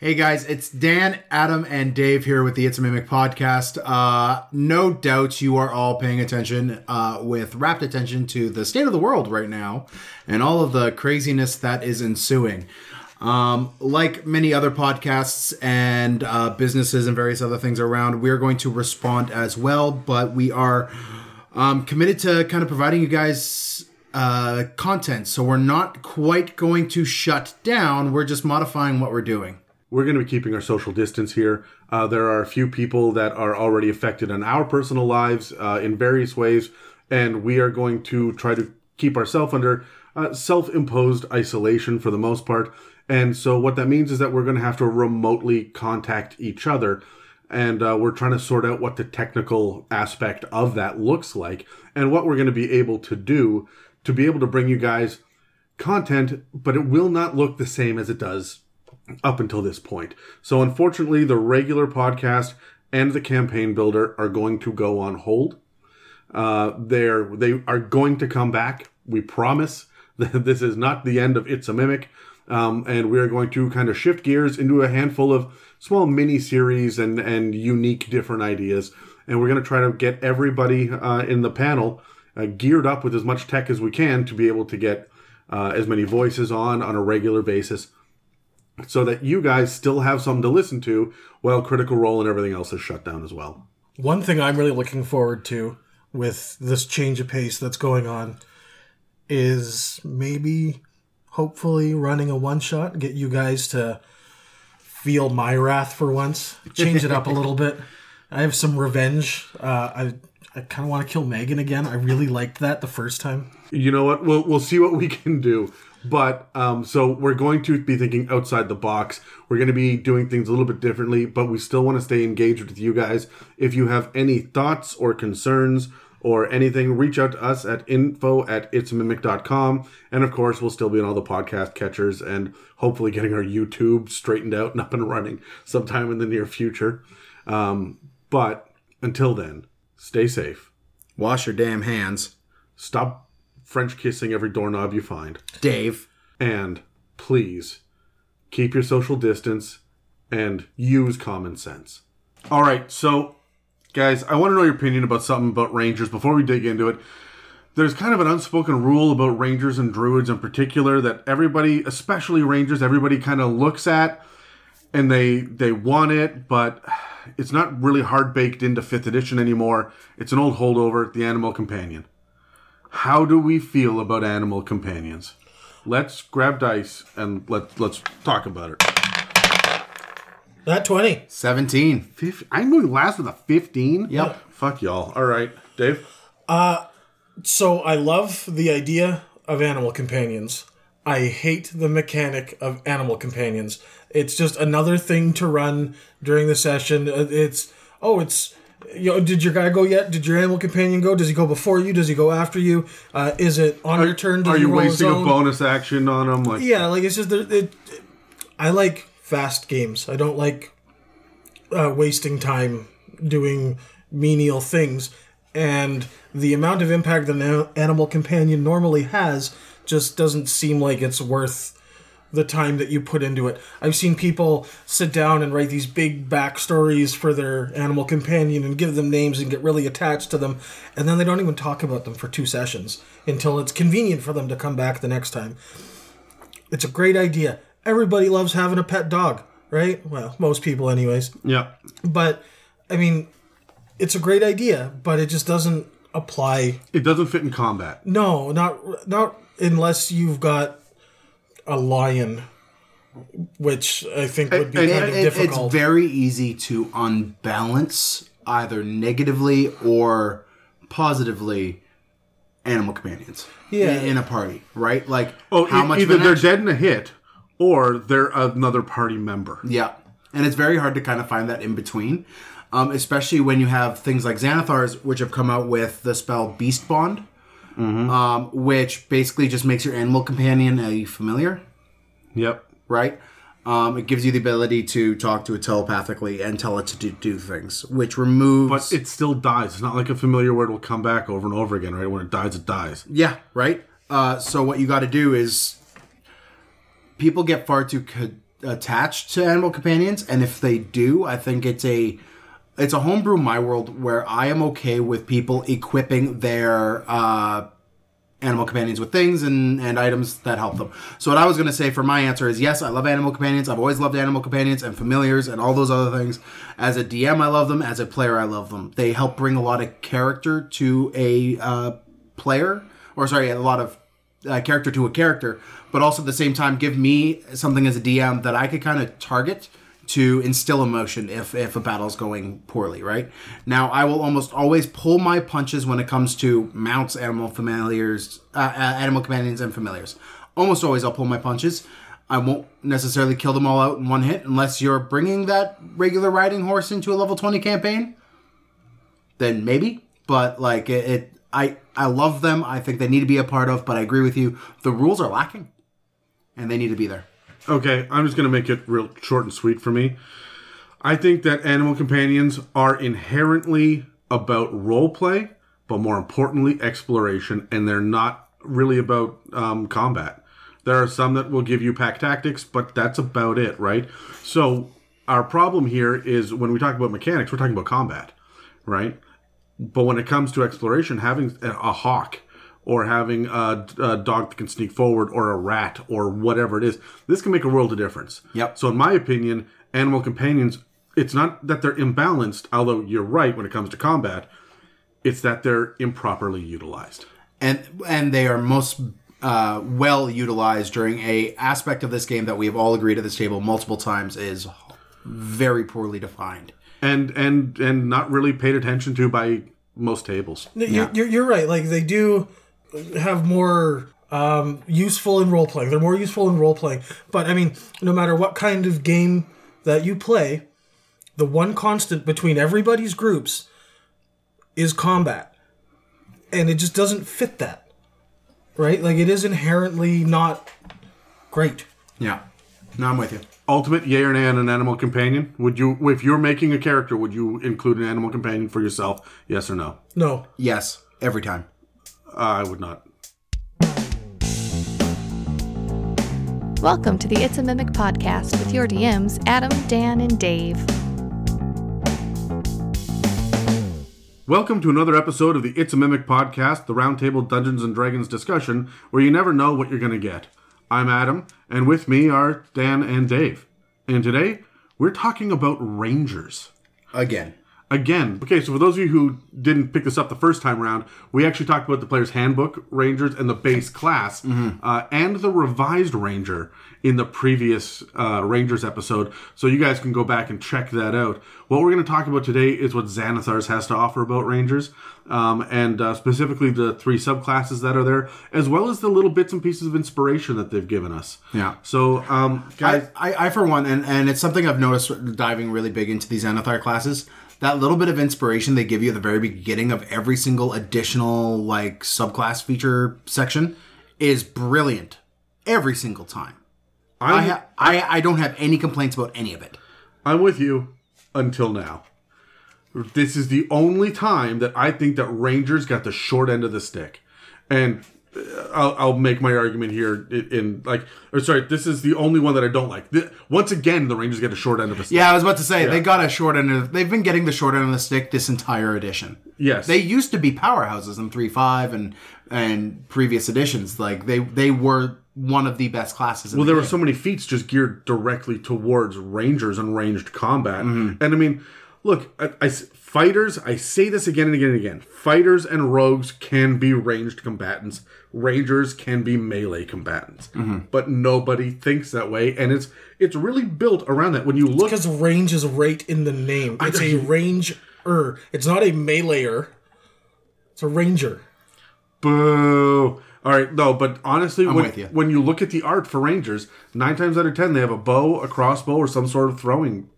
Hey guys, it's Dan, Adam, and Dave here with the It's a Mimic podcast. Uh, no doubt you are all paying attention uh, with rapt attention to the state of the world right now and all of the craziness that is ensuing. Um, like many other podcasts and uh, businesses and various other things around, we're going to respond as well, but we are um, committed to kind of providing you guys uh, content. So we're not quite going to shut down, we're just modifying what we're doing. We're going to be keeping our social distance here. Uh, there are a few people that are already affected in our personal lives uh, in various ways, and we are going to try to keep ourselves under uh, self imposed isolation for the most part. And so, what that means is that we're going to have to remotely contact each other. And uh, we're trying to sort out what the technical aspect of that looks like and what we're going to be able to do to be able to bring you guys content, but it will not look the same as it does up until this point. So unfortunately, the regular podcast and the campaign builder are going to go on hold. Uh, they're they are going to come back. We promise. That this is not the end of It's a Mimic. Um, and we are going to kind of shift gears into a handful of small mini series and and unique different ideas. And we're going to try to get everybody uh, in the panel uh, geared up with as much tech as we can to be able to get uh, as many voices on on a regular basis so that you guys still have something to listen to while Critical Role and everything else is shut down as well. One thing I'm really looking forward to with this change of pace that's going on is maybe, hopefully, running a one shot, get you guys to feel my wrath for once, change it up a little bit. I have some revenge. Uh, I I kind of want to kill Megan again. I really liked that the first time. You know what? We'll we'll see what we can do. But um, so we're going to be thinking outside the box. We're going to be doing things a little bit differently, but we still want to stay engaged with you guys. If you have any thoughts or concerns or anything, reach out to us at info at itsamimic.com. And of course, we'll still be on all the podcast catchers and hopefully getting our YouTube straightened out and up and running sometime in the near future. Um, but until then, stay safe. Wash your damn hands. Stop French kissing every doorknob you find. Dave. And please keep your social distance and use common sense. All right, so guys, I want to know your opinion about something about Rangers before we dig into it. There's kind of an unspoken rule about Rangers and Druids in particular that everybody, especially Rangers, everybody kind of looks at and they they want it, but it's not really hard baked into 5th edition anymore. It's an old holdover, the Animal Companion. How do we feel about animal companions? Let's grab dice and let let's talk about it. That 20. 17. Fif- I'm going last with a 15. Yep. Fuck y'all. All right, Dave. So I love the idea of animal companions. I hate the mechanic of animal companions. It's just another thing to run during the session. Uh, It's oh, it's you know, did your guy go yet? Did your animal companion go? Does he go before you? Does he go after you? Uh, is it on your turn? Does Are you wasting a bonus action on him? Like, Yeah, like it's just it, it, I like fast games. I don't like uh, wasting time doing menial things, and the amount of impact that an animal companion normally has just doesn't seem like it's worth the time that you put into it. I've seen people sit down and write these big backstories for their animal companion and give them names and get really attached to them, and then they don't even talk about them for two sessions until it's convenient for them to come back the next time. It's a great idea. Everybody loves having a pet dog, right? Well, most people, anyways. yeah. But, I mean, it's a great idea, but it just doesn't apply. It doesn't fit in combat. No, not not unless you've got a lion, which I think would be And- kind It- of it- it's very easy to unbalance either negatively or positively animal companions. Yeah. in, in a party, right? Like Oh, how e- much either they're action- dead in a hit, or they're another party member. Yeah, and it's very hard to kind of find that in between, um, especially when you have things like Xanathars, which have come out with the spell Beast Bond, um, which basically just makes your animal companion a familiar. Yep. right? Um, it gives you the ability to talk to it telepathically and tell it to do, do things, which removes. But it still dies. It's not like a familiar word will come back over and over again, right? When it dies, it dies. yeah, right. Uh, so what you got to do is, people get far too co- attached to animal companions, and if they do, I think it's a it's a homebrew my world where I am okay with people equipping their uh, animal companions with things and, and items that help them. So what I was going to say for my answer is yes, I love animal companions. I've always loved animal companions and familiars and all those other things. As a DM, I love them. As a player, I love them. They help bring a lot of character to a uh, player, or sorry, a lot of uh, character to a character, but also at the same time give me something as a DM that I could kind of target to instill emotion if if a battle's going poorly, right? Now, I will almost always pull my punches when it comes to mounts, animal familiars, uh, uh, animal companions, and familiars. Almost always, I'll pull my punches. I won't necessarily kill them all out in one hit unless you're bringing that regular riding horse into a level twenty campaign. Then maybe, but like it, it I I love them. I think they need to be a part of. But I agree with you. The rules are lacking, and they need to be there. Okay, I'm just going to make it real short and sweet for me. I think that animal companions are inherently about role play, but more importantly, exploration, and they're not really about um, combat. There are some that will give you pack tactics, but that's about it, right? So, our problem here is when we talk about mechanics, we're talking about combat, right? But when it comes to exploration, having a a hawk or having a, a dog that can sneak forward or a rat or whatever it is, this can make a world of difference. Yep. So, in my opinion, animal companions, it's not that they're imbalanced, although you're right when it comes to combat, it's that they're improperly utilized. and and they are most uh, well utilized during a aspect of this game that we have all agreed at this table multiple times is very poorly defined. And and and not really paid attention to by most tables. No, You're, you're, you're right. Like they do have more um, useful in role playing. They're more useful in role playing. But I mean, no matter what kind of game that you play, the one constant between everybody's groups is combat, and it just doesn't fit that. Right? Like it is inherently not great. Yeah, no, I'm with you. Ultimate, yay or nay on an animal companion? Would you, if you're making a character, would you include an animal companion for yourself? Yes or no? No. Yes, every time. Uh, I would not. Welcome to the It's a Mimic podcast with your DMs, Adam, Dan, and Dave. Welcome to another episode of the It's a Mimic podcast, the roundtable Dungeons and Dragons discussion, where you never know what you're going to get. I'm Adam, and with me are Dan and Dave. And today, we're talking about Rangers. Again, Again, okay, so for those of you who didn't pick this up the first time around, we actually talked about the player's handbook Rangers and the base class, uh, and the revised Ranger in the previous uh, Rangers episode. So you guys can go back and check that out. What we're going to talk about today is what Xanathars has to offer about Rangers, um, and uh, specifically the three subclasses that are there, as well as the little bits and pieces of inspiration that they've given us. Yeah. So, um, guys, I, I, I for one, and, and it's something I've noticed diving really big into these Xanathar classes. That little bit of inspiration they give you at the very beginning of every single additional like subclass feature section is brilliant every single time. I ha- I I don't have any complaints about any of it. I'm with you until now. This is the only time that I think that Rangers got the short end of the stick. And I'll, I'll make my argument here in, in like, or sorry, this is the only one that I don't like. Th- once again, the Rangers get a short end of the stick. Yeah, I was about to say they got a short end. Of, they've been getting the short end of the stick this entire edition. Yes. They used to be powerhouses in three five and and previous editions. Like they they were one of the best classes. In Well, the there were so many feats just geared directly towards rangers and ranged combat. Mm-hmm. And I mean, look, I, I fighters. I say this again and again and again. Fighters and rogues can be ranged combatants. Rangers can be melee combatants. Mm-hmm. But nobody thinks that way, and it's it's really built around that. When you look, Because range is right in the name. It's a ranger. It's not a meleeer. It's a ranger. Boo. All right, no, but honestly, when, you. when you look at the art for Rangers, nine times out of ten, they have a bow, a crossbow, or some sort of throwing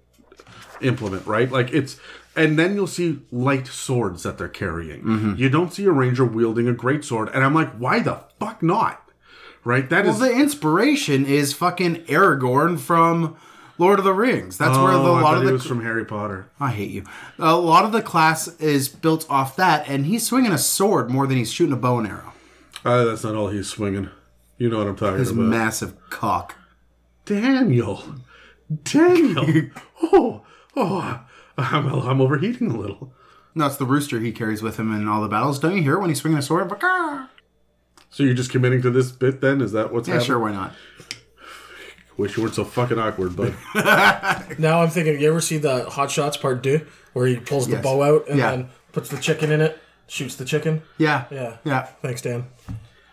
implement, right? Like it's, and then you'll see light swords that they're carrying. Mm-hmm. You don't see a ranger wielding a great sword, and I'm like, why the fuck not? Right? That Well, is. the inspiration is fucking Aragorn from Lord of the Rings. That's where the, oh, a lot thought of he the was from Harry Potter. I hate you. A lot of the class is built off that, and he's swinging a sword more than he's shooting a bow and arrow. Uh, that's not all he's swinging. You know what I'm talking about. His about. massive cock. Daniel. Daniel. oh, oh, I'm, I'm overheating a little. No, it's the rooster he carries with him in all the battles. Don't you hear it when he's swinging a sword? So you're just committing to this bit then? Is that what's Yeah, happening? sure, why not? Wish you weren't so fucking awkward, bud. Now I'm thinking, you ever see the Hot Shots Part Two, where he pulls the Yes. bow out and Yeah. then puts the chicken in it, shoots the chicken? Yeah. Yeah. Yeah. Thanks, Dan.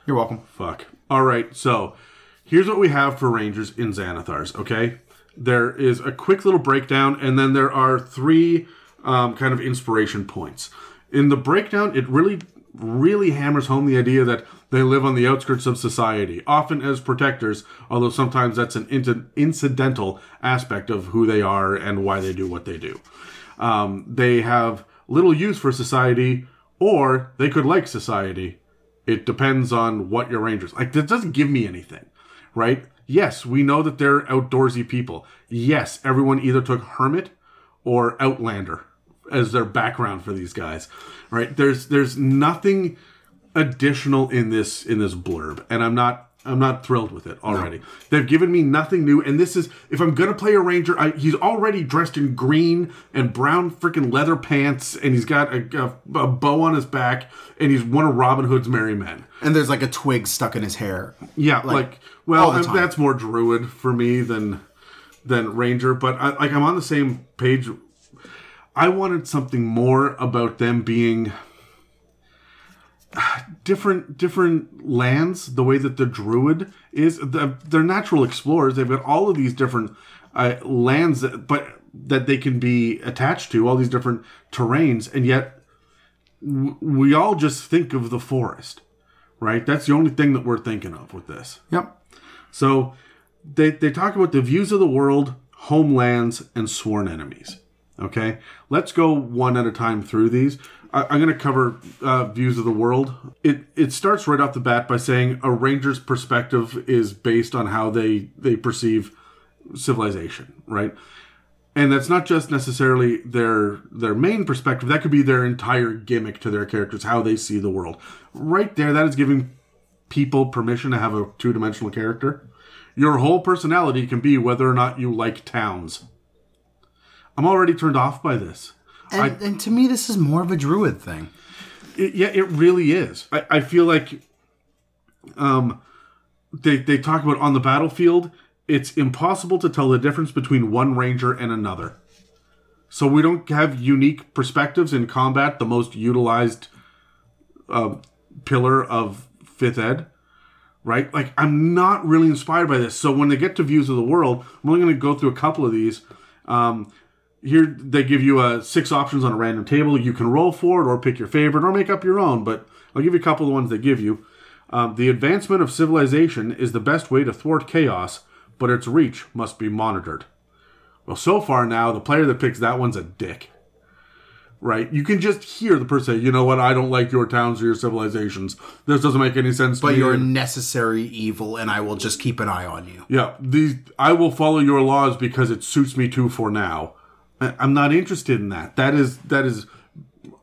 You're welcome. Fuck. All right, so here's what we have for Rangers in Xanathars, okay? There is a quick little breakdown, and then there are three um, kind of inspiration points. In the breakdown, it really, really hammers home the idea that they live on the outskirts of society, often as protectors, although sometimes that's an in- incidental aspect of who they are and why they do what they do. Um, they have little use for society, or they could like society. It depends on what your rangers like. That doesn't give me anything, right? Yes, we know that they're outdoorsy people. Yes, everyone either took hermit or outlander as their background for these guys, right? There's there's nothing additional in this in this blurb, and I'm not I'm not thrilled with it already. They've given me nothing new, and this is if I'm gonna play a ranger, I, he's already dressed in green and brown freaking leather pants, and he's got a, a, a bow on his back, and he's one of Robin Hood's merry men. And there's like a twig stuck in his hair. Yeah, like, well, I- that's more druid for me than than ranger. But I, like, I'm on the same page. I wanted something more about them being different different lands the way that the druid is the, they're natural explorers they've got all of these different uh, lands that, but that they can be attached to all these different terrains and yet w- we all just think of the forest right that's the only thing that we're thinking of with this Yep. so they, they talk about the views of the world, homelands, and sworn enemies. Okay, let's go one at a time through these. I, I'm going to cover uh, views of the world. It it starts right off the bat by saying a ranger's perspective is based on how they they perceive civilization, right? And that's not just necessarily their their main perspective. That could be their entire gimmick to their characters, how they see the world. Right there, that is giving people permission to have a two dimensional character. Your whole personality can be whether or not you like towns. I'm already turned off by this. And, and to me, this is more of a druid thing. It, yeah, it really is. I, I feel like um, they, they talk about on the battlefield, it's impossible to tell the difference between one ranger and another. So we don't have unique perspectives in combat, the most utilized uh, pillar of fifth ed. Right? Like, I'm not really inspired by this. So when they get to views of the world, I'm only going to go through a couple of these. Um, here they give you uh, six options on a random table. You can roll for it or pick your favorite or make up your own, but I'll give you a couple of the ones they give you. Um, the advancement of civilization is the best way to thwart chaos, but its reach must be monitored. Well, so far now, the player that picks that one's a dick. Right? You can just hear the person say, you know what, I don't like your towns or your civilizations. This doesn't make any sense to But you're a necessary evil, and I will just keep an eye on you. Yeah, these I will follow your laws because it suits me too for now. I- I'm not interested in that. That is that is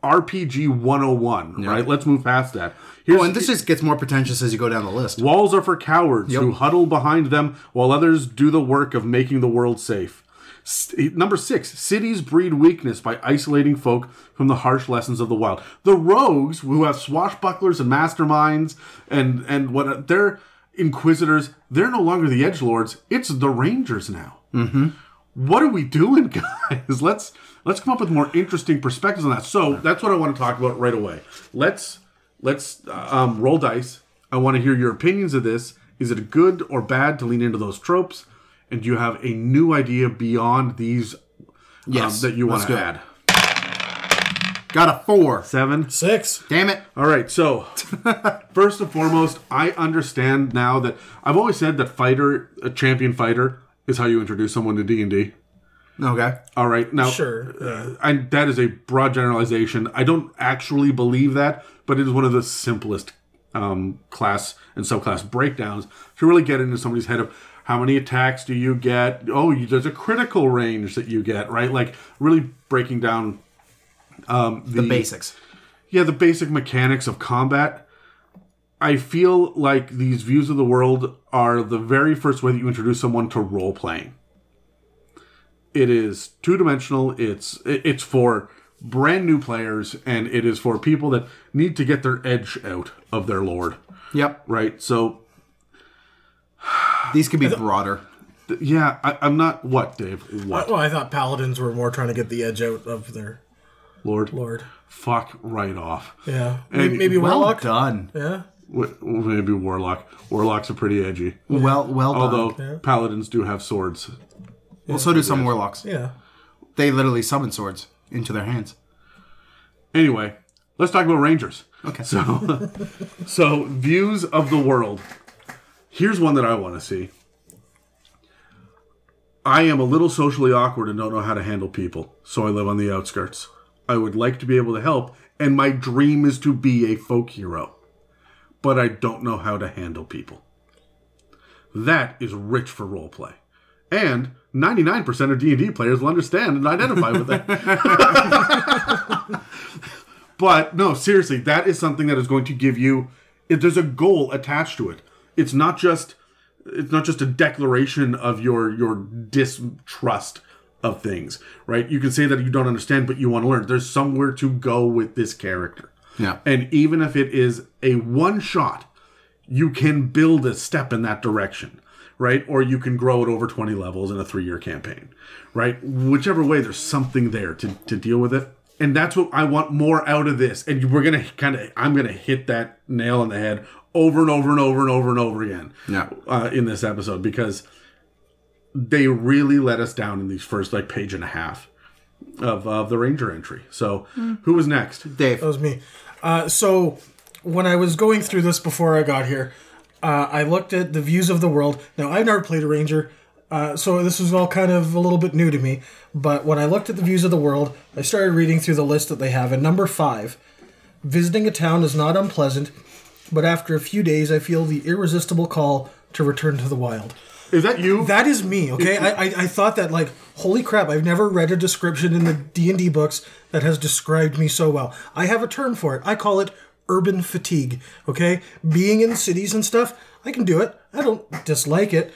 RPG 101, right? Let's move past that. Here's, Oh, and this just gets more pretentious as you go down the list. walls are for cowards who huddle behind them while others do the work of making the world safe. St- number six, cities breed weakness by isolating folk from the harsh lessons of the wild. The rogues who have swashbucklers and masterminds and and what they're inquisitors, they're no longer the edge lords. It's the rangers now. Mm-hmm. What are we doing, guys? Let's let's come up with more interesting perspectives on that. So that's what I want to talk about right away. Let's let's uh, um, roll dice. I want to hear your opinions of this. Is it good or bad to lean into those tropes? And do you have a new idea beyond these Yes, um, that you want to go. add? Got a four. Seven. Six. Damn it. All right. So first and foremost, I understand now that I've always said that fighter, a champion fighter, is how you introduce someone to D and D. Okay. All right. Now, Sure. Yeah. and that is a broad generalization. I don't actually believe that, but it is one of the simplest um, class and subclass breakdowns to really get into somebody's head of how many attacks do you get? Oh, you, there's a critical range that you get, right? Like really breaking down um, The basics. yeah, the basic mechanics of combat. I feel like these views of the world are the very first way that you introduce someone to role playing. It is two dimensional. It's it's for brand new players, and it is for people that need to get their edge out of their lord. Yep. Right. So These could be broader. th- yeah, I, I'm not what Dave. What Well, I thought paladins were more trying to get the edge out of their Lord? lord. Fuck right off. Yeah, And maybe, maybe Well warlock. done. Yeah, W- Maybe warlock. Warlocks are pretty edgy. Well, well done. Although paladins do have swords. well, so do some warlocks. yeah. They literally summon swords into their hands. Anyway, let's talk about rangers. Okay. So, so views of the world. Here's one that I want to see. I am a little socially awkward and don't know how to handle people, so I live on the outskirts. I would like to be able to help, and my dream is to be a folk hero, but I don't know how to handle people. That is rich for roleplay, and 99% of D&D players will understand and identify with that. But no, seriously, that is something that is going to give you. If there's a goal attached to it, it's not just it's not just a declaration of your your distrust of things, right? You can say that you don't understand, but you want to learn. There's somewhere to go with this character, Yeah. and even if it is a one shot, you can build a step in that direction, right? Or you can grow it over 20 levels in a three year campaign, right? Whichever way, there's something there to, to deal with it. And that's what I want more out of this. And we're going to kind of, I'm going to hit that nail on the head over and over and over and over and over again Yeah. uh, in this episode because they really let us down in these first like page and a half of, of the Ranger entry. So who was next? Dave. That was me. Uh, so when I was going through this before I got here, uh, I looked at the views of the world. Now I've never played a ranger, uh, so this was all kind of a little bit new to me. But when I looked at the views of the world, I started reading through the list that they have. And number five, visiting a town is not unpleasant, but after a few days, I feel the irresistible call to return to the wild. Is that you? That is me, okay? I, I I thought that like, holy crap! I've never read a description in the D and D books that has described me so well. I have a term for it. I call it urban fatigue. Okay, being in cities and stuff, I can do it. I don't dislike it,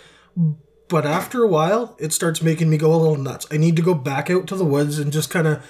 but after a while, it starts making me go a little nuts. I need to go back out to the woods and just kind of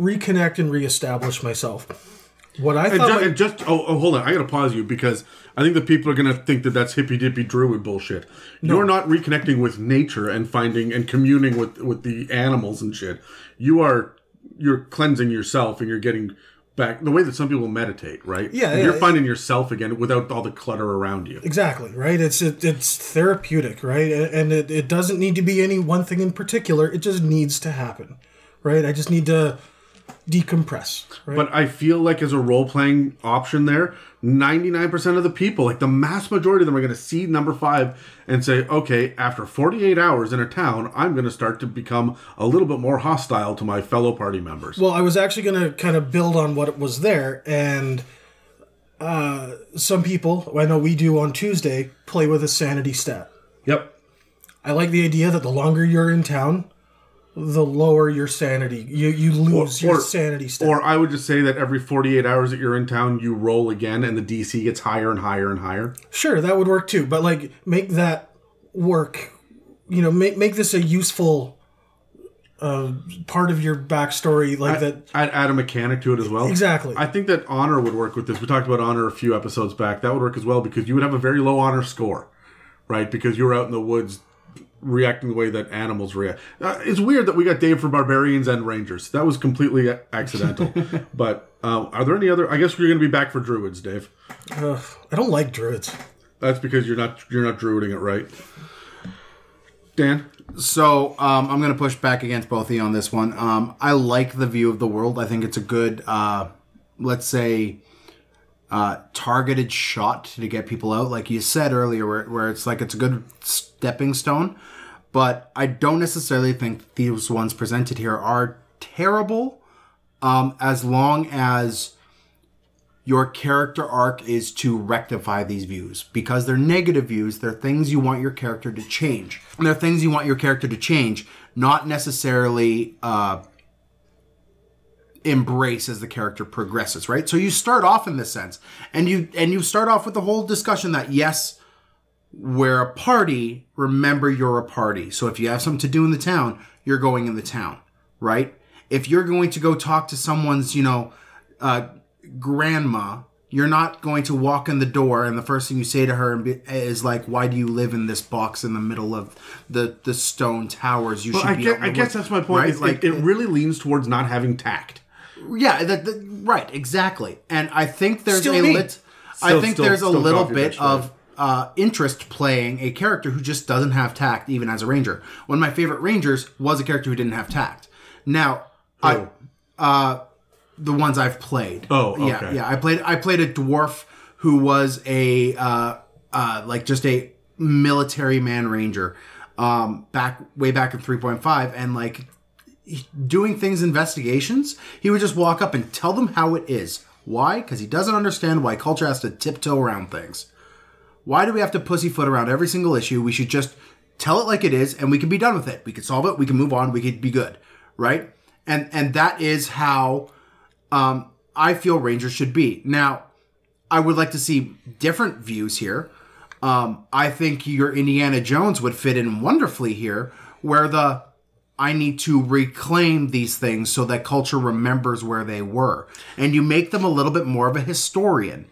reconnect and reestablish myself. What I And thought, ju- might- and just oh, oh, hold on, I gotta pause you because I think the people are gonna think that that's hippy dippy druid bullshit. You're not reconnecting with nature and finding and communing with with the animals and shit. You are you're cleansing yourself and you're getting back the way that some people meditate, right? Yeah, you're finding yourself again without all the clutter around you. Exactly right. It's it, it's therapeutic, right? And it, it doesn't need to be any one thing in particular. It just needs to happen, right? I just need to decompress, right? But I feel like as a role playing option there, 99% of the people, like the mass majority of them, are going to see number five and say, okay, after 48 hours in a town, I'm going to start to become a little bit more hostile to my fellow party members. well, I was actually going to kind of build on what was there, and uh, some people I know we do on Tuesday play with a sanity stat. yep. I like the idea that the longer you're in town, the lower your sanity. You you lose your sanity stat. Or I would just say that every 48 hours that you're in town, you roll again and the DC gets higher and higher and higher. Sure, that would work too. But like, make that work. You know, make make this a useful uh, part of your backstory, like that. Add, add a mechanic to it as well. Exactly. I think that honor would work with this. We talked about honor a few episodes back. That would work as well because you would have a very low honor score, right? Because you were out in the woods reacting the way that animals react. Uh, it's weird that we got Dave for barbarians and rangers. That was completely accidental. but uh, are there any other? I guess we're going to be back for druids, Dave. Ugh, I don't like druids. That's because you're not you're not druiding it right. Dan, So um, I'm going to push back against both of you on this one. Um, I like the view of the world. I think it's a good, uh, let's say, uh, targeted shot to get people out, like you said earlier, where, where it's like it's a good stepping stone. But I don't necessarily think these ones presented here are terrible, um, as long as your character arc is to rectify these views. Because they're negative views they're things you want your character to change. And they're things you want your character to change not necessarily uh, embrace as the character progresses right? So you start off in this sense and you and you start off with the whole discussion that yes where a party, remember you're a party. So if you have something to do in the town, you're going in the town, right? If you're going to go talk to someone's, you know, uh, grandma, you're not going to walk in the door and the first thing you say to her is like, "Why do you live in this box in the middle of the the stone towers? You Well, should I, be." guess, I guess that's my point. Right? is Like it, it really leans towards not having tact. yeah, that, that- right, exactly. And I think there's Still a me. lit. I think still- there's a little bit of uh, interest playing a character who just doesn't have tact, even as a ranger. One of my favorite rangers was a character who didn't have tact. Now, I uh, the ones I've played. Oh, yeah, yeah. I played. I played a dwarf who was a uh, uh, like just a military man ranger. Um, back way back in 3.5, and like doing things investigations, he would just walk up and tell them how it is. Why? Because he doesn't understand why culture has to tiptoe around things. Why do we have to pussyfoot around every single issue? We should just tell it like it is, and we can be done with it. We can solve it. We can move on. We could be good, right? And and that is how um, I feel Rangers should be. Now, I would like to see different views here. Um, I think your Indiana Jones would fit in wonderfully here, where the I need to reclaim these things so that culture remembers where they were. And you make them a little bit more of a historian,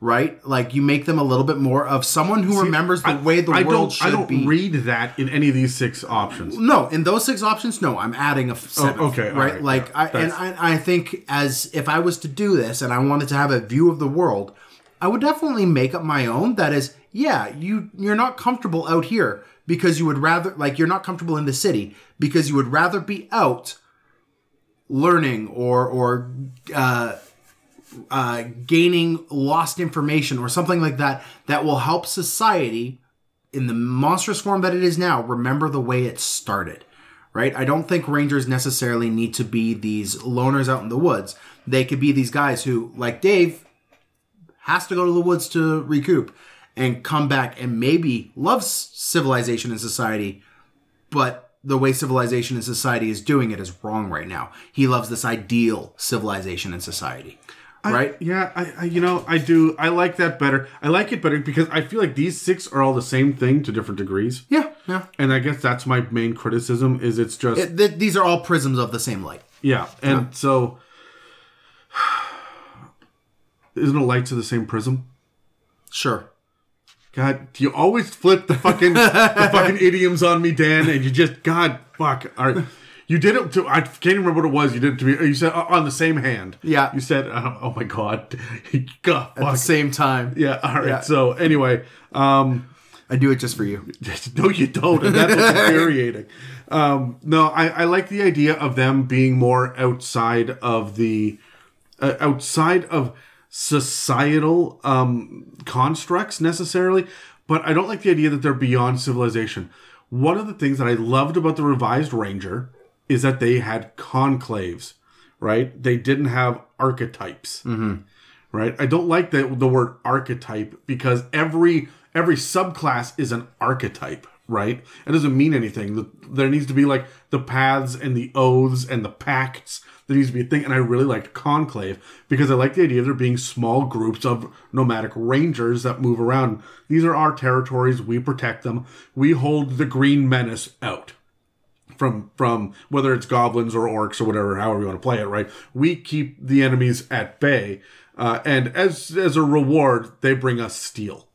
right? Like you make them a little bit more of someone who remembers the way the I world should I don't be. read that in any of these six options. No, in those six options, no, I'm adding a f- seventh. Oh, okay, right? right, like, yeah, I, and I, I think as if I was to do this and I wanted to have a view of the world, I would definitely make up my own. That is, yeah, you you're not comfortable out here because you would rather like you're not comfortable in the city because you would rather be out learning or or uh, uh, gaining lost information or something like that that will help society in the monstrous form that it is now remember the way it started right? I don't think rangers necessarily need to be these loners out in the woods. They could be these guys who like dave has to go to the woods to recoup and come back and maybe loves civilization and society but the way civilization and society is doing it is wrong right now. He loves this ideal civilization and society right Yeah, I, I you know I do. I like that better. I like it better because I feel like these six are all the same thing to different degrees. yeah yeah And I guess that's my main criticism is it's just It- th- these are all prisms of the same light yeah. And so isn't a light to the same prism? sure God, do you always flip the fucking the fucking idioms on me, Dan? And you just God, fuck. All right, you did it to. I can't even remember what it was. You did it to me. You said uh, on the same hand. Yeah. You said, uh, "Oh my God, God, at the same time Yeah. All right. Yeah. So anyway, um, i do it just for you no, you don't, and that's infuriating. Um, no, I, I like the idea of them being more outside of the uh, outside of societal um, constructs necessarily, but I don't like the idea that they're beyond civilization. One of the things that I loved about the revised Ranger is that they had conclaves, right? They didn't have archetypes mm-hmm. right? I don't like the the word archetype because every every subclass is an archetype, right? It doesn't mean anything. There needs to be like the paths and the oaths and the pacts. There needs to be a thing, and I really liked conclave because I like the idea of there being small groups of nomadic rangers that move around. These are our territories. We protect them. We hold the green menace out from from whether it's goblins or orcs or whatever, however you want to play it, right? We keep the enemies at bay, uh, and as as a reward, they bring us steel,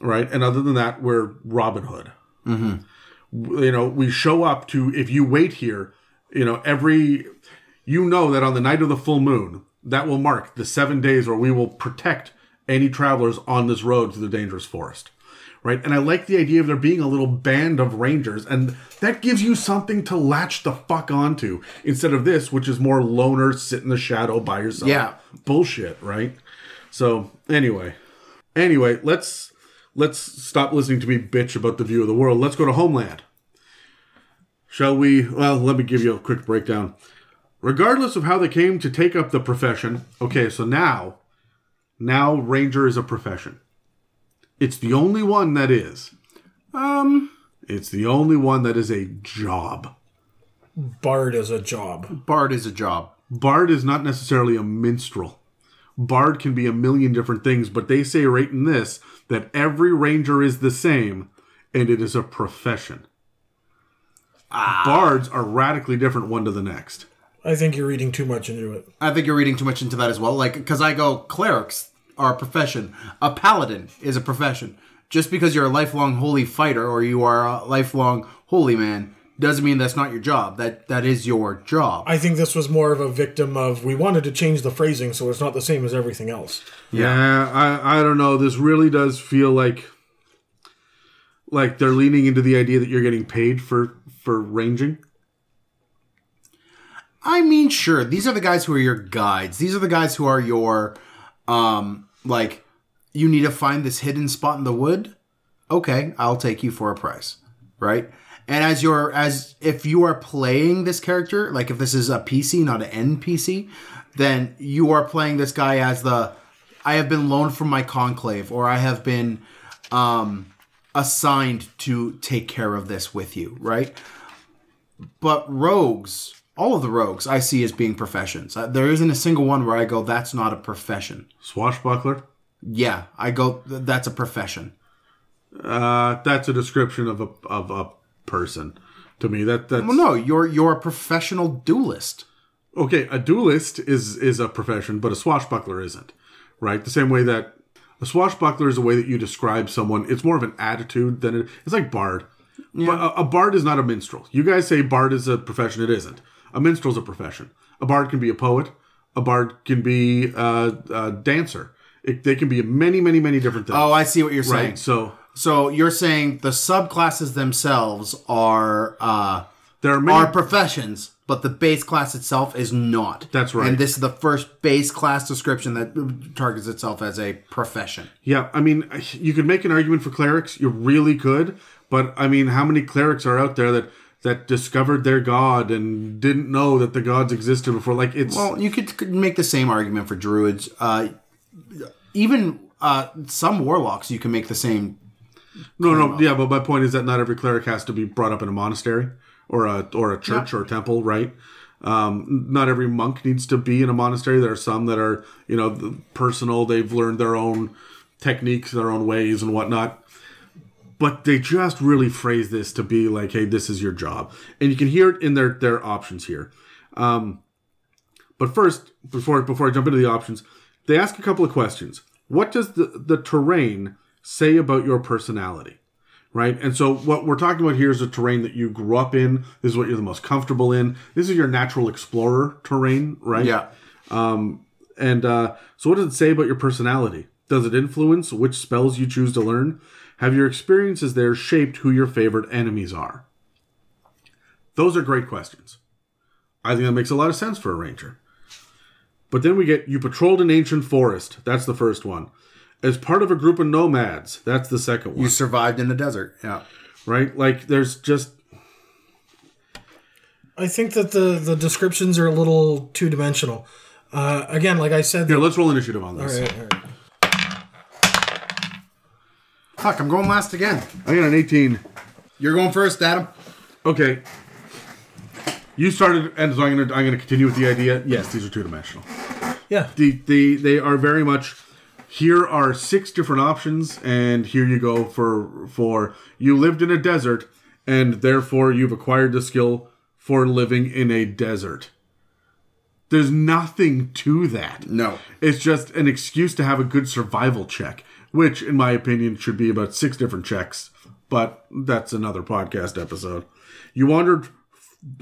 right? And other than that, we're Robin Hood. Mm-hmm. You know, we show up to if you wait here, you know every, you know that on the night of the full moon, that will mark the seven days where we will protect any travelers on this road to the dangerous forest right? And I like the idea of there being a little band of rangers, and that gives you something to latch the fuck onto instead of this, which is more loner, sit in the shadow by yourself. Yeah. bullshit, right? So anyway, anyway, let's let's stop listening to me bitch about the view of the world. Let's go to Homeland. Shall we? Well, let me give you a quick breakdown. Regardless of how they came to take up the profession, okay, so now, now Ranger is a profession. It's the only one that is. um It's the only one that is a job. Bard is a job. bard is a job Bard is not necessarily a minstrel. Bard can be a million different things, but they say right in this that every ranger is the same and it is a profession. Bards are radically different one to the next. I think you're reading too much into it. I think you're reading too much into that as well. Like, because I go, clerics are a profession. A paladin is a profession. Just because you're a lifelong holy fighter or you are a lifelong holy man doesn't mean that's not your job. That that is your job. I think this was more of a victim of we wanted to change the phrasing so it's not the same as everything else. Yeah, I, I don't know. This really does feel like like they're leaning into the idea that you're getting paid for for ranging. I mean, sure, these are the guys who are your guides. These are the guys who are your, um, like, you need to find this hidden spot in the wood. Okay, I'll take you for a price, right? And as you're, as if you are playing this character, like if this is a PC, not an NPC, then you are playing this guy as the, I have been loaned from my conclave, or I have been, um, assigned to take care of this with you, right? But rogues, all of the rogues I see as being professions. Uh, There isn't a single one where I go, that's not a profession. Swashbuckler. Yeah, I go, that's a profession. Uh, that's a description of a of a person. To me, that that's Well, no, you're you're a professional duelist. okay. A duelist is is a profession, but a swashbuckler isn't. Right. The same way that a swashbuckler is a way that you describe someone. It's more of an attitude than it. It's like bard. But a, a bard is not a minstrel. You guys say bard is a profession. It isn't. A minstrel's a profession. A bard can be a poet. A bard can be a, a dancer. It, they can be many, many, many different things. Oh, I see what you're saying. So So you're saying the subclasses themselves are uh, there are many. are professions, but the base class itself is not. That's right. And this is the first base class description that targets itself as a profession. Yeah, I mean, you could make an argument for clerics. You really could, but I mean, how many clerics are out there that that discovered their god and didn't know that the gods existed before? Like it's Well, you could, could make the same argument for druids. Uh, even uh, some warlocks, you can make the same. no, no, yeah. But my point is that not every cleric has to be brought up in a monastery or a or a church or a temple, right? Um, not every monk needs to be in a monastery. There are some that are, you know, personal. They've learned their own techniques, their own ways, and whatnot. But they just really phrase this to be like, "Hey, this is your job," and you can hear it in their their options here. Um, but first, before before I jump into the options, they ask a couple of questions. What does the the terrain say about your personality? right? And so what we're talking about here is a terrain that you grew up in. This is what you're the most comfortable in. This is your natural explorer terrain, right? Yeah. And uh, so what does it say about your personality? Does it influence which spells you choose to learn? Have your experiences there shaped who your favorite enemies are? Those are great questions. I think that makes a lot of sense for a ranger. But then we get you patrolled an ancient forest. That's the first one. As part of a group of nomads. That's the second one You survived in the desert. Yeah. right? Like there's just I think that the the descriptions are a little two dimensional. Uh, again, like I said, here. Let's roll initiative on this. All right, all right. Fuck, I'm going last again. I got an 18. You're going first, Adam. Okay. You started, and so I'm gonna I'm gonna continue with the idea. Yes, these are two dimensional. yeah, The the they are very much. Here are six different options, and here you go for for you lived in a desert, and therefore you've acquired the skill for living in a desert. There's nothing to that. No. It's just an excuse to have a good survival check, which, in my opinion, should be about six different checks. But that's another podcast episode. You wandered,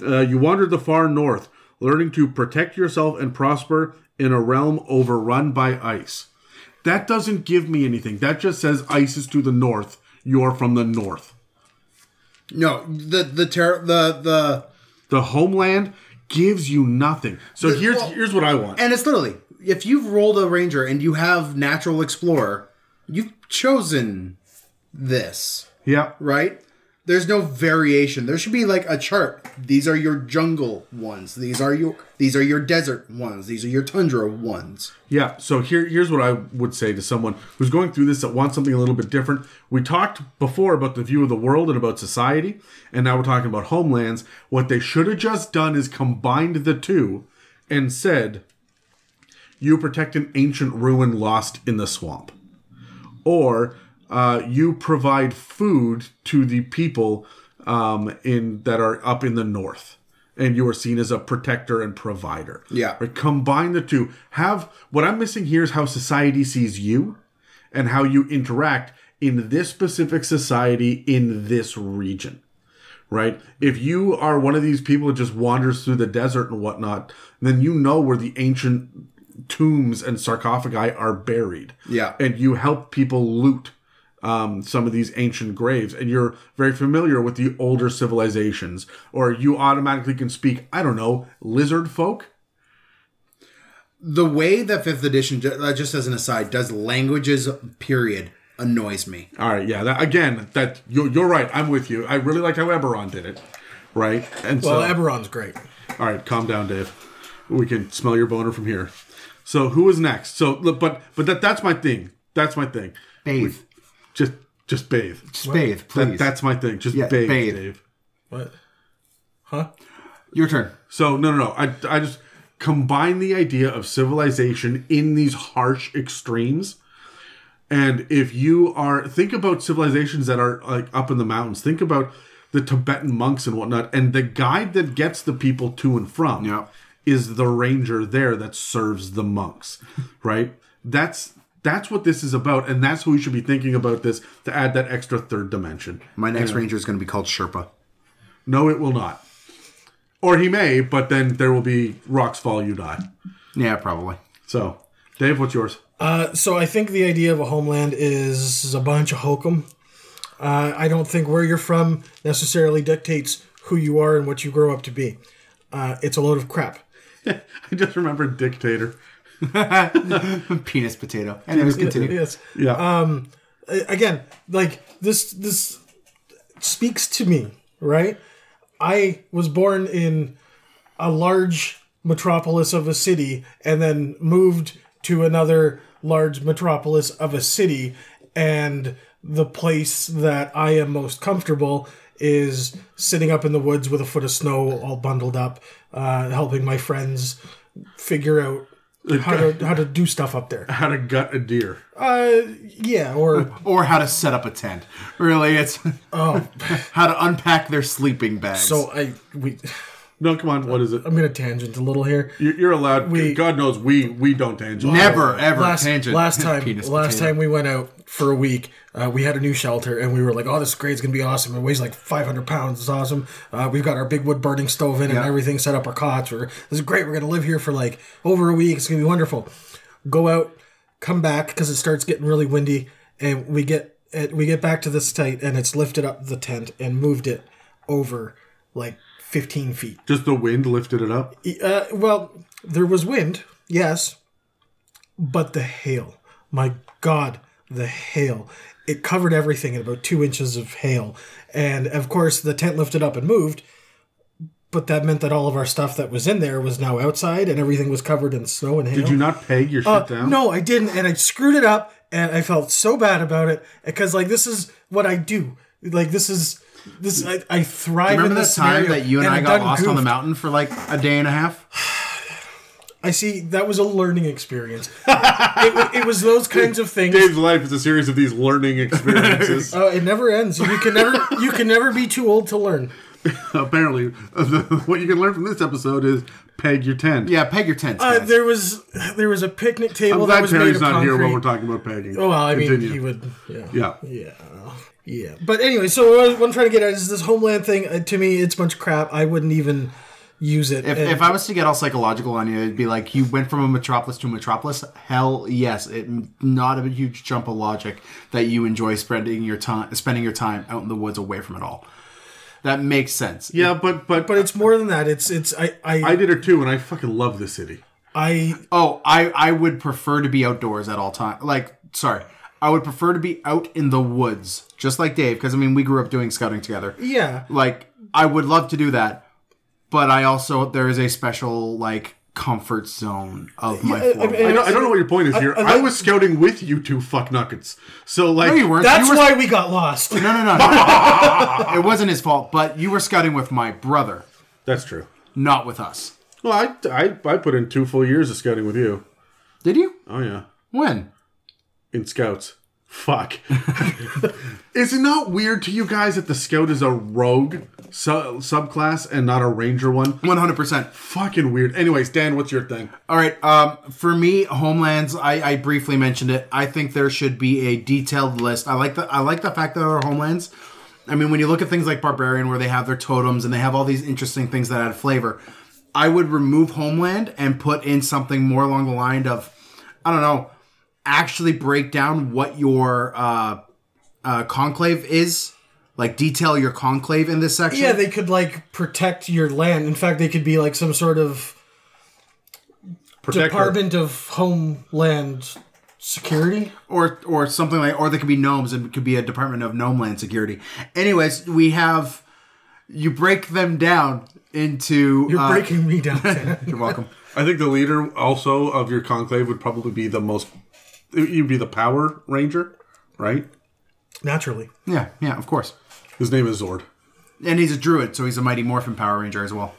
uh, you wandered the far north, learning to protect yourself and prosper in a realm overrun by ice. That doesn't give me anything. That just says ice is to the north. You're from the north. No, the the ter- the the The homeland gives you nothing. So here's well- here's what I want. and it's literally if you've rolled a ranger and you have natural explorer, you've chosen this, Yeah. right? There's no variation. There should be like a chart. These are your jungle ones. These are your these are your desert ones. These are your tundra ones. Yeah, so here here's what I would say to someone who's going through this that wants something a little bit different. We talked before about the view of the world and about society, and now we're talking about homelands. What they should have just done is combined the two and said, you protect an ancient ruin lost in the swamp, or uh, you provide food to the people um, in that are up in the north, and you are seen as a protector and provider. Yeah. Right? Combine the two. Have what I'm missing here is how society sees you, and how you interact in this specific society in this region right? If you are one of these people that just wanders through the desert and whatnot, then you know where the ancient tombs and sarcophagi are buried. Yeah. And you help people loot um, some of these ancient graves, and you're very familiar with the older civilizations, or you automatically can speak, I don't know, lizard folk. The way that fifth edition, uh, just as an aside, does languages, period, annoys me. All right, yeah. That, again, that you're, you're right. I'm with you. I really like how Eberron did it, right? And Well, so, Eberron's great. All right, calm down, Dave. We can smell your boner from here. So who is next? So, look, but but that that's my thing. That's my thing. Bathe. Just just bathe. Just bathe, That, please. that's my thing. Just Yeah, bathe, bathe. Dave. What? Huh? Your turn. So no, no, no. I I just combine the idea of civilization in these harsh extremes. And if you are think about civilizations that are like up in the mountains, think about the Tibetan monks and whatnot, and the guide that gets the people to and from Yeah. Is the ranger there that serves the monks, right? That's that's what this is about, and that's what we should be thinking about this to add that extra third dimension. My next ranger is going to be called Sherpa. No, it will not. Or he may, but then there will be rocks fall, you die. Yeah, probably. So, Dave, what's yours? Uh, so I think the idea of a homeland is a bunch of hokum. Uh, I don't think where you're from necessarily dictates who you are and what you grow up to be. Uh, it's a load of crap. I just remember dictator. Penis potato. Anyways, continue. Yes. Yeah. Um, again, like this this speaks to me, right? I was born in a large metropolis of a city and then moved to another large metropolis of a city and the place that I am most comfortable is sitting up in the woods with a foot of snow all bundled up uh, helping my friends figure out how to how to do stuff up there. How to gut a deer. Uh yeah, or Or how to set up a tent. Really, it's oh how to unpack their sleeping bags. So I we No, come on. What is it? I'm gonna tangent a little here. You- You're allowed. We- God knows we we don't tangent. never ever Last tangent. last time Penis last potato. time we went out for a week, uh, we had a new shelter and we were like, "Oh, this grade's gonna be awesome." It weighs like 500 pounds. It's awesome. Uh, we've got our big wood burning stove in and everything set up. Our cots. We're this is great. We're gonna live here for like over a week. It's gonna be wonderful. Go out, come back because it starts getting really windy, and we get it, we get back to the site and it's lifted up the tent and moved it over like 15 feet. Just the wind lifted it up. Uh, well, there was wind, yes, but the hail. My God, the hail. It covered everything in about two inches of hail. And of course, the tent lifted up and moved, but that meant that all of our stuff that was in there was now outside and everything was covered in snow and hail. Did you not peg your shit Uh, down? No, I didn't, and I screwed it up, and I felt so bad about it because, like, this is what I do. Like, this is this. I, I thrive in Remember this the time scenario, that you and, I I've got done lost on the mountain for like a day and a half? I see. That was a learning experience. it, it was those kinds of things. Dave's life is a series of these learning experiences. Uh, it never ends. You can never. You can never be too old to learn. Apparently, what you can learn from this episode is peg your tent. Yeah, peg your tent. Uh, there was there was a picnic table I'm that glad was made Terry's of not concrete. here when we're talking about pegging. Oh, well, I mean, he would. Yeah. Yeah. Yeah. Yeah. But anyway, so what, I- what I'm trying to get at is this homeland thing. Uh, to me, it's a bunch of crap. I wouldn't even use it. If, And- if I was to get all psychological on you, it'd be like you went from a metropolis to a metropolis. Hell, yes, it not a huge jump of logic that you enjoy spending your time spending your time out in the woods away from it all. That makes sense. Yeah, but but but it's more than that. It's it's I I I did it too, and I fucking love the city. I Oh, I I would prefer to be outdoors at all time. Like, sorry, I would prefer to be out in the woods, just like Dave, because I mean we grew up doing scouting together. yeah. Like, I would love to do that, but I also there is a special like comfort zone of my. I- I form. mean, I don't, I don't know what your point is here. I I, like- was scouting with you two fucknuckets. So like, no, you weren't. That's you were, why we got lost. No, no, no. no. it wasn't his fault, but you were scouting with my brother, that's true. not with us. Well, I, I I put in two full years of scouting with you. Did you? Oh yeah, When? In scouts. Fuck. is it not weird to you guys that the scout is a rogue su- subclass and not a ranger one? One hundred percent. Fucking weird. Anyways, Dan, what's your thing? All right. Um, for me, homelands. I, I briefly mentioned it. I think there should be a detailed list. I like the I like the fact that there are homelands. I mean, when you look at things like barbarian, where they have their totems and they have all these interesting things that add flavor, I would remove homeland and put in something more along the line of, I don't know, actually break down what your uh, uh, conclave is. Like detail your conclave in this section. Yeah, they could like protect your land. In fact, they could be like some sort of Protector. Department of Homeland Security. or or something like or they could be gnomes and it could be a department of gnome land security anyways we have you break them down into You're uh, breaking me down. You're welcome I think the leader also of your conclave would probably be the most. You'd be the power ranger, right? Naturally. yeah yeah of course His name is Zord. and he's a druid so he's a mighty morphin power ranger as well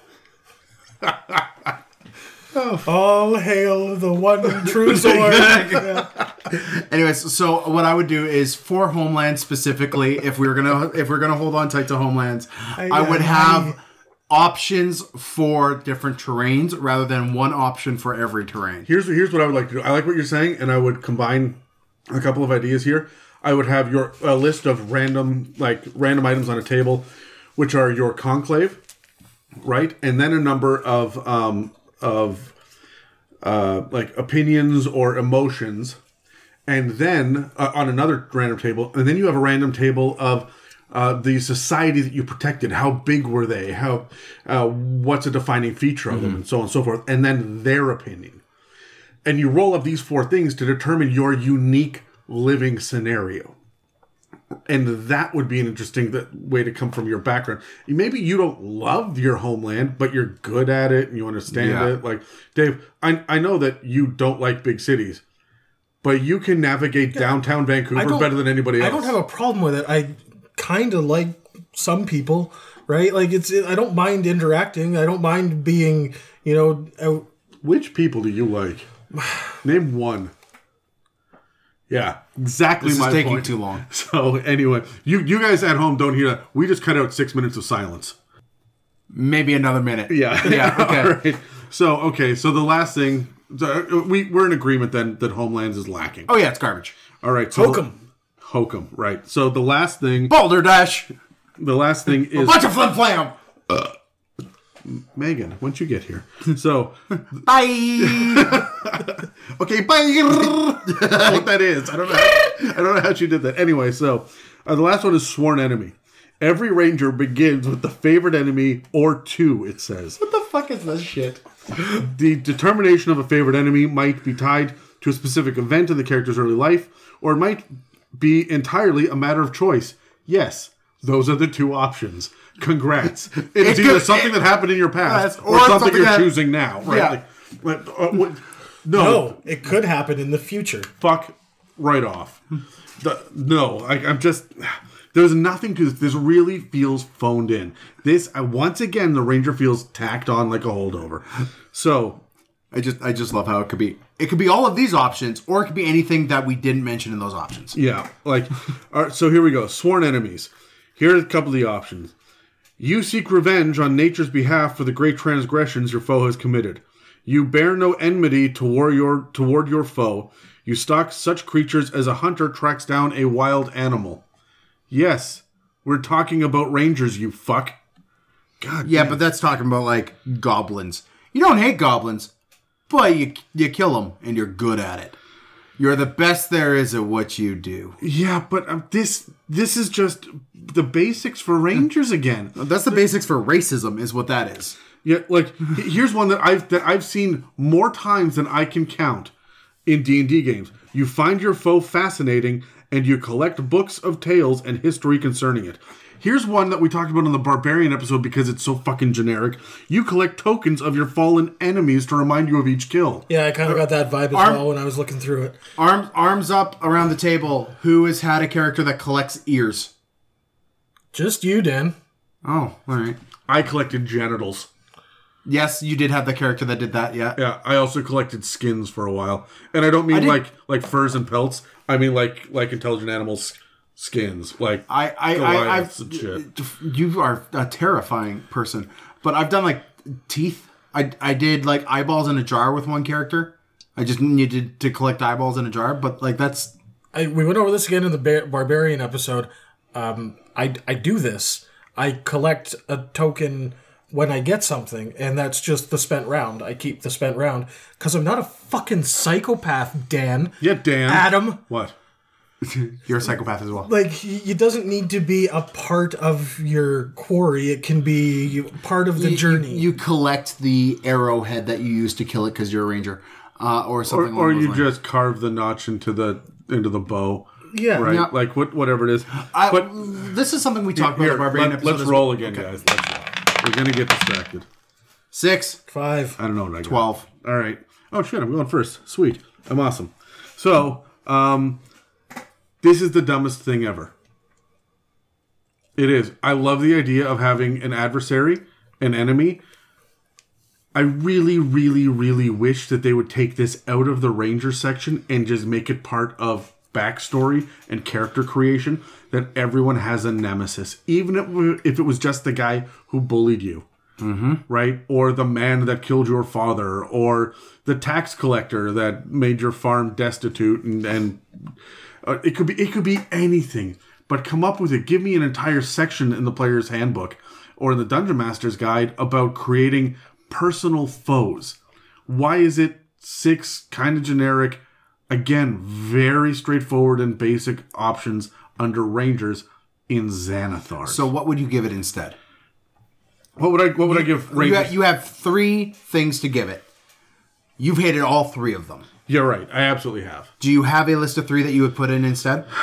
All hail the one true sword. anyways so what i would do is for homeland specifically if we were gonna if we're gonna hold on tight to homelands i would have options for different terrains rather than one option for every terrain Here's here's what I would like to do. I like what you're saying, and I would combine a couple of ideas here. I would have your a list of random like random items on a table, which are your conclave, right, and then a number of um, of uh, like opinions or emotions, and then uh, on another random table, and then you have a random table of uh, the society that you protected. How big were they? How uh, what's a defining feature of them, and so on and so forth, and then their opinion. And you roll up these four things to determine your unique living scenario. And that would be an interesting way to come from your background. Maybe you don't love your homeland, but you're good at it and you understand Yeah. it. Like Dave, I I know that you don't like big cities, but you can navigate downtown Vancouver better than anybody else. I don't have a problem with it. I kind of like some people, right? Like it's. I don't mind interacting. I don't mind being, you know, out. Which people do you like? Name one. Yeah, exactly this is my taking point. too long So anyway, you you guys at home don't hear that. We just cut out six minutes of silence. maybe another minute Yeah. yeah okay All right. So okay. So the last thing uh, we we're in agreement then that Homelands is lacking. oh yeah it's garbage All right. So Hokum. Hokum. Right. So the last thing. boulder dash The last thing is a bunch of flim flam Megan. Once you get here. So bye Okay, bye. what that is. I don't know. I don't know how she did that. Anyway, so uh, the last one is sworn enemy. Every ranger begins with the favorite enemy or two. It says what the fuck is this shit the determination of a favorite enemy might be tied to a specific event in the character's early life, or it might be entirely a matter of choice. Yes, those are the two options. Congrats. It's It either could- something that happened in your past or, or something, something you're that- choosing now. Right? Yeah. Like, like, uh, what- no, No, it could happen in the future. fuck right off. The, no, I, I'm just. There's nothing to this. This really feels phoned in. This uh, once again, the ranger feels tacked on like a holdover. So I just I just love how it could be. It could be all of these options, or it could be anything that we didn't mention in those options. yeah, like all right. So here we go. Sworn enemies. Here are a couple of the options. You seek revenge on nature's behalf for the great transgressions your foe has committed. You bear no enmity toward your toward your foe. You stalk such creatures as a hunter tracks down a wild animal. Yes, we're talking about rangers, you fuck. God, Yeah, but that's talking about like goblins. You don't hate goblins, but you you kill them and you're good at it. You're the best there is at what you do. yeah, but um, this this is just the basics for rangers again. That's the basics for racism, is what that is. Yeah, like here's one that I've that I've seen more times than I can count in D and D games. You find your foe fascinating, and you collect books of tales and history concerning it. Here's one that we talked about on the barbarian episode because it's so fucking generic. You collect tokens of your fallen enemies to remind you of each kill. Yeah, I kind of got that vibe as Arm- well when I was looking through it. Arms arms up around the table. Who has had a character that collects ears? Just you, Dan. Oh, all right. I collected genitals. Yes, you did have the character that did that. Yeah. Yeah, I also collected skins for a while, and I don't mean did- like like furs and pelts. I mean like like intelligent animals skins, like I I, I Goliaths I've and shit. you are a terrifying person. But I've done like teeth. I I did like eyeballs in a jar with one character. I just needed to collect eyeballs in a jar, but like that's I, we went over this again in the Bar- barbarian episode. Um, I I do this. I collect a token when I get something, and that's just the spent round. I keep the spent round because I'm not a fucking psychopath, Dan. yeah, Dan. Adam. What? you're a psychopath as well. Like y- it doesn't need to be a part of your quarry. It can be part of the You- journey. You, collect the arrowhead that you use to kill it because you're a ranger, uh, or Or, something. or along those you lines. just carve the notch into the into the bow, yeah. right? Yeah. Like what whatever it is. I, but this is something we talked about here, the let, us roll well. again, guys. Let's roll. We're gonna get distracted. Six, Five. I don't know what I got. 12. All right. Oh shit, I'm going first. Sweet. I'm awesome. So, um this is the dumbest thing ever. It is. I love the idea of having an adversary, an enemy. I really, really, really wish that they would take this out of the Ranger section and just make it part of backstory and character creation that everyone has a nemesis, even if, if it was just the guy who bullied you mm-hmm. right? Or the man that killed your father, or the tax collector that made your farm destitute, and and uh, it could be it could be anything. But come up with it. Give me an entire section in the player's handbook or in the dungeon master's guide about creating personal foes. Why is it six kind of generic? Again, very straightforward and basic options under rangers in Xanathar. So what would you give it instead? what would I what would I give You have, you have three things to give it. You've hated all three of them. You're right. I absolutely have. Do you have a list of three that you would put in instead?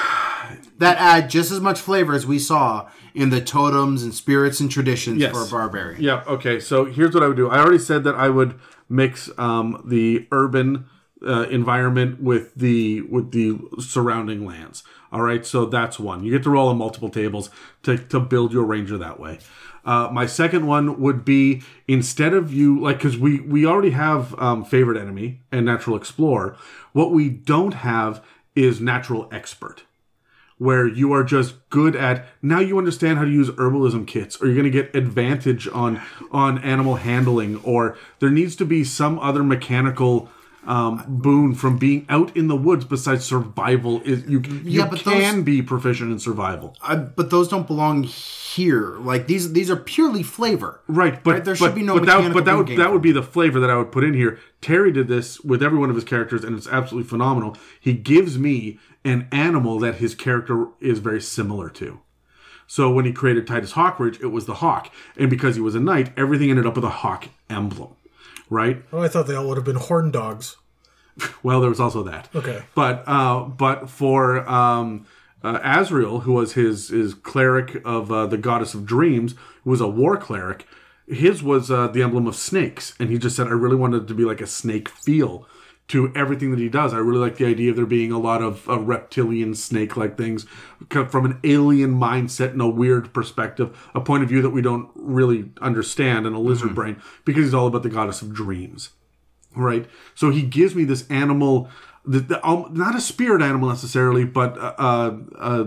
That add just as much flavor as we saw in the totems and spirits and traditions Yes. for a barbarian. Yeah. Okay. So here's what I would do. I already said that I would mix um, the urban uh, environment with the with the surrounding lands. All right. So that's one. You get to roll on multiple tables to to build your ranger that way. Uh, my second one would be instead of you like because we we already have um, favorite enemy and natural explorer. What we don't have is natural expert where you are just good at now you understand how to use herbalism kits or you're going to get advantage on on animal handling or there needs to be some other mechanical um, boon from being out in the woods besides survival is you you Yeah, but those- can be proficient in survival Uh, but those don't belong here. Like these, these are purely flavor. Right, but Right, there but, should be no but that, but that would that would be the flavor that I would put in here. Terry did this with every one of his characters, and it's absolutely phenomenal. He gives me an animal that his character is very similar to. So when he created Titus Hawkridge, it was the hawk, and because he was a knight, everything ended up with a hawk emblem, right? Oh, I thought they all would have been horn dogs. Well, there was also that. Okay. But uh, but for um, uh, Azrael, who was his his cleric of uh, the goddess of dreams, who was a war cleric, his was uh, the emblem of snakes, and he just said, "I really wanted it to be like a snake feel." To everything that he does, I really like the idea of there being a lot of uh, reptilian snake-like things from an alien mindset and a weird perspective, a point of view that we don't really understand, and a lizard brain, because he's all about the goddess of dreams right? So he gives me this animal, the, the, um, not a spirit animal necessarily, but uh, uh,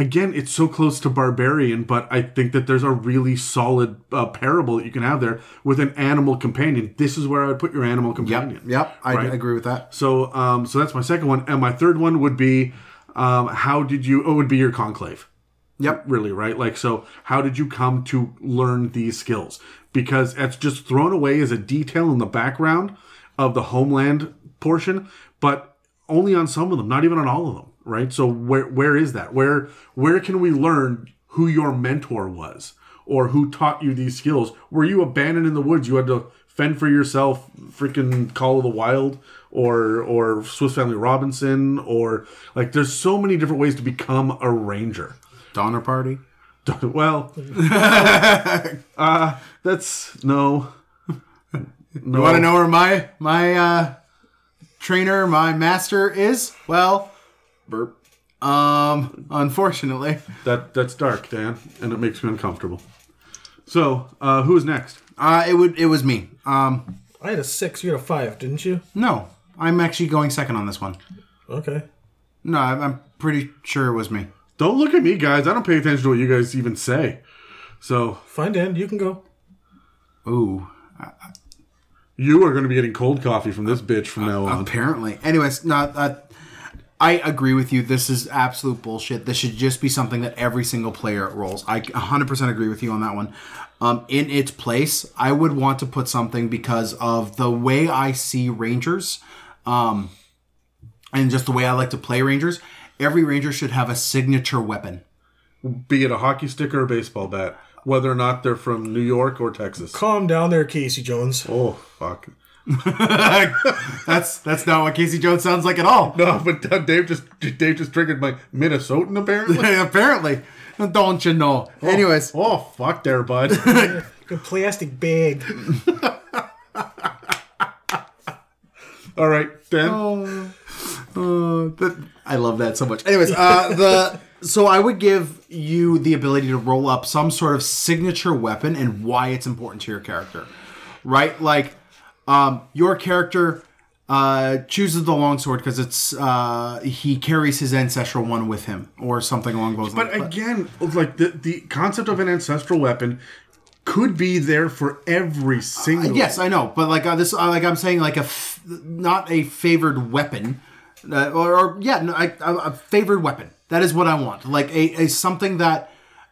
again, it's so close to barbarian. But I think that there's a really solid uh, parable that you can have there with an animal companion. This is where I would put your animal companion. Yep. I Right. agree with that. So, um, so that's my second one, and my third one would be, um, how did you? Oh, it would be your conclave Yep. really right like so how did you come to learn these skills because it's just thrown away as a detail in the background of the homeland portion but only on some of them not even on all of them right so where where is that where where can we learn who your mentor was or who taught you these skills were you abandoned in the woods you had to fend for yourself freaking call of the wild or or swiss family robinson or like there's so many different ways to become a ranger Donner party. well, uh, that's no. No. You want to know where my my uh, trainer, my master is? Well, burp. Um, unfortunately, that that's dark, Dan, and it makes me uncomfortable. So, uh, who's next? Uh, it would. It was me. Um, I had a six. You had a five, didn't you? no, I'm actually going second on this one. Okay. No, I'm, I'm pretty sure it was me. Don't look at me, guys. I don't pay attention to what you guys even say. So Fine, Dan. You can go. Ooh, you are going to be getting cold coffee from this bitch from now on. apparently. Anyways, no, uh, I agree with you. This is absolute bullshit. This should just be something that every single player rolls. I 100% agree with you on that one. Um, in its place, I would want to put something because of the way I see Rangers, um, and just the way I like to play Rangers. Every Ranger should have a signature weapon. Be it a hockey stick or a baseball bat, whether or not they're from New York or Texas. Calm down there, Casey Jones. Oh fuck. That's that's not what Casey Jones sounds like at all. No, but uh, Dave just Dave just triggered my Minnesotan apparently. apparently, don't you know? Anyways, Oh fuck there, bud. The plastic bag. All right, Dan. Uh, that, I love that so much. Anyways, uh, the so I would give you the ability to roll up some sort of signature weapon and why it's important to your character, right? Like, um, your character uh, chooses the longsword because it's uh, he carries his ancestral one with him or something along those But lines. But again, like the the concept of an ancestral weapon could be there for every single. Yes, I know, but like uh, this, uh, like I'm saying, like a f- not a favored weapon, uh, or, or yeah, no, I, a a favored weapon. That is what I want. Like a, a something that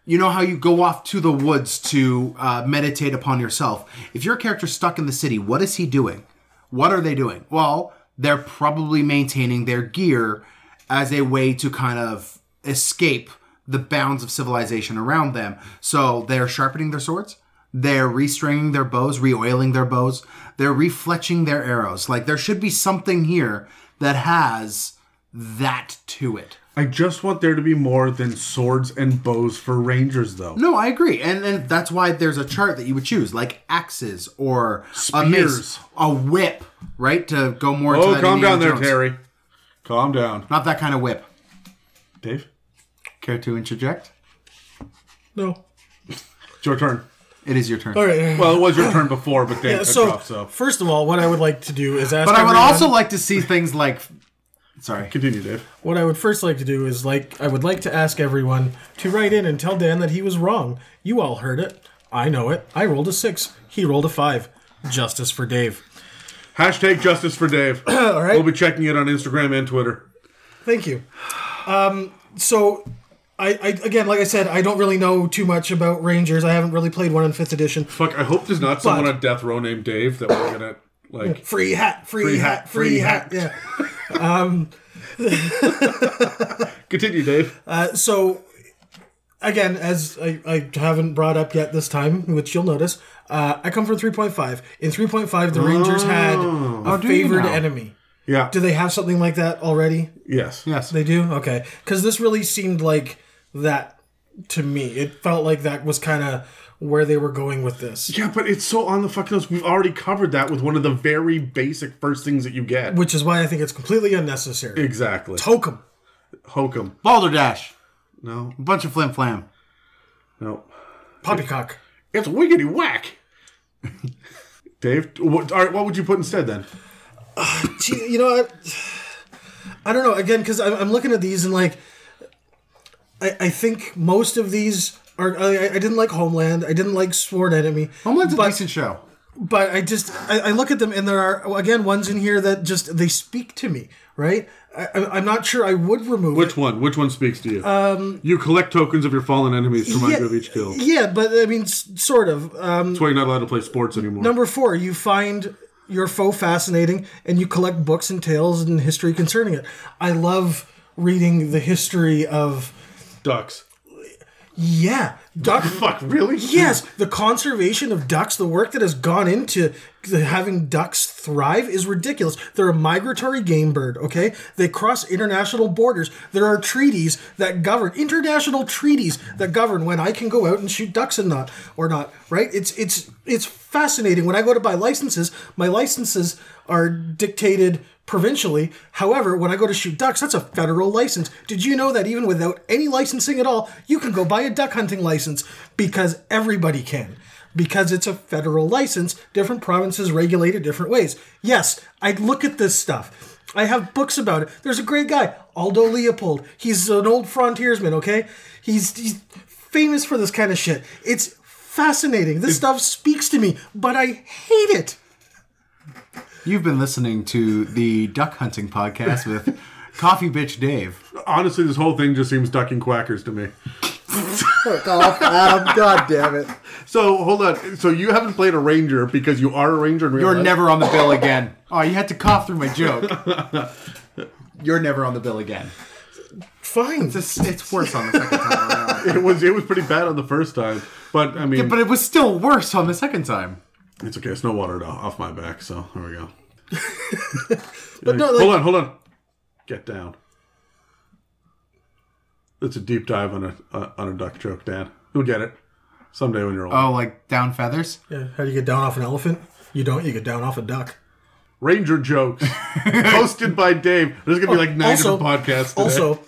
you know how you go off to the woods to uh, meditate upon yourself. If your character's stuck in the city, what is he doing? What are they doing? Well, they're probably maintaining their gear as a way to kind of escape the bounds of civilization around them. So they're sharpening their swords, they're restringing their bows, reoiling their bows, they're refletching their arrows. Like there should be something here that has that to it. I just want there to be more than swords and bows for rangers, though. No, I agree, and and that's why there's a chart that you would choose, like axes or a mace, Spears. a whip, right? To go more. into Oh, that calm Indiana down there, Jones. Terry. Calm down, Not that kind of whip. Dave. Care to interject? No. It's your turn. It is your turn. All right. Well, it was your turn before, but Dave Yeah, cut so, off. So first of all, what I would like to do is ask. But I would everyone- also like to see things like. Sorry. continue, Dave. What I would first like to do is like I would like to ask everyone to write in and tell Dan that he was wrong. You all heard it. I know it. I rolled a six. He rolled a five. Justice for Dave. Hashtag justice for Dave. All right. We'll be checking it on Instagram and Twitter. Thank you. Um, so, I, I again, like I said, I don't really know too much about Rangers. I haven't really played one in fifth edition. Fuck, I hope there's not someone But- on death row named Dave that we're gonna like. Free hat, free, Free hat, hat, free hat. hat. Yeah. Continue, Dave. Uh, so, again, as I, I haven't brought up yet this time, which you'll notice, uh, I come from 3.5. In 3.5, the Rangers had a do you favored enemy. yeah. Do they have something like that already? yes. Yes. They do? Okay. Because this really seemed like that to me. It felt like that was kind of where they were going with this. Yeah, but it's so on the fucking nose. We've already covered that with one of the very basic first things that you get. Which is why I think it's completely unnecessary. Exactly. Tokum. Hokum. Balderdash. No. A bunch of flim flam. No. Poppycock. It's wiggity whack. Dave, what, all right, what would you put instead then? Uh, gee, you know what? I don't know. Again, because I'm, I'm looking at these and like, I, I think most of these are. I, I didn't like Homeland. I didn't like Sworn Enemy. Homeland's a but, decent show. But I just I, I look at them and there are again ones in here that just they speak to me. Right. I, I- I'm not sure I would remove Which it. one? Which one speaks to you? Um, you collect tokens of your fallen enemies to remind you of each kill. Yeah, but I mean, s- sort of. Um, That's why you're not allowed to play sports anymore. Number four, you find your foe fascinating and you collect books and tales and history concerning it. I love reading the history of Ducks. Yeah, duck. Fuck, really? Yes, the conservation of ducks, the work that has gone into having ducks thrive is ridiculous. They're a migratory game bird, okay? They cross international borders. There are treaties that govern international treaties that govern when I can go out and shoot ducks and not or not, right? It's it's it's fascinating. When I go to buy licenses, my licenses are dictated provincially. However, when I go to shoot ducks, that's a federal license. Did you know that even without any licensing at all, you can go buy a duck hunting license because everybody can? because it's a federal license. Different provinces regulate it different ways. Yes, I look at this stuff. I have books about it. There's a great guy, Aldo Leopold. He's an old frontiersman, okay? He's, he's famous for this kind of shit. It's fascinating. This stuff speaks to me, but I hate it. You've been listening to the duck hunting podcast with Coffee Bitch Dave. Honestly, this whole thing just seems ducking quackers to me. Adam, God damn it. So hold on. So you haven't played a ranger because you are a ranger in real You're life? never on the bill again. Oh, you had to cough through my joke. You're never on the bill again. Fine. It's, it's worse on the second time around. It was it was pretty bad on the first time, but I mean, Yeah, But it was still worse on the second time. It's okay. It's no water off my back, so there we go. But no, like, hold on, hold on. Get down. It's a deep dive on a uh, on a duck joke, Dan. You'll get it someday when you're old. Oh, like down feathers? Yeah, how do you get down off an elephant? You don't. You get down off a duck. Ranger jokes hosted by Dave. There's gonna be like nine Also- different podcasts. Today. Also,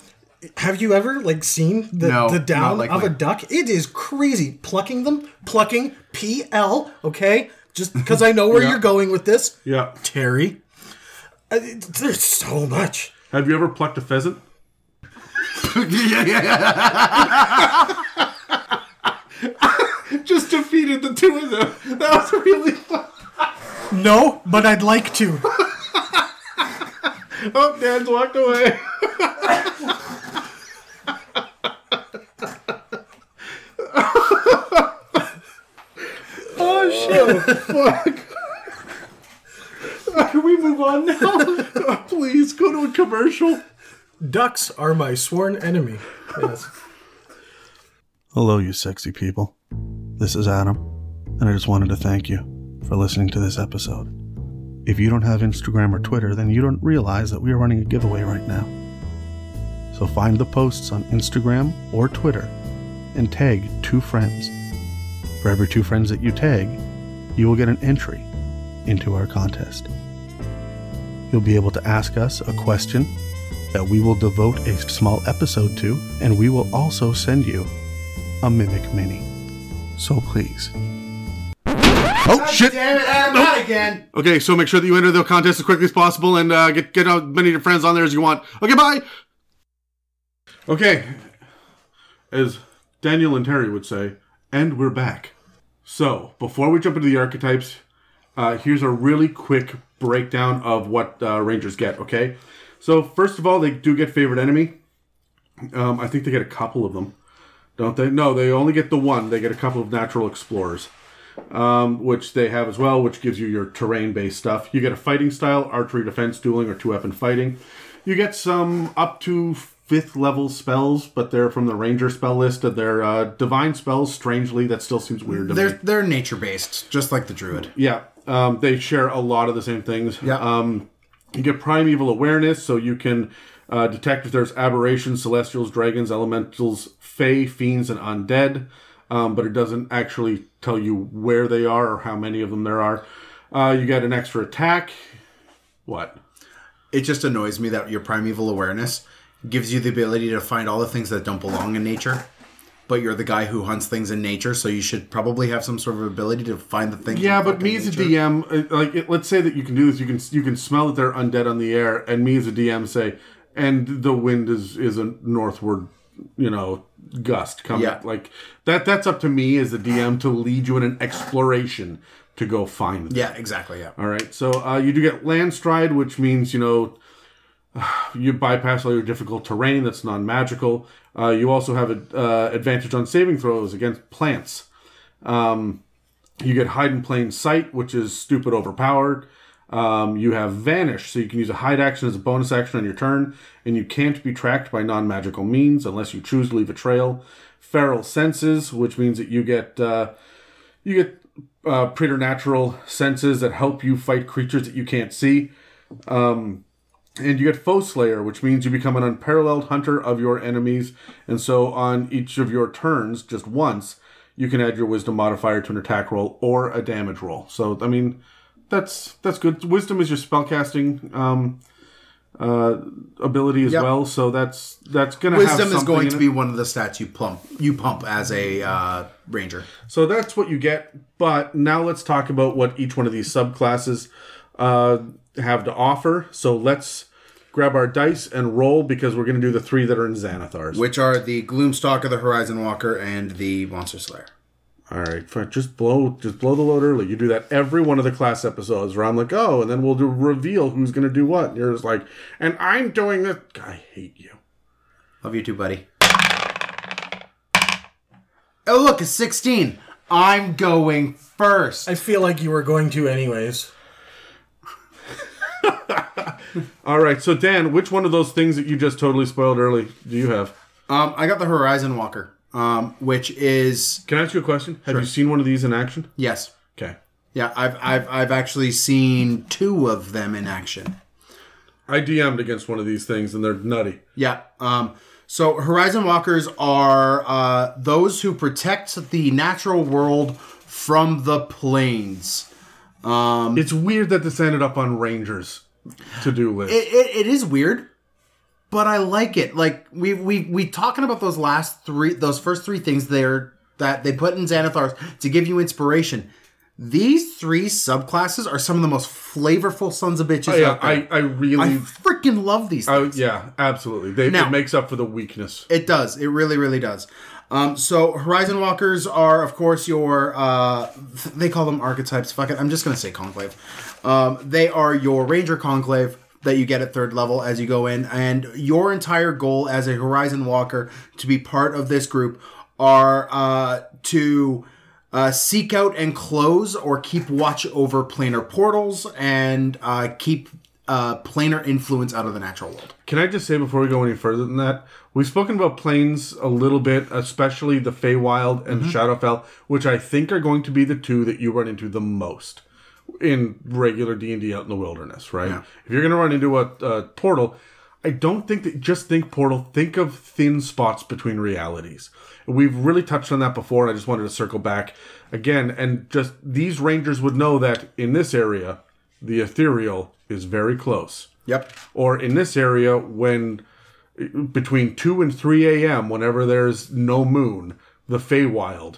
have you ever like seen the, No, the down of a duck? It is crazy. Plucking them, plucking P L. Okay, just because I know where you're going with this, yeah. Terry. Uh, it- there's so much. Have you ever plucked a pheasant? Just defeated the two of them. That was really fun. No, but I'd like to. Oh, Dan's walked away. shit! Oh, fuck. Can we move on now? Oh, please go to a commercial. Ducks are my sworn enemy. Yes. Hello, you sexy people. This is Adam, and I just wanted to thank you for listening to this episode. If you don't have Instagram or Twitter, then you don't realize that we are running a giveaway right now. So find the posts on Instagram or Twitter and tag two friends. For every two friends that you tag, you will get an entry into our contest. You'll be able to ask us a question that we will devote a small episode to, and we will also send you a Mimic Mini. So please. Oh shit! Damn it, Adam, not again. Okay, so make sure that you enter the contest as quickly as possible and uh, get get as many of your friends on there as you want. Okay, bye. Okay, as Daniel and Terry would say, and we're back. So before we jump into the archetypes, uh, here's a really quick breakdown of what uh, Rangers get. Okay, so first of all, they do get favorite enemy. Um, I think they get a couple of them, don't they? No, they only get the one. They get a couple of natural explorers um, which they have as well, which gives you your terrain based stuff. You get a fighting style, archery, defense, dueling, or two weapon fighting. You get some up to fifth level spells, but they're from the ranger spell list. They're uh, divine spells. Strangely, that still seems weird to They're me. they're nature based, just like the druid. Yeah, um, they share a lot of the same things. Yeah. Um, you get primeval awareness, so you can uh, detect if there's aberrations, celestials, dragons, elementals, fae, fiends, and undead. Um, but it doesn't actually tell you where they are or how many of them there are. Uh, you get an extra attack. What? It just annoys me that your primeval awareness gives you the ability to find all the things that don't belong in nature. But you're the guy who hunts things in nature, so you should probably have some sort of ability to find the things. Yeah, but me as a nature. DM, uh, like, it, let's say that you can do this. You can you can smell that they're undead on the air, and me as a DM say, and the wind is is a northward, you know, gust coming. Yeah. Like that. That's up to me as the DM to lead you in an exploration to go find them. Yeah, exactly. Yeah. All right. So uh, you do get land stride, which means you know you bypass all your difficult terrain that's non-magical. Uh, you also have an uh, advantage on saving throws against plants. Um, you get hide in plain sight, which is stupid overpowered. Um, you have vanish, so you can use a hide action as a bonus action on your turn, and you can't be tracked by non-magical means unless you choose to leave a trail. Feral senses, which means that you get uh, you get uh, preternatural senses that help you fight creatures that you can't see. Um, and you get Foe Slayer, which means you become an unparalleled hunter of your enemies. And so on each of your turns, just once, you can add your Wisdom modifier to an attack roll or a damage roll. So I mean, that's that's good. Wisdom is your spellcasting um, uh, ability as Yep. well. So that's that's gonna have Wisdom is going in to be one of the stats you pump you pump as a uh, ranger. So that's what you get. But now let's talk about what each one of these subclasses uh, have to offer. So let's grab our dice and roll because we're going to do the three that are in Xanathars. which are the Gloomstalker, the Horizon Walker, and the Monster Slayer. All right, fine. Just blow, just blow the load early. You do that every one of the class episodes where I'm like, oh, and then we'll do reveal who's going to do what. And you're just like, and I'm doing this. I hate you. Love you too, buddy. Oh, look, it's 16. I'm going first. I feel like you were going to anyways. All right, so Dan, which one of those things that you just totally spoiled early do you have? Um, I got the Horizon Walker, um, which is Can I ask you a question? Have you seen one of these in action? yes, Okay. yeah. I've I've I've actually seen two of them in action. I DM'd against one of these things and they're nutty. Yeah. Um, so Horizon Walkers are uh, those who protect the natural world from the planes. Um, it's weird that this ended up on Rangers to do list. It, it, it is weird, but I like it. Like we we we talking about those last three, those first three things there that they put in Xanathars to give you inspiration. These three subclasses are some of the most flavorful sons of bitches Oh, yeah, out there. I, I really, I freaking love these. Oh, I- yeah, absolutely. They, Now- it makes up for the weakness. It does. It really, really does. Um, so Horizon Walkers are, of course, your uh, th- they call them archetypes. Fuck it, I'm just gonna say conclave. Um, they are your Ranger conclave that you get at third level as you go in, and your entire goal as a Horizon Walker to be part of this group are uh, to uh, seek out and close or keep watch over planar portals and uh, keep uh, planar influence out of the natural world. Can I just say before we go any further than that, we've spoken about planes a little bit, especially the Feywild and mm-hmm. Shadowfell, which I think are going to be the two that you run into the most in regular D and D out in the wilderness. Right? If you're going to run into a, a portal, I don't think that just think portal. Think of thin spots between realities. We've really touched on that before, and I just wanted to circle back again. And just these rangers would know that in this area, the ethereal is very close Yep. or in this area when between 2 and 3 a.m whenever there's no moon the Feywild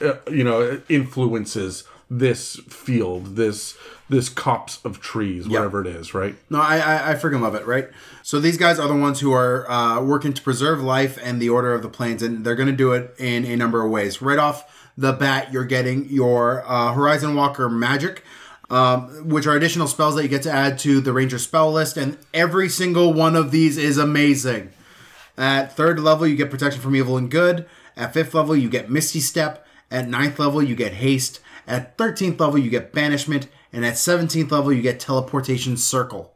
uh, you know influences this field this this copse of trees whatever it is right No, I, I I freaking love it, right? So these guys are the ones who are uh, working to preserve life and the order of the planes, and they're going to do it in a number of ways. Right off the bat, you're getting your uh, Horizon Walker magic, um, which are additional spells that you get to add to the Ranger spell list, and every single one of these is amazing. At third level, you get protection from evil and good. At fifth level, you get Misty Step. At ninth level, you get haste. At thirteenth level, you get banishment, and at seventeenth level, you get teleportation circle.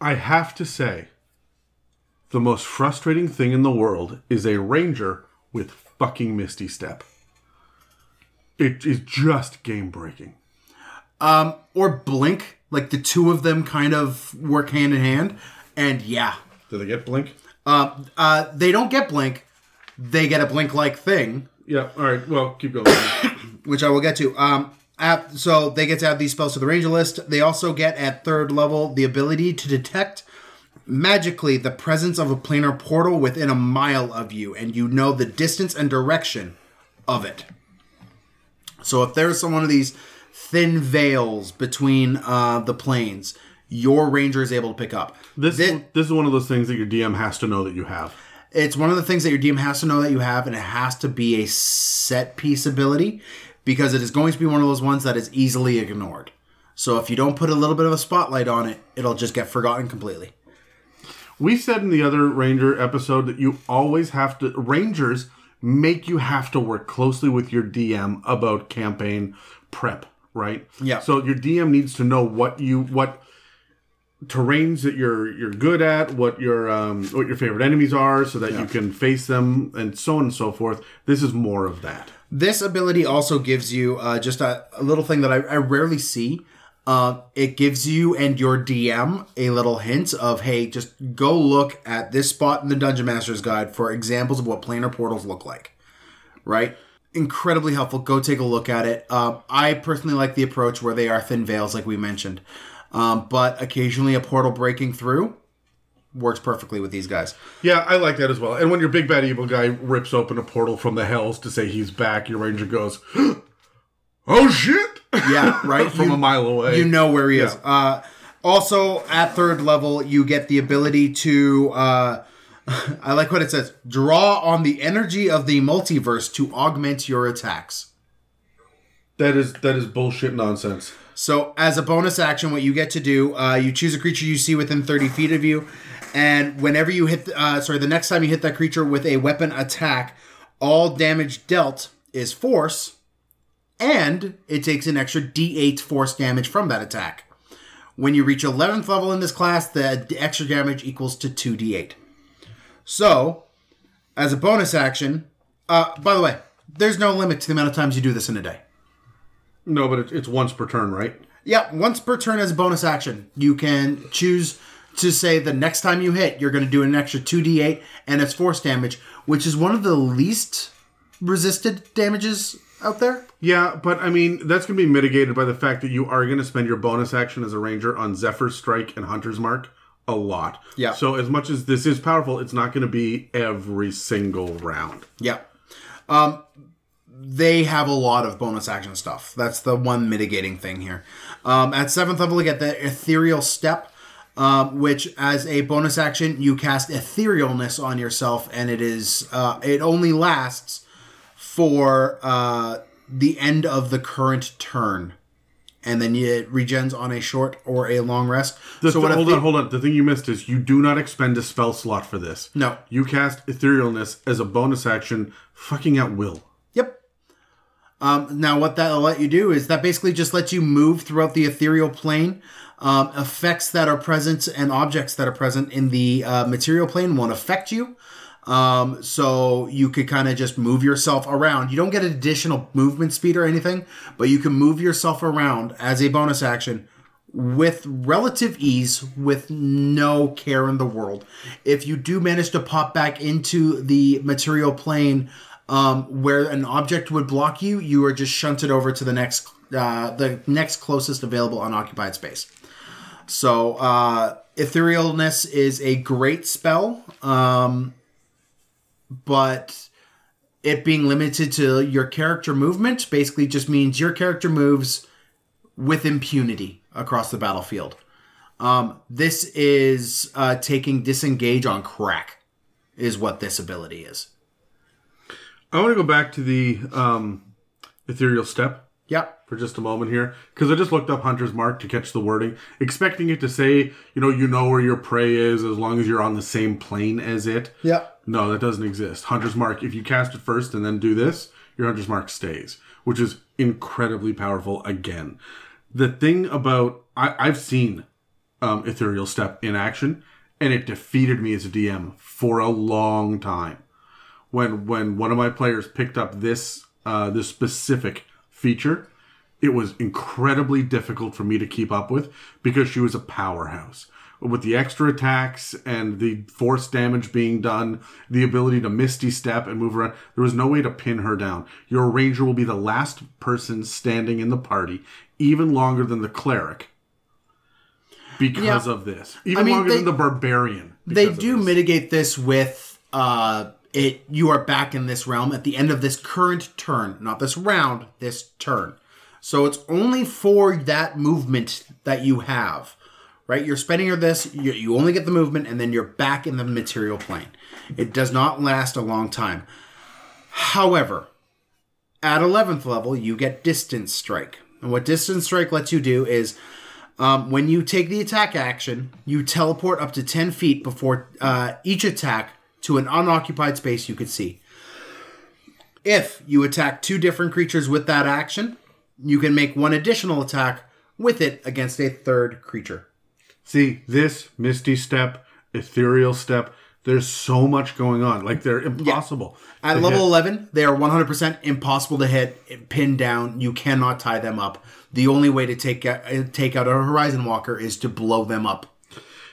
i have to say the most frustrating thing in the world is a ranger with fucking misty step it is just game breaking or blink like the two of them kind of work hand in hand. And yeah. Do they get blink? Uh, uh, they don't get blink. They get a blink like thing. Yeah all right well keep going. Which i will get to. Um, at, so they get to add these spells to the ranger list. They also get at third level the ability to detect magically the presence of a planar portal within a mile of you and you know the distance and direction of it. So if there's some one of these thin veils between uh, the planes your ranger is able to pick up this, Thi- this is one of those things that your dm has to know that you have it's one of the things that your DM has to know that you have, and it has to be a set piece ability because it is going to be one of those ones that is easily ignored. So if you don't put a little bit of a spotlight on it, it'll just get forgotten completely. We said in the other Ranger episode that you always have to Rangers make you have to work closely with your DM about campaign prep, right? Yeah. So your DM needs to know what you what terrains that you're you're good at, what your um what your favorite enemies are so that you can face them and so on and so forth. This is more of that. This ability also gives you uh, just a, a little thing that I, I rarely see. Uh, it gives you and your DM a little hint of, hey, just go look at this spot in the Dungeon Master's Guide for examples of what planar portals look like. Right? Incredibly helpful. Go take a look at it. Uh, I personally like the approach where they are thin veils, like we mentioned. Um, but occasionally a portal breaking through works perfectly with these guys. Yeah, I like that as well. And when your big bad evil guy rips open a portal from the hells to say he's back, your ranger goes, "Oh shit!" Yeah, right. from You- a mile away. You know where he is. Uh, also, at third level, you get the ability to. Uh, I like what it says. Draw on the energy of the multiverse to augment your attacks. that is that is bullshit nonsense. So, as a bonus action, what you get to do, uh, you choose a creature you see within 30 feet of you, and whenever you hit, uh, sorry, the next time you hit that creature with a weapon attack, all damage dealt is force, and it takes an extra d8 force damage from that attack. When you reach 11th level in this class, the extra damage equals to 2d8. So, as a bonus action, uh, by the way, there's no limit to the amount of times you do this in a day. No, but it, it's once per turn, right? Yeah, once per turn as a bonus action, you can choose to say the next time you hit, you're going to do an extra 2d8 and it's force damage, which is one of the least resisted damages out there. Yeah, but I mean that's going to be mitigated by the fact that you are going to spend your bonus action as a ranger on Zephyr's Strike and Hunter's Mark a lot. Yeah. So as much as this is powerful, it's not going to be every single round. Yeah. Um, they have a lot of bonus action stuff. That's the one mitigating thing here. Um, at seventh level, you get the ethereal step, um, which as a bonus action you cast etherealness on yourself, and it is uh, it only lasts for uh, the end of the current turn, and then it regens on a short or a long rest. The so what hold ethe- on, hold on. The thing you missed is you do not expend a spell slot for this. No. You cast Etherealness as a bonus action, fucking at will. Yep. Um, now, what that'll let you do is that basically just lets you move throughout the ethereal plane. Um, effects that are present and objects that are present in the uh, material plane won't affect you. Um, so you could kind of just move yourself around. You don't get additional movement speed or anything, but you can move yourself around as a bonus action with relative ease, with no care in the world. If you do manage to pop back into the material plane um, where an object would block you, you are just shunted over to the next, uh, the next closest available unoccupied space. So, uh, etherealness is a great spell, um, but it being limited to your character movement basically just means your character moves with impunity across the battlefield. Um, this is uh, taking disengage on crack, is what this ability is. I want to go back to the um, Ethereal Step Yep. for just a moment here because I just looked up Hunter's Mark to catch the wording, expecting it to say, you know, you know where your prey is as long as you're on the same plane as it. Yep. No, that doesn't exist. Hunter's Mark, if you cast it first and then do this, your Hunter's Mark stays, which is incredibly powerful again. The thing about, I, I've seen um, Ethereal Step in action, and it defeated me as a DM for a long time. When when one of my players picked up this uh, this specific feature, it was incredibly difficult for me to keep up with because she was a powerhouse. With the extra attacks and the force damage being done, the ability to misty step and move around, there was no way to pin her down. Your ranger will be the last person standing in the party, even longer than the cleric, because Yeah. of this. Even mean, longer they- than the barbarian. They do this. mitigate this with uh, it. You are back in this realm at the end of this current turn, not this round, this turn. So it's only for that movement that you have, right? You're spending your this. You, you only get the movement, and then you're back in the material plane. It does not last a long time. However, at 11th level, you get Distance Strike. And what Distance Strike lets you do is um, when you take the attack action, you teleport up to 10 feet before uh, each attack to an unoccupied space you could see. If you attack two different creatures with that action, you can make one additional attack with it against a third creature. See, this Misty Step, Ethereal Step, there's so much going on. Like, they're impossible. At level hit. 11, they are 100% impossible to hit, pin down. You cannot tie them up. The only way to take uh, take out a Horizon Walker is to blow them up.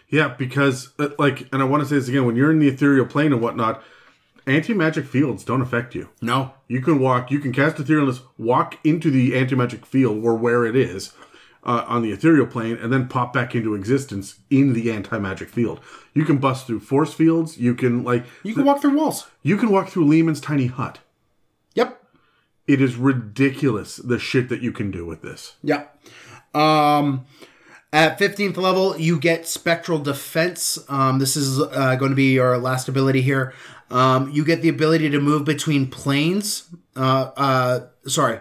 Yeah, because, uh, like, and I want to say this again when you're in the ethereal plane and whatnot, anti magic fields don't affect you. No. You can walk, you can cast Etherealness, walk into the anti magic field or where it is, uh, on the ethereal plane and then pop back into existence in the anti-magic field. You can bust through force fields. You can like You can walk through walls. you can walk through Leomund's tiny hut. Yep. It is ridiculous the shit that you can do with this. Yeah. Um, at 15th level, you get Spectral Defense. Um, this is uh, going to be your last ability here. Um, you get the ability to move between planes. Uh, uh, sorry.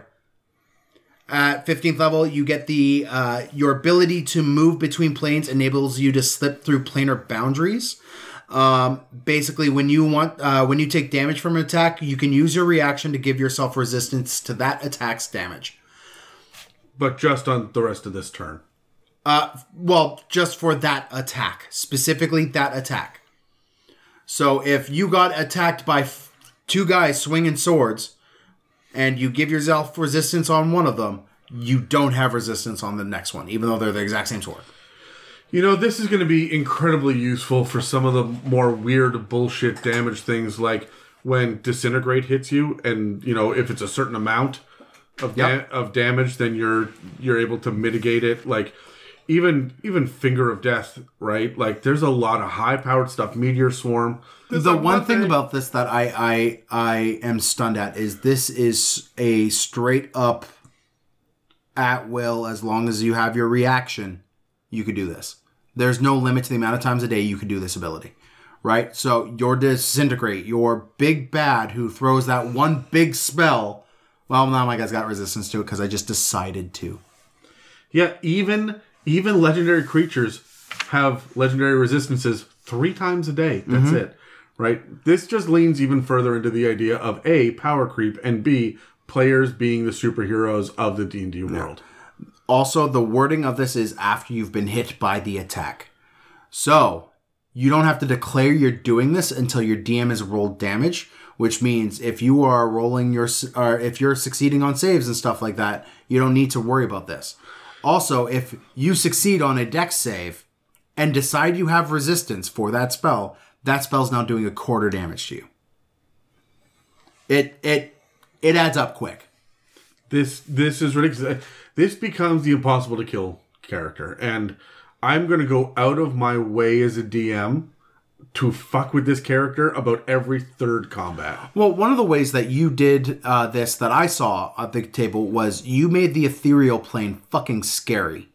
At 15th level, you get the uh, your ability to move between planes enables you to slip through planar boundaries. Um, basically, when you want uh, when you take damage from an attack, you can use your reaction to give yourself resistance to that attack's damage. But just on the rest of this turn. Uh, Well, just for that attack, specifically that attack. So if you got attacked by f- two guys swinging swords, and you give yourself resistance on one of them, you don't have resistance on the next one, even though they're the exact same sword. You know, this is going to be incredibly useful for some of the more weird bullshit damage things like when disintegrate hits you and, you know, if it's a certain amount of da- Yep. of damage then you're you're able to mitigate it like even even finger of death, right? Like there's a lot of high powered stuff, meteor swarm. There's the like one thing thing- about this that I, I I am stunned at is this is a straight up at will as long as you have your reaction, you could do this. There's no limit to the amount of times a day you could do this ability. Right? So your disintegrate, your big bad who throws that one big spell. Well, now my guy's got resistance to it because I just decided to. Yeah, even even legendary creatures have legendary resistances three times a day. That's Mm-hmm. it. Right? This just leans even further into the idea of A, power creep, and B, players being the superheroes of the D&D world. Also, the wording of this is after you've been hit by the attack. So, you don't have to declare you're doing this until your DM has rolled damage, which means if you are rolling your or if you're succeeding on saves and stuff like that, you don't need to worry about this. Also, if you succeed on a dex save and decide you have resistance for that spell, that spell's now doing a quarter damage to you. It it it adds up quick. This this is ridiculous. This becomes the impossible to kill character, and I'm going to go out of my way as a DM to fuck with this character about every third combat. Well, one of the ways that you did uh, this that I saw at the table was you made the ethereal plane fucking scary,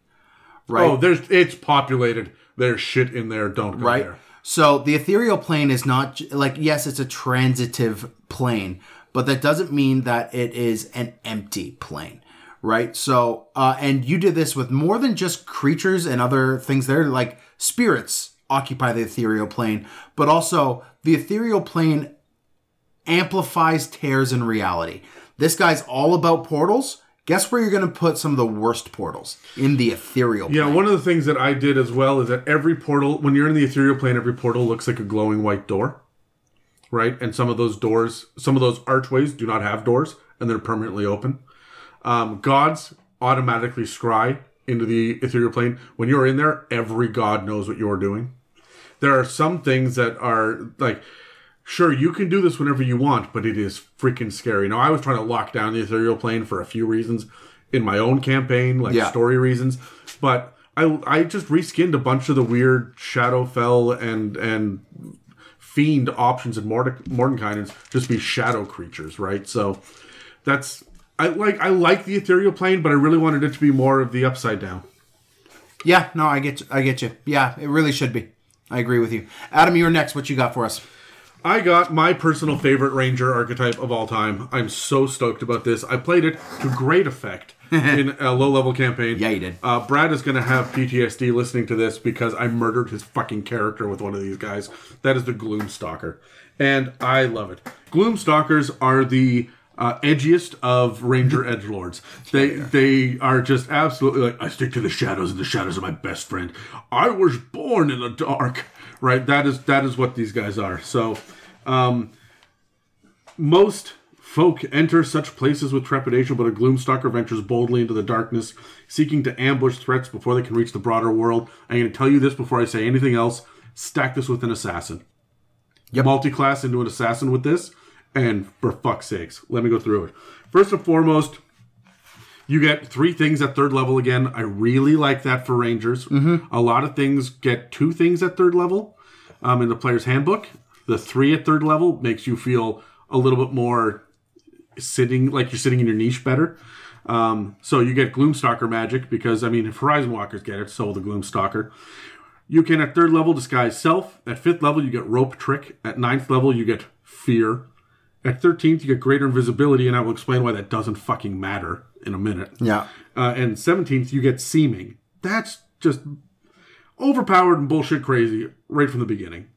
right? Oh, there's it's populated. There's shit in there. Don't go right. there. So the ethereal plane is not like yes, it's a transitive plane, but that doesn't mean that it is an empty plane, right? So, uh, and you did this with more than just creatures and other things. There, like spirits occupy the ethereal plane, but also the ethereal plane amplifies tears in reality. This guy's all about portals. Guess where you're going to put some of the worst portals in the ethereal. Yeah, one of the things that I did as well is that every portal, when you're in the ethereal plane, every portal looks like a glowing white door, right? And some of those doors, some of those archways do not have doors, and they're permanently open. Um, gods automatically scry into the ethereal plane. When you're in there, every god knows what you're doing. There are some things that are like, sure, you can do this whenever you want, but it is freaking scary. Now, I was trying to lock down the ethereal plane for a few reasons in my own campaign, like Yeah. story reasons, but I I just reskinned a bunch of the weird Shadowfell and and fiend options in Morde- Mordenkainen's just be shadow creatures, right? So that's I like I like the ethereal plane, but I really wanted it to be more of the upside down. Yeah, no, I get, you. I get you. Yeah, it really should be. I agree with you, Adam. You're next. What you got for us? I got my personal favorite ranger archetype of all time. I'm so stoked about this. I played it to great effect in a low level campaign. Yeah, you did. Uh, Brad is going to have PTSD listening to this because I murdered his fucking character with one of these guys. That is the Gloomstalker. And I love it. Gloomstalkers are the uh, edgiest of Ranger edge lords. They they are just absolutely like I stick to the shadows, and the shadows are my best friend. I was born in the dark. Right. That is that is what these guys are. So, um, most folk enter such places with trepidation, but a Gloomstalker ventures boldly into the darkness, seeking to ambush threats before they can reach the broader world. I'm going to tell you this before I say anything else. Stack this with an assassin. Yep. Multi-class into an assassin with this, and for fuck's sakes, let me go through it. First and foremost, You get three things at third level again. I really like that for Rangers. A lot of things get two things at third level um, in the player's handbook. The three at third level makes you feel a little bit more sitting like you're sitting in your niche better. Um, so you get Gloomstalker magic because I mean if Horizon Walkers get it, so will the Gloomstalker. You can at third level disguise self. At fifth level you get rope trick. At ninth level you get fear. At thirteenth you get greater invisibility, and I will explain why that doesn't fucking matter in a minute. Yeah. Uh, and seventeenth you get seeming. That's just overpowered and bullshit crazy right from the beginning.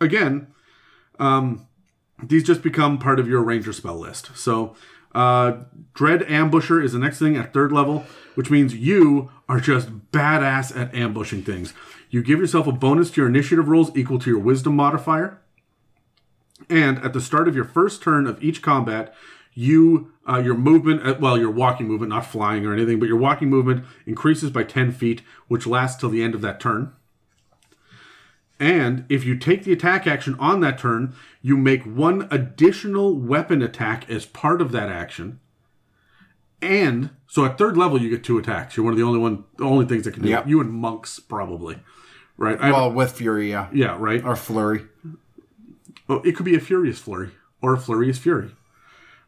Again, um, these just become part of your ranger spell list. So, uh, Dread Ambusher is the next thing at third level, which means you are just badass at ambushing things. You give yourself a bonus to your initiative rolls equal to your wisdom modifier. And at the start of your first turn of each combat, you uh, your movement, uh, well, your walking movement, not flying or anything, but your walking movement increases by ten feet, which lasts till the end of that turn. And if you take the attack action on that turn, you make one additional weapon attack as part of that action. And so at third level, you get two attacks. You're one of the only one, the only things that can do Yep. it. You and monks probably, right? Well, with Fury, yeah. yeah, right. Or Flurry. Well, it could be a furious flurry or a furious fury.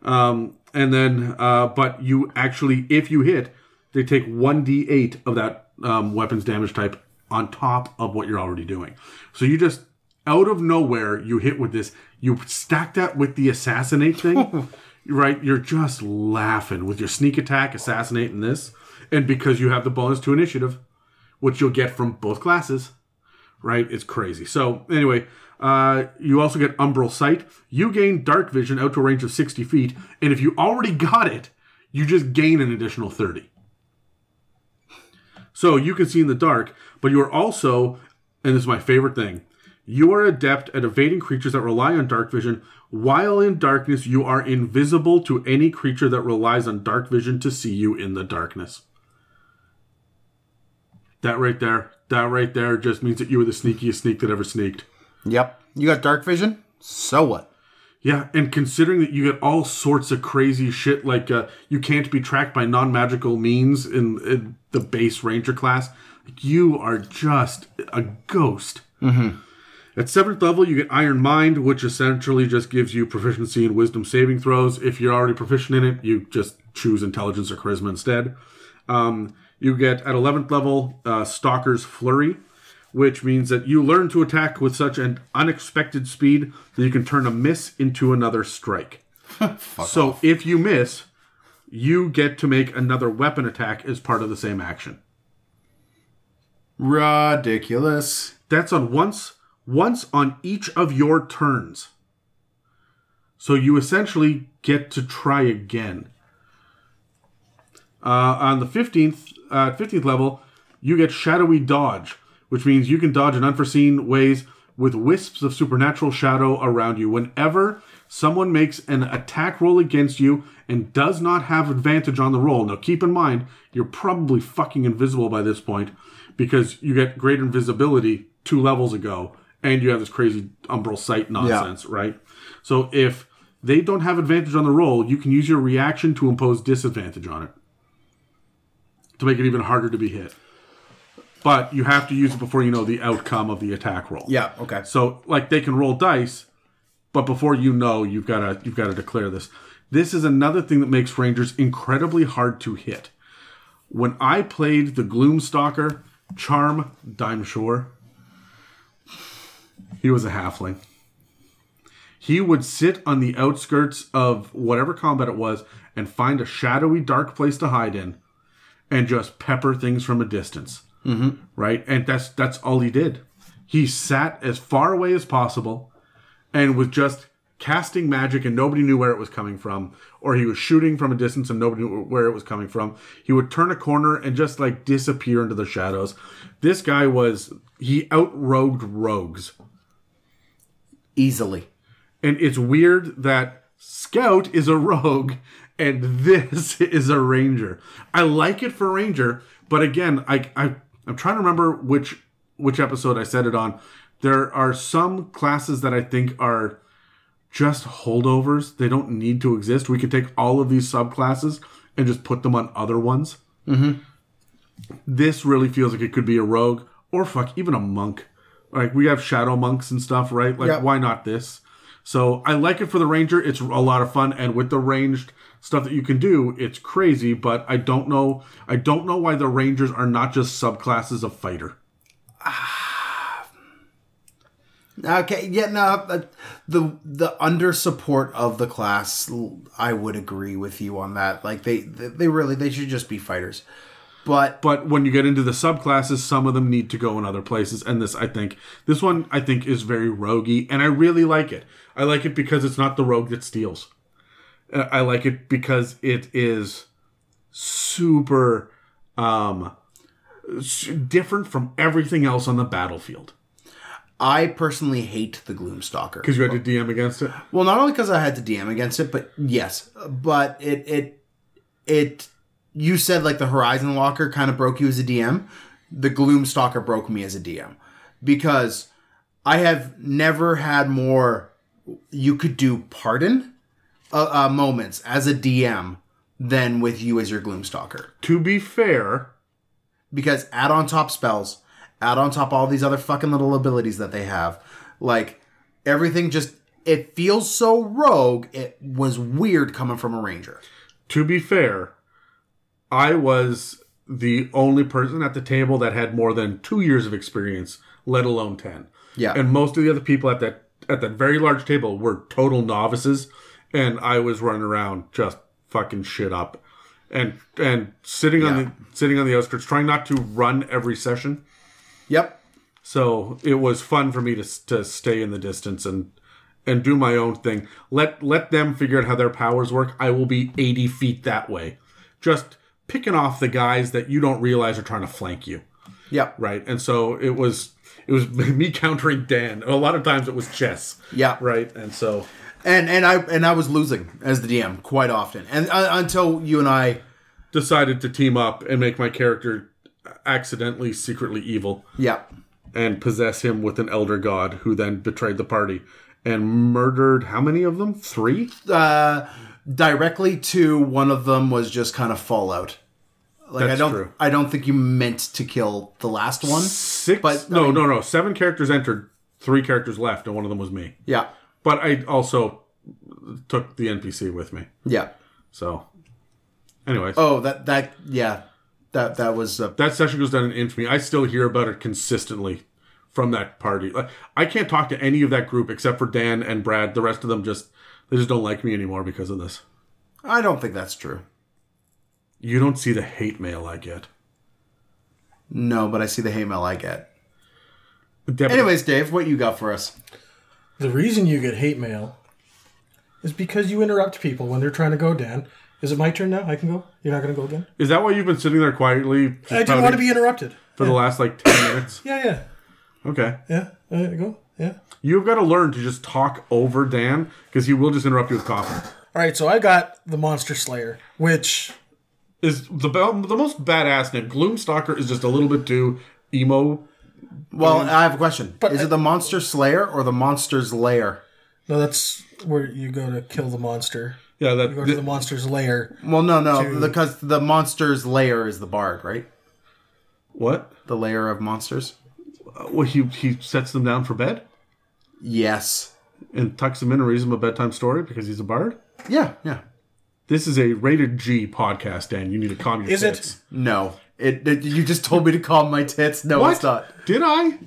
Um, and then, uh, but you actually, if you hit, they take one d8 of that um, weapons damage type on top of what you're already doing. So you just out of nowhere you hit with this. You stack that with the assassinate thing, right? You're just laughing with your sneak attack, assassinate, and this, and because you have the bonus to initiative, which you'll get from both classes right? It's crazy. So anyway, uh, you also get umbral sight. You gain dark vision out to a range of 60 feet, and if you already got it, you just gain an additional 30. So you can see in the dark, but you are also, and this is my favorite thing, you are adept at evading creatures that rely on dark vision. While in darkness, you are invisible to any creature that relies on dark vision to see you in the darkness. That right there, that right there just means that you were the sneakiest sneak that ever sneaked. Yep. You got dark vision? So what? Yeah, and considering that you get all sorts of crazy shit, like uh, you can't be tracked by non-magical means in, in the base ranger class, you are just a ghost. Mm-hmm. At seventh level, you get Iron Mind, which essentially just gives you proficiency in Wisdom saving throws. If you're already proficient in it, you just choose Intelligence or Charisma instead. Um, you get at 11th level uh, Stalker's Flurry, which means that you learn to attack with such an unexpected speed that you can turn a miss into another strike. so if you miss, you get to make another weapon attack as part of the same action. Ridiculous. That's on once once on each of your turns. So you essentially get to try again. Uh, on the 15th, uh, 15th level, you get Shadowy Dodge, which means you can dodge in unforeseen ways with wisps of supernatural shadow around you. Whenever someone makes an attack roll against you and does not have advantage on the roll, now keep in mind, you're probably fucking invisible by this point because you get greater invisibility two levels ago and you have this crazy umbral sight nonsense, right? So if they don't have advantage on the roll, you can use your reaction to impose disadvantage on it to make it even harder to be hit. But you have to use it before you know the outcome of the attack roll. Yeah, okay. So like they can roll dice, but before you know, you've got to you've got to declare this. This is another thing that makes rangers incredibly hard to hit. When I played the Gloomstalker, Charm Dimeshore, he was a halfling. He would sit on the outskirts of whatever combat it was and find a shadowy, dark place to hide in, and just pepper things from a distance. Mm-hmm. Right, and that's that's all he did. He sat as far away as possible, and was just casting magic, and nobody knew where it was coming from. Or he was shooting from a distance, and nobody knew where it was coming from. He would turn a corner and just like disappear into the shadows. This guy was he outrogued rogues. Easily. And it's weird that Scout is a rogue and this is a ranger. I like it for ranger, but again, I, I I'm trying to remember which which episode I said it on. There are some classes that I think are just holdovers. They don't need to exist. We could take all of these subclasses and just put them on other ones. Mm-hmm. This really feels like it could be a rogue or fuck even a monk. Like we have shadow monks and stuff, right? Like Yeah. why not this? So I like it for the ranger. It's a lot of fun, and with the ranged stuff that you can do, it's crazy. But I don't know. I don't know why the rangers are not just subclasses of fighter. Ah. Okay, yeah, no, the the under support of the class, I would agree with you on that. Like they they really they should just be fighters. But But when you get into the subclasses, some of them need to go in other places. And this, I think, this one, I think, is very roguey, and I really like it. I like it because it's not the rogue that steals. Uh, I like it because it is super um, different from everything else on the battlefield. I personally hate the Gloomstalker. Because you had to DM against it. Well, not only because I had to DM against it, but yes, but it it it. You said like the Horizon Walker kind of broke you as a DM. The Gloomstalker broke me as a DM because I have never had more. You could do pardon uh, uh, moments as a DM than with you as your Gloomstalker To be fair, because add on top spells, add on top all these other fucking little abilities that they have. Like everything just it feels so rogue. It was weird coming from a ranger. to be fair, I was the only person at the table that had more than two years of experience, let alone ten. Yeah. And most of the other people at that at that very large table were total novices, and I was running around just fucking shit up, and and sitting on the sitting on the outskirts, trying not to run every session. Yep. So it was fun for me to to stay in the distance and and do my own thing. Let let them figure out how their powers work. I will be eighty feet that way, just picking off the guys that you don't realize are trying to flank you Yep. right? And so it was it was me countering Dan. A lot of times it was chess, Yeah. right? And so And and I and I was losing as the DM quite often, and uh, until you and I. decided to team up and make my character accidentally secretly evil Yeah. and possess him with an elder god who then betrayed the party and murdered how many of them? Three? Uh, directly to one of them was just kind of fallout. Like I don't, true. I don't think you meant to kill the last one. Six? But, I no, mean- no, no. Seven characters entered, three characters left, and one of them was me. Yeah, But I also took the NPC with me. yeah. So, anyways. Oh, that that yeah, that that was uh, that session goes down in infamy. I still hear about it consistently from that party. Like, I can't talk to any of that group except for Dan and Brad. The rest of them just they just don't like me anymore because of this. I don't think that's true. You don't see the hate mail I get. No, but I see the hate mail I get. Deb- Anyways, Dave, what you got for us? The reason you get hate mail is because you interrupt people when they're trying to go, Dan. Is it my turn now? I can go? You're not going to go again? is that why you've been sitting there quietly I didn't want to be interrupted. for the last like ten minutes? Yeah, yeah. Okay, Yeah, uh, go. Yeah. you've got to learn to just talk over Dan because he will just interrupt you with coughing. All right, so I got the Monster Slayer, which Is the the most badass name? Gloomstalker is just a little bit too emo. Well, I have a question. But Is I- it the Monster Slayer or the Monster's Lair? no, that's where you go to kill the monster. Yeah, that You go to the monster's lair. Well, no, no, To- because the Monster's Lair is the bard, right? what? The lair of monsters. Uh, well, he he sets them down for bed. Yes. and tucks him in and reads him a bedtime story because he's a bard. Yeah, yeah. This is a rated G podcast, Dan. You need to calm your Is it? tits. No, it, it. You just told me to calm my tits. No, it's not. Did I?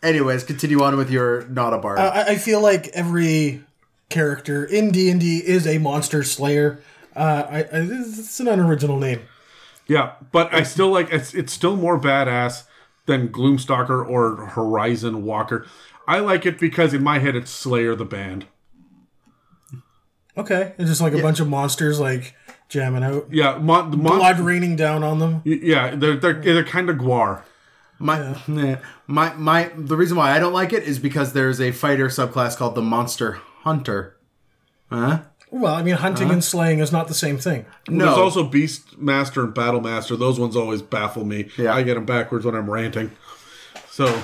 Anyways, continue on with your not a bard. I, I feel like every character in D and D is a monster slayer. Uh, I, I, it's an unoriginal name. Yeah, but I still like it's. It's still more badass than Gloomstalker or Horizon Walker. I like it because in my head it's Slayer the band. Okay, it's just like a bunch of monsters like jamming out, Yeah, mon, the mon- blood raining down on them. Yeah, they're they're, they're kind of guar. My, my, my. The reason why I don't like it is because there's a fighter subclass called the Monster Hunter. Huh? Well, I mean, hunting and uh-huh. slaying is not the same thing. No. There's also Beast Master and Battle Master. Those ones always baffle me. Yeah. I get them backwards when I'm ranting. So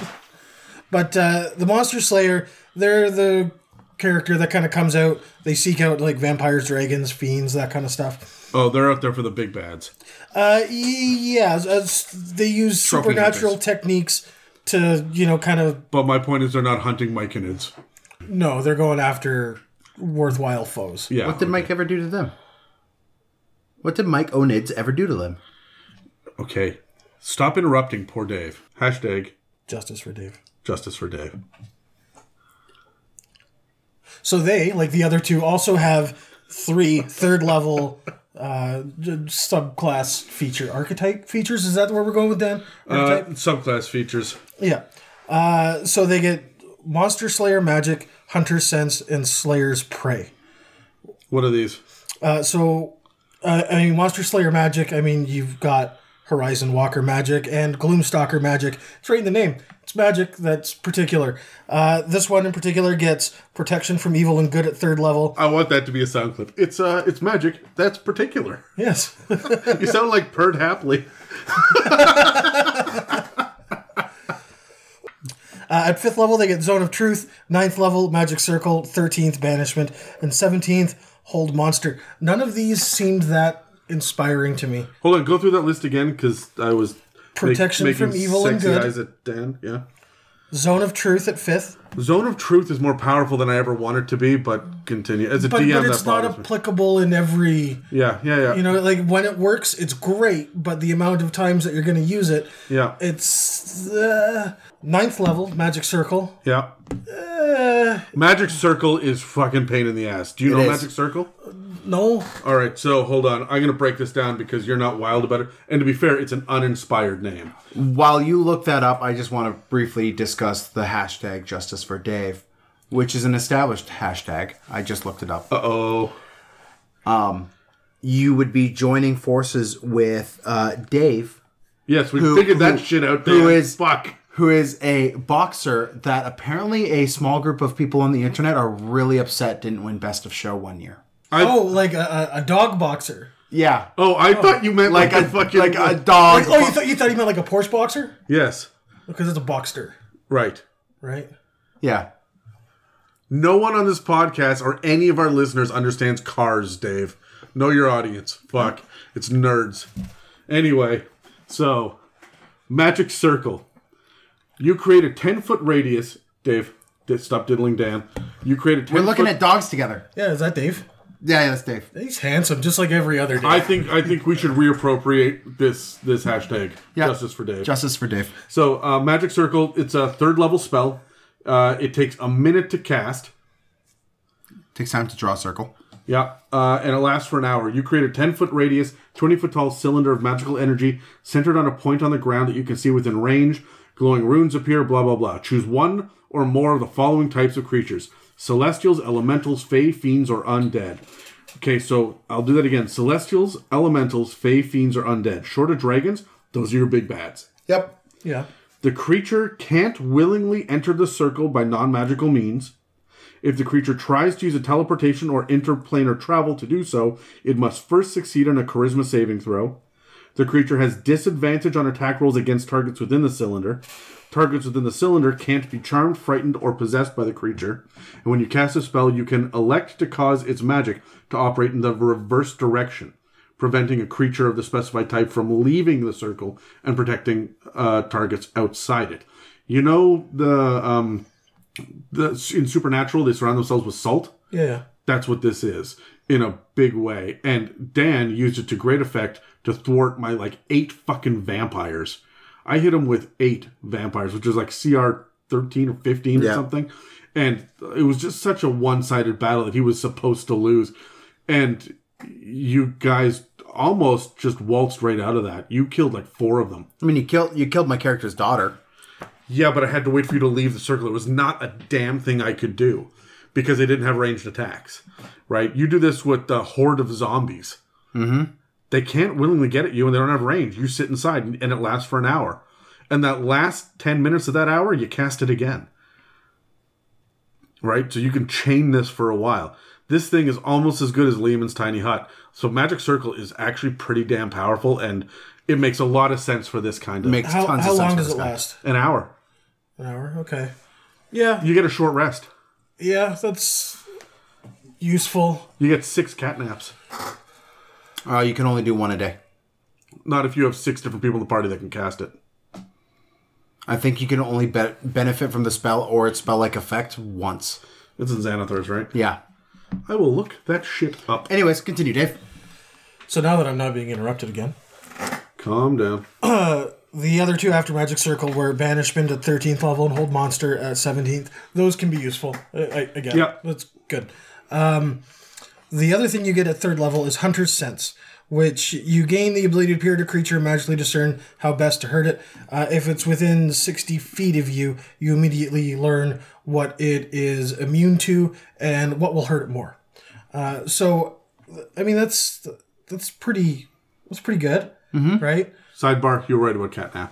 But uh, the monster slayer, they're the character that kind of comes out. They seek out like vampires, dragons, fiends, that kind of stuff. Oh, they're out there for the big bads. Uh, yeah, as, as they use Trophy supernatural hunters. techniques to, you know, kind of. But my point is, they're not hunting myconids. No, they're going after worthwhile foes. Yeah. What did Mike ever do to them? What did Mike Onids ever do to them? Okay. Stop interrupting, poor Dave. Hashtag Justice for Dave. Justice for Dave. So they, like the other two, also have three third level uh, subclass feature archetype features. Is that where we're going with them? Uh, subclass features. yeah. Uh, so they get Monster Slayer Magic, Hunter Sense, and Slayer's Prey. What are these? Uh, so, uh, I mean, Monster Slayer Magic. I mean, you've got Horizon Walker Magic and Gloomstalker Magic. It's right in the name. It's magic that's particular. Uh, this one in particular gets protection from evil and good at third level. I want that to be a sound clip. It's uh, it's magic. That's particular. Yes. You sound like Perd Hapley. Uh, at fifth level, they get Zone of Truth. Ninth level, Magic Circle. Thirteenth, Banishment, and seventeenth, Hold Monster. None of these seemed that inspiring to me. Hold on, go through that list again because I was make- Protection making from evil and good. Eyes at Dan. Yeah. Zone of Truth at fifth, Zone of Truth is more powerful than I ever wanted to be, but continue as a but, DM. but it's not bothers me. applicable in every. Yeah, yeah, yeah. You know, like when it works, it's great, but the amount of times that you're going to use it, yeah, it's uh, ninth level Magic Circle. yeah. Uh, Magic Circle is fucking pain in the ass. Do you know is. Magic Circle? No, All right, so hold on. I'm gonna break this down because you're not wild about it. And to be fair, it's an uninspired name. While you look that up, I just want to briefly discuss the hashtag Justice for Dave, which is an established hashtag. I just looked it up. Uh oh. Um, You would be joining forces with uh, Dave, Yes, we Who- figured that who- shit out. who is- fuck? who is a boxer that apparently a small group of people on the internet are really upset didn't win Best of Show one year. I, oh, like a, a a dog boxer. Yeah, oh, I oh. thought you meant like like, a a fucking like a dog. Oh, you thought you thought he meant like a Porsche boxer? Yes, Because it's a boxster, right. right? yeah, No one on this podcast or any of our listeners understands cars, Dave. Know your audience. Fuck. It's nerds. Anyway, so Magic Circle. You create a 10 foot radius. Dave, stop diddling Dan. You create a 10 we're looking foot, at dogs together. Yeah, is that Dave? Yeah, yeah, that's Dave. He's handsome, just like every other Dave. I think I think we should reappropriate this this hashtag. Yeah. Justice for Dave. Justice for Dave. so uh, Magic Circle, it's a third level spell. Uh, it takes a minute to cast. Takes time to draw a circle. Yeah, uh, and it lasts for an hour. You create a 10 foot radius, 20 foot tall cylinder of magical energy centered on a point on the ground that you can see within range. Glowing runes appear, blah, blah, blah. Choose one or more of the following types of creatures Celestials, Elementals, Fey, Fiends, or Undead. Okay, so I'll do that again. Celestials, Elementals, Fey, Fiends, or Undead. Short of dragons, those are your big bads. Yep. yeah. The creature can't willingly enter the circle by non magical means. If the creature tries to use a teleportation or interplanar travel to do so, it must first succeed on a charisma saving throw. The creature has disadvantage on attack rolls against targets within the cylinder. Targets within the cylinder can't be charmed, frightened, or possessed by the creature. And when you cast a spell, you can elect to cause its magic to operate in the reverse direction, preventing a creature of the specified type from leaving the circle and protecting uh, targets outside it. You know the um, the in Supernatural they surround themselves with salt. Yeah. That's what this is in a big way. And Dan used it to great effect to thwart my like eight fucking vampires. I hit him with eight vampires, which is like CR 13 or 15 or something. And it was just such a one sided battle that he was supposed to lose. And you guys almost just waltzed right out of that. You killed like four of them. I mean, you killed you killed my character's daughter. Yeah, but I had to wait for you to leave the circle. It was not a damn thing I could do because they didn't have ranged attacks, right? You do this with the horde of zombies. Mm-hmm. They can't willingly get at you and they don't have range. You sit inside and and it lasts for an hour. And that last 10 minutes of that hour, you cast it again. Right? So you can chain this for a while. This thing is almost as good as Leomund's Tiny Hut. So Magic Circle is actually pretty damn powerful and it makes a lot of sense for this kind of Makes How, tons how of sense long for does it guy. last? an hour. An hour. Okay. Yeah. You get a short rest. Yeah. That's useful. You get six cat naps. Uh, you can only do one a day. Not if you have six different people in the party that can cast it. I think you can only be- benefit from the spell or its spell-like effect once. It's in Xanathars, right? Yeah. I will look that shit up. Anyways, continue, Dave. So now that I'm not being interrupted again, Calm down. the other two after Magic Circle were Banishment at 13th level and Hold Monster at 17th. Those can be useful. I, I, again, Yeah. that's good. Um, the other thing you get at third level is Hunter's Sense, which you gain the ability to appear to a creature and magically discern how best to hurt it. Uh, if it's within 60 feet of you, you immediately learn what it is immune to and what will hurt it more. Uh, so, I mean, that's that's pretty that's pretty good, right? Sidebar, you're right about catnap.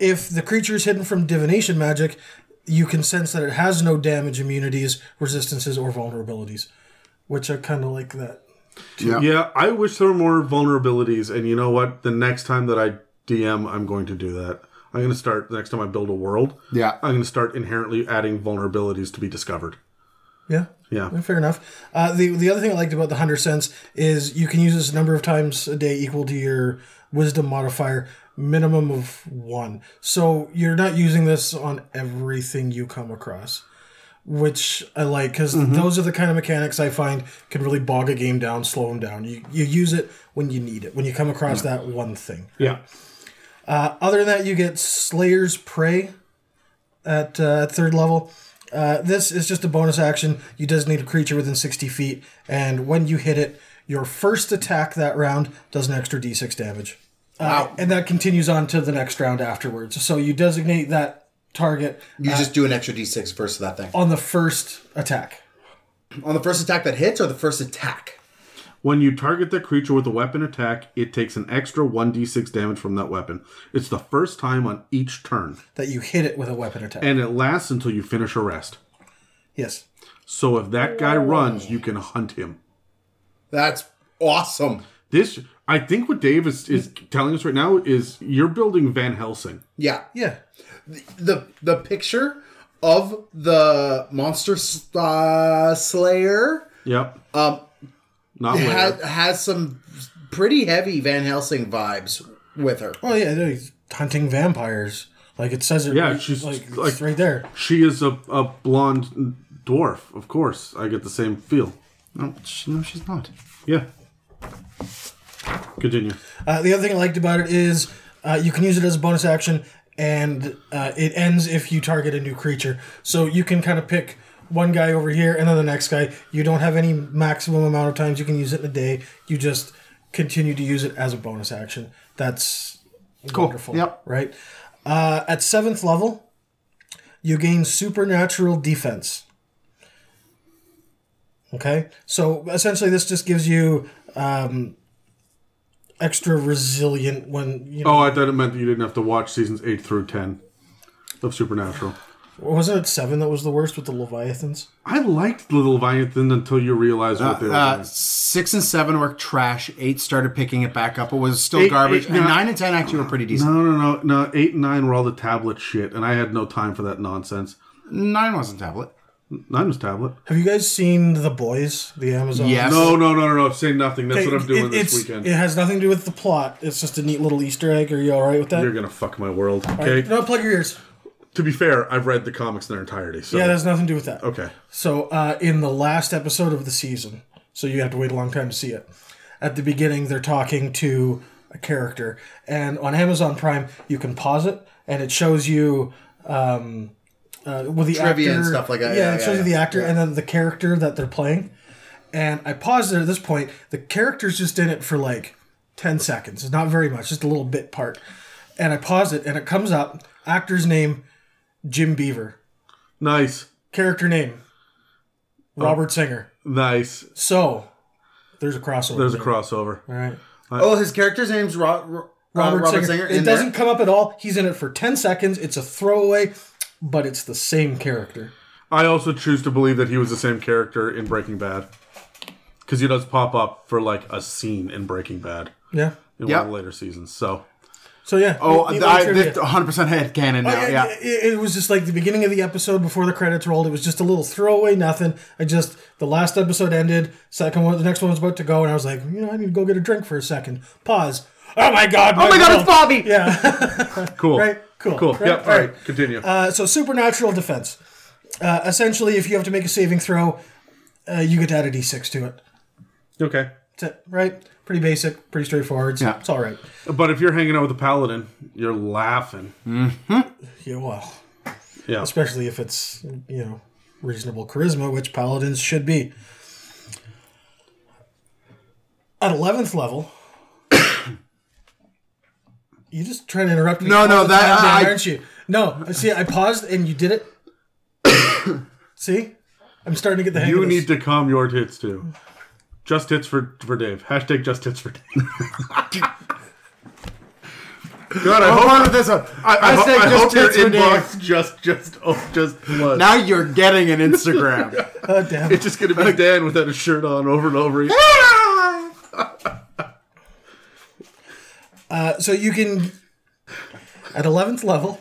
if the creature is hidden from divination magic, you can sense that it has no damage, immunities, resistances, or vulnerabilities, which I kind of like that. Yeah. Yeah, I wish there were more vulnerabilities, and you know what? The next time that I DM, I'm going to do that. I'm going to start, the next time I build a world, Yeah. I'm going to start inherently adding vulnerabilities to be discovered. Yeah. Yeah. Fair enough. Uh, the the other thing I liked about the Hunter Sense is you can use this a number of times a day equal to your Wisdom modifier, minimum of one. So you're not using this on everything you come across, which I like because those are the kind of mechanics I find can really bog a game down, slow them down. You you use it when you need it, when you come across that one thing. Yeah. Other than that, you get Slayer's Prey at, uh, third level. Uh, this is just a bonus action. You designate a creature within 60 feet, and when you hit it, your first attack that round does an extra d6 damage. Uh, and that continues on to the next round afterwards. So you designate that target You just do an extra d6 first of that thing. on the first attack. On the first attack that hits or the first attack? When you target that creature with a weapon attack, it takes an extra 1d6 damage from that weapon. It's the first time on each turn, That you hit it with a weapon attack. and it lasts until you finish a rest. yes. So if that guy runs, you can hunt him. That's awesome. This, I think, what Dave is, is telling us right now is you're building Van Helsing. Yeah. Yeah. The the picture of the monster s- uh, slayer Yep. Um, not Lair. has, has some pretty heavy Van Helsing vibes with her. Oh, yeah. he's hunting vampires. Like it says it Yeah, right, she's like, like- right there. She is a, a blonde dwarf. Of course, I get the same feel. No, she, no, she's not. Yeah. Continue. Uh, the other thing I liked about it is uh, you can use it as a bonus action, and uh, it ends if you target a new creature. So you can kind of pick one guy over here and then the next guy. You don't have any maximum amount of times you can use it in a day. You just continue to use it as a bonus action. That's cool. wonderful. Yep. Right. Uh, at seventh level, you gain supernatural defense. Okay, so essentially, this just gives you um, extra resilient when you know. Oh, I thought it meant that you didn't have to watch seasons 8 through 10 of Supernatural. Wasn't it seven that was the worst with the Leviathans? I liked the Leviathan until you realized what they were Uh, doing. six and seven were trash. Eight started picking it back up. It was still Eight- garbage. eight- and no. nine and ten actually were pretty decent. No, no, no, no. 8 and 9 were all the tablet shit, and I had no time for that nonsense. Nine wasn't tablet. 9 was tablet. Have you guys seen The Boys, the Amazon? Yes. No, no, no, no, no. Say nothing. That's what I'm doing It- this weekend. It has nothing to do with the plot. It's just a neat little Easter egg. Are you all right with that? You're going to fuck my world. Okay? No, plug your ears. To be fair, I've read the comics in their entirety. So. Yeah, that has nothing to do with that. Okay. So, uh, in the last episode of the season, so you have to wait a long time to see it. At the beginning, they're talking to a character, and on Amazon Prime, you can pause it, and it shows you um, uh, with the Trivia actor, and stuff like that. Yeah, Yeah, it yeah, shows you yeah. the actor and then the character that they're playing. And I paused it at this point. The character's just in it for like ten seconds. It's not very much, just a little bit part. And I pause it, and it comes up. Actor's name, Jim Beaver. Nice. Character name, Robert Singer. Nice. So, there's a crossover. There's a there. crossover. All right. Oh, his character's name's Ro- Ro- Robert, Robert Singer. Singer. It doesn't there? come up at all. He's in it for 10 seconds. It's a throwaway, but it's the same character. I also choose to believe that he was the same character in Breaking Bad. Because he does pop up for like a scene in Breaking Bad Yeah. in Yep. one of the later seasons. So So yeah. Oh, neat little I, trivia. this 100% head canon now. Oh, yeah, Yeah. It, it was just like the beginning of the episode before the credits rolled. It was just a little throwaway, nothing. I just the last episode ended. Second one, the next one was about to go, and I was like, you know, I need to go get a drink for a second. Pause. Oh my god! Oh my god, it's Bobby! Yeah. Cool. Right, cool, Cool. right, Yep. All right. Continue. uh, so supernatural defense. Uh, essentially, if you have to make a saving throw, uh, you get to add a d6 to it. okay. That's it, right? Pretty basic, pretty straightforward. Yeah. It's all right. But if you're hanging out with a paladin, you're laughing. Yeah, well, Yeah. especially if it's you know reasonable charisma, which paladins should be. At eleventh level, you just trying to interrupt me. No, no, the that- time, Dan, I- aren't you? No, see, I paused and you did it. see, I'm starting to get the hang You of this. need to calm your tits too. Just tits for for Dave. Hashtag just tits for Dave. God, I Hold hope, on this one. I, I, Hashtag hope, I hope your tits for Dave. inbox just just oh, just floods. Now you're getting an Instagram. Oh, damn. it's just gonna be Dan without a shirt on over and over. Ah! Uh, so you can, at 11th level,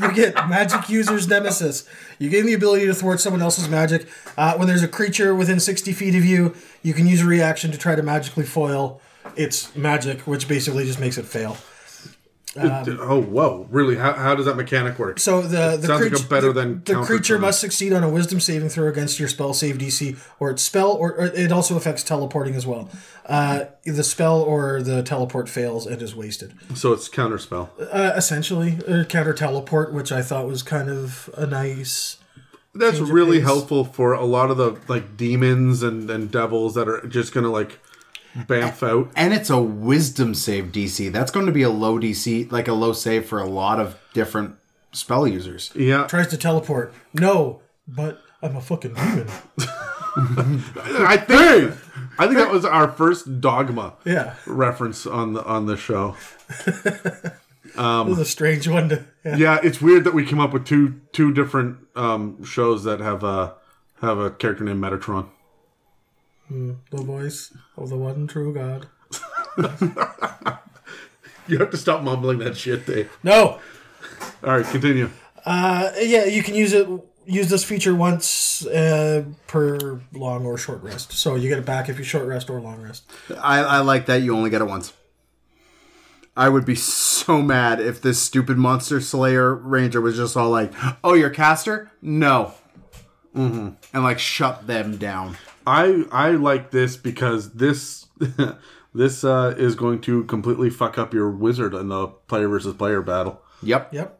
you get Magic User's Nemesis. You gain the ability to thwart someone else's magic. Uh, when there's a creature within 60 feet of you, you can use a reaction to try to magically foil its magic, which basically just makes it fail. Oh whoa! Really? How, how does that mechanic work? So the the, Sounds like a creature, better the, than the creature must succeed on a Wisdom saving throw against your spell save DC or its spell, or, or it also affects teleporting as well. Uh, the spell or the teleport fails and is wasted. So it's counterspell. Uh, essentially, or counter teleport, which I thought was kind of a nice. That's really helpful for a lot of the like demons and, and devils that are just gonna like bamf out. and it's a wisdom save DC. That's going to be a low DC, like a low save for a lot of different spell users. Yeah, Tries to teleport. No, but I'm a fucking demon. I think I think that was our first dogma Yeah, reference on the on the show. it was a strange one to. Yeah. Yeah, it's weird that we came up with two two different um, shows that have a have a character named Metatron. The voice of the one true God. You have to stop mumbling that shit, Dave. No, All right, continue. Uh, yeah, you can use it. Use this feature once uh, per long or short rest. So you get it back if you short rest or long rest. I, I like that you only get it once. I would be so mad if this stupid monster slayer ranger was just all like, "Oh, you're a caster? No," mm-hmm. and like shut them down. I I like this because this this uh, is going to completely fuck up your wizard in the player versus player battle. Yep. Yep.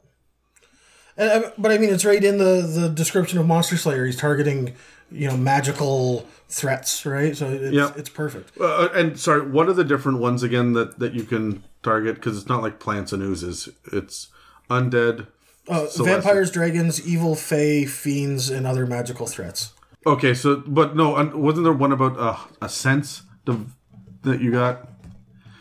And, uh, but I mean, it's right in the, the description of Monster Slayer. He's targeting, you know, magical threats, right? So it's, Yep. it's perfect. Uh, and sorry, what are the different ones again that that you can target? Because it's not like plants and oozes. It's undead. Uh, vampires, dragons, evil, fae, fiends, and other magical threats. Okay, so but no, wasn't there one about uh, a sense the, that you got?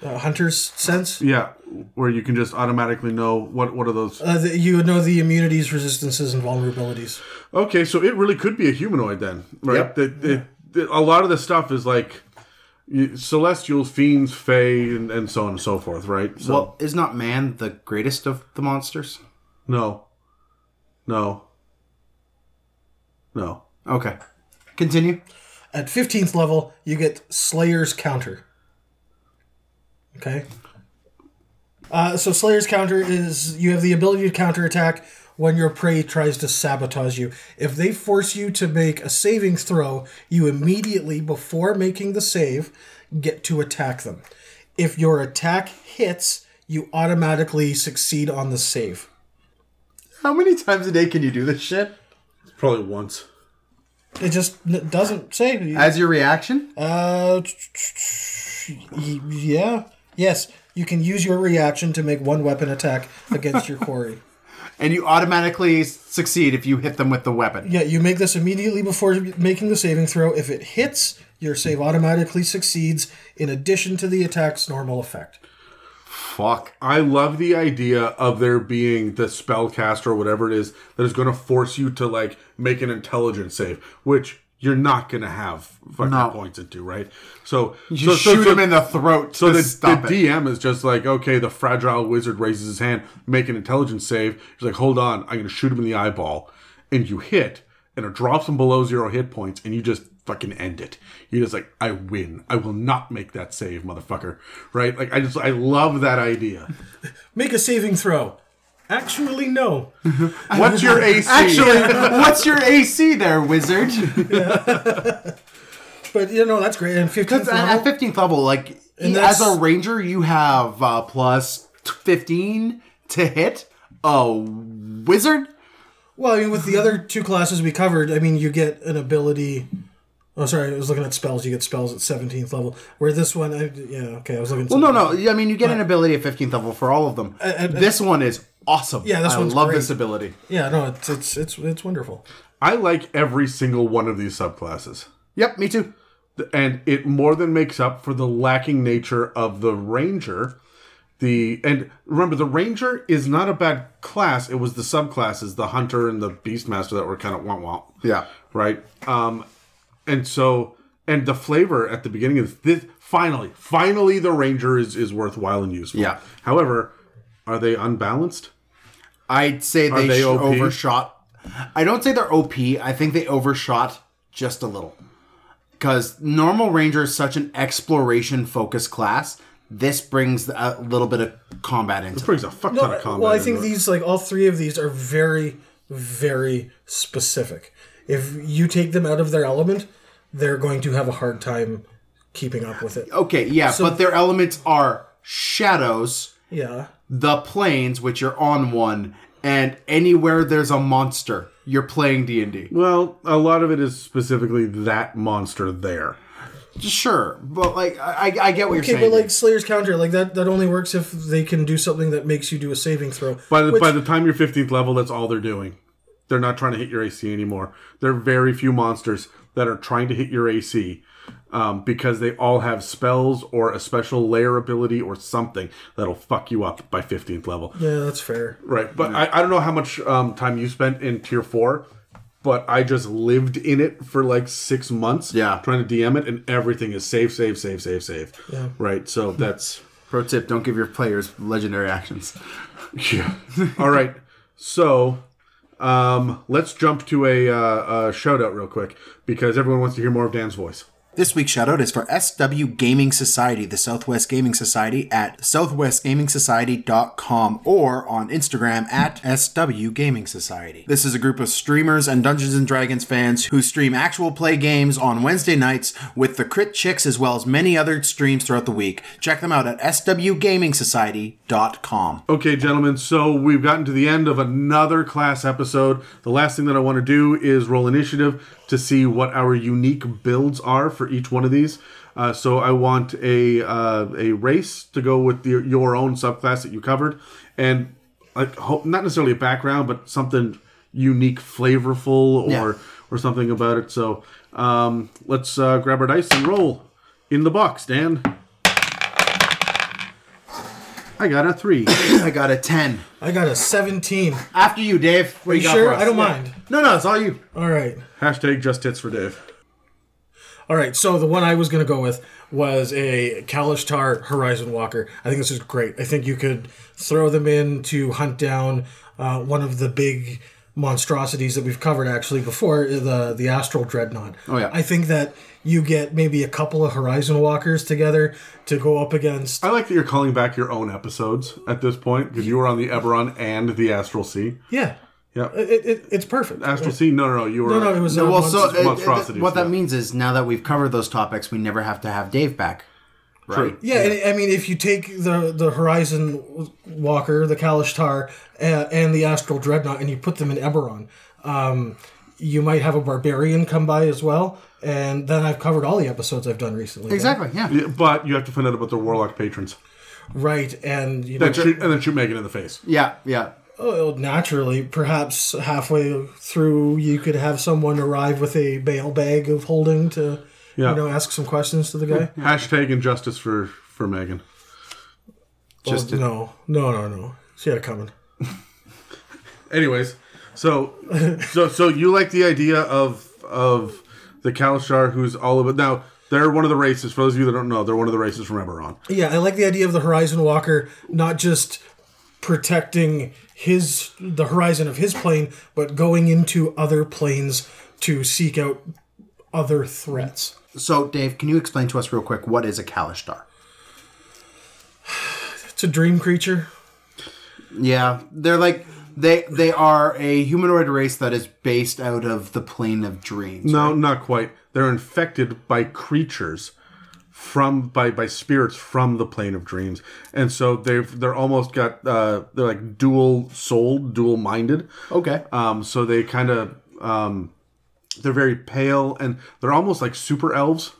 Uh, hunter's sense. Yeah, where you can just automatically know what what are those? Uh, the, you would know the immunities, resistances, and vulnerabilities. Okay, so it really could be a humanoid then, right? Yep. That it, it- a lot of the stuff is like you, celestials, fiends, fae, and, and so on and so forth, right? So Well, is not man the greatest of the monsters? no, no, no. Okay. Continue. At 15th level, you get Slayer's Counter. Okay? Uh, so, Slayer's Counter is you have the ability to counterattack when your prey tries to sabotage you. If they force you to make a saving throw, you immediately, before making the save, get to attack them. If your attack hits, you automatically succeed on the save. How many times a day can you do this shit? Probably once. It just n- doesn't say. As your reaction? Uh, y- yeah, yes. You can use your reaction to make one weapon attack against your quarry. And you automatically succeed if you hit them with the weapon. Yeah, you make this immediately before making the saving throw. If it hits, your save automatically succeeds. In addition to the attack's normal effect. Fuck. I love the idea of there being the spellcaster or whatever it is that is going to force you to like make an intelligence save, which you're not gonna have fucking No. points into, right? So You so, so- shoot so- him in the throat So to the, stop the it. DM is just like, okay, the fragile wizard raises his hand, make an intelligence save. He's like, hold on, I'm gonna shoot him in the eyeball, and you hit, and it drops him below zero hit points, and you just fucking end it. You're just like, I win. I will not make that save, motherfucker. Right? Like, I just, I love that idea. Make a saving throw. Actually, no. What's your AC? Actually, what's your AC there, wizard? But you know that's great. And 15th Because at fifteenth level, like as a ranger, you have uh, plus fifteen to hit a wizard. Well, I mean, with the other two classes we covered, I mean, you get an ability. Oh, sorry, I was looking at spells. You get spells at 17th level. Where this one, I, yeah, okay, I was looking. Well, no, no. I mean, you get an ability at fifteenth level for all of them. this one is awesome. Yeah, this I one's love great. this ability. Yeah, no, it's it's it's it's wonderful. I like every single one of these subclasses. Yep, me too. and it more than makes up for the lacking nature of the ranger the and remember the ranger is not a bad class it was the subclasses the hunter and the beastmaster that were kind of womp womp Yeah. right um and so and the flavor at the beginning of this finally finally the ranger is is worthwhile and useful Yeah. however are they unbalanced I'd say they, they sh- overshot. I don't say they're OP. I think they overshot just a little. Because normal ranger is such an exploration focused class. This brings a little bit of combat into it. brings a fuck No, ton of combat well, I into think it. these like all three of these are very, very specific. If you take them out of their element, they're going to have a hard time keeping up with it. Okay, yeah, but their elements are shadows, Yeah. the planes, which you're on one, and anywhere there's a monster, you're playing D and D. well a lot of it is specifically that monster there Sure, but like I, I get what Okay, you're saying. Okay, but like Slayer's counter, like that, that only works if they can do something that makes you do a saving throw. By the which- by the time you're 15th level, that's all they're doing. They're not trying to hit your AC anymore. There are very few monsters that are trying to hit your AC um, because they all have spells or a special layer ability or something that'll fuck you up by 15th level. yeah, that's fair. Right. But I, I don't know how much um, time you spent in tier four, but I just lived in it for like six months. Yeah. Trying to DM it, and everything is save, save, save, save, save. Yeah. Right. So that's. Pro tip: Don't give your players legendary actions. Yeah. All right. So, um, let's jump to a, uh, a shout out real quick because everyone wants to hear more of Dan's voice. This week's shoutout is for SW Gaming Society, the Southwest Gaming Society at southwestgamingsociety.com or on Instagram at SW Gaming Society. This is a group of streamers and Dungeons and Dragons fans who stream actual play games on Wednesday nights with the Crit Chicks as well as many other streams throughout the week. Check them out at swgamingsociety.com. Okay, gentlemen, so we've gotten to the end of another class episode. The last thing that I want to do is roll initiative to see what our unique builds are for each one of these. Uh, so I want a uh, a race to go with the, your own subclass that you covered, and like ho- not necessarily a background, but something unique, flavorful, or Yeah. or something about it. So um, let's uh, grab our dice and roll in the box, Dan. I got a three. I got a 10. I got a 17. After you, Dave. What Are you got sure? for us? I don't Yeah. mind. No, no, it's all you. All right. Hashtag just hits for Dave. All right, so the one I was going to go with was a Kalashtar Horizon Walker. I think this is great. I think you could throw them in to hunt down uh, one of the big monstrosities that we've covered actually before the the Astral Dreadnought. Oh, yeah. I think that you get maybe a couple of Horizon Walkers together to go up against. I like that you're calling back your own episodes at this point because you were on the Eberron and the Astral Sea. Yeah, Yeah, it, it, it's perfect. Astral Sea. No, no, no. You were. no, no, it was No, well, so monsters- uh, uh, monstrosities, what that yeah. means is now that we've covered those topics, we never have to have Dave back. Right? Yeah, and I mean, if you take the the Horizon Walker, the Kalashtar, uh, and the Astral Dreadnought, and you put them in Eberron, um, you might have a barbarian come by as well. And then I've covered all the episodes I've done recently. Exactly. Yeah. Yeah, but you have to find out about the warlock patrons. Right, and you know, Then shoot, and then shoot Megan in the face. Yeah. Yeah. oh, naturally, perhaps halfway through, you could have someone arrive with a bail bag of holding to, Yeah. you know, ask some questions to the guy. Hashtag injustice for for Megan. Just Oh, no, no, no, no. She had it coming. Anyways, so so so you like the idea of of The Kalashtar, who's all of it. Now, they're one of the races. For those of you that don't know, they're one of the races from Eberron. Yeah, I like the idea of the Horizon Walker not just protecting his the horizon of his plane, but going into other planes to seek out other threats. So, Dave, can you explain to us real quick what is a Kalashtar? It's a dream creature. Yeah, they're like they they are a humanoid race that is based out of the plane of dreams. No, not quite. They're infected by creatures from by by spirits from the plane of dreams, and so they've they're almost got uh, they're like dual souled, dual minded. Okay. Um, so they kind of um, they're very pale and they're almost like super elves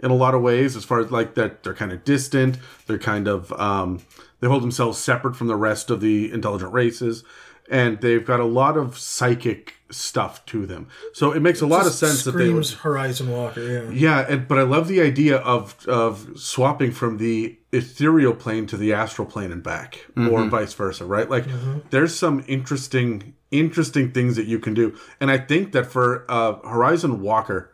in a lot of ways. As far as like that, they're kind of distant. They're kind of um, they hold themselves separate from the rest of the intelligent races, and they've got a lot of psychic stuff to them. So it makes a lot of sense that they would Horizon Walker. Yeah. yeah, and, but I love the idea of of swapping from the ethereal plane to the astral plane and back, or vice versa, right? Like, there's some interesting interesting things that you can do, and I think that for uh, Horizon Walker,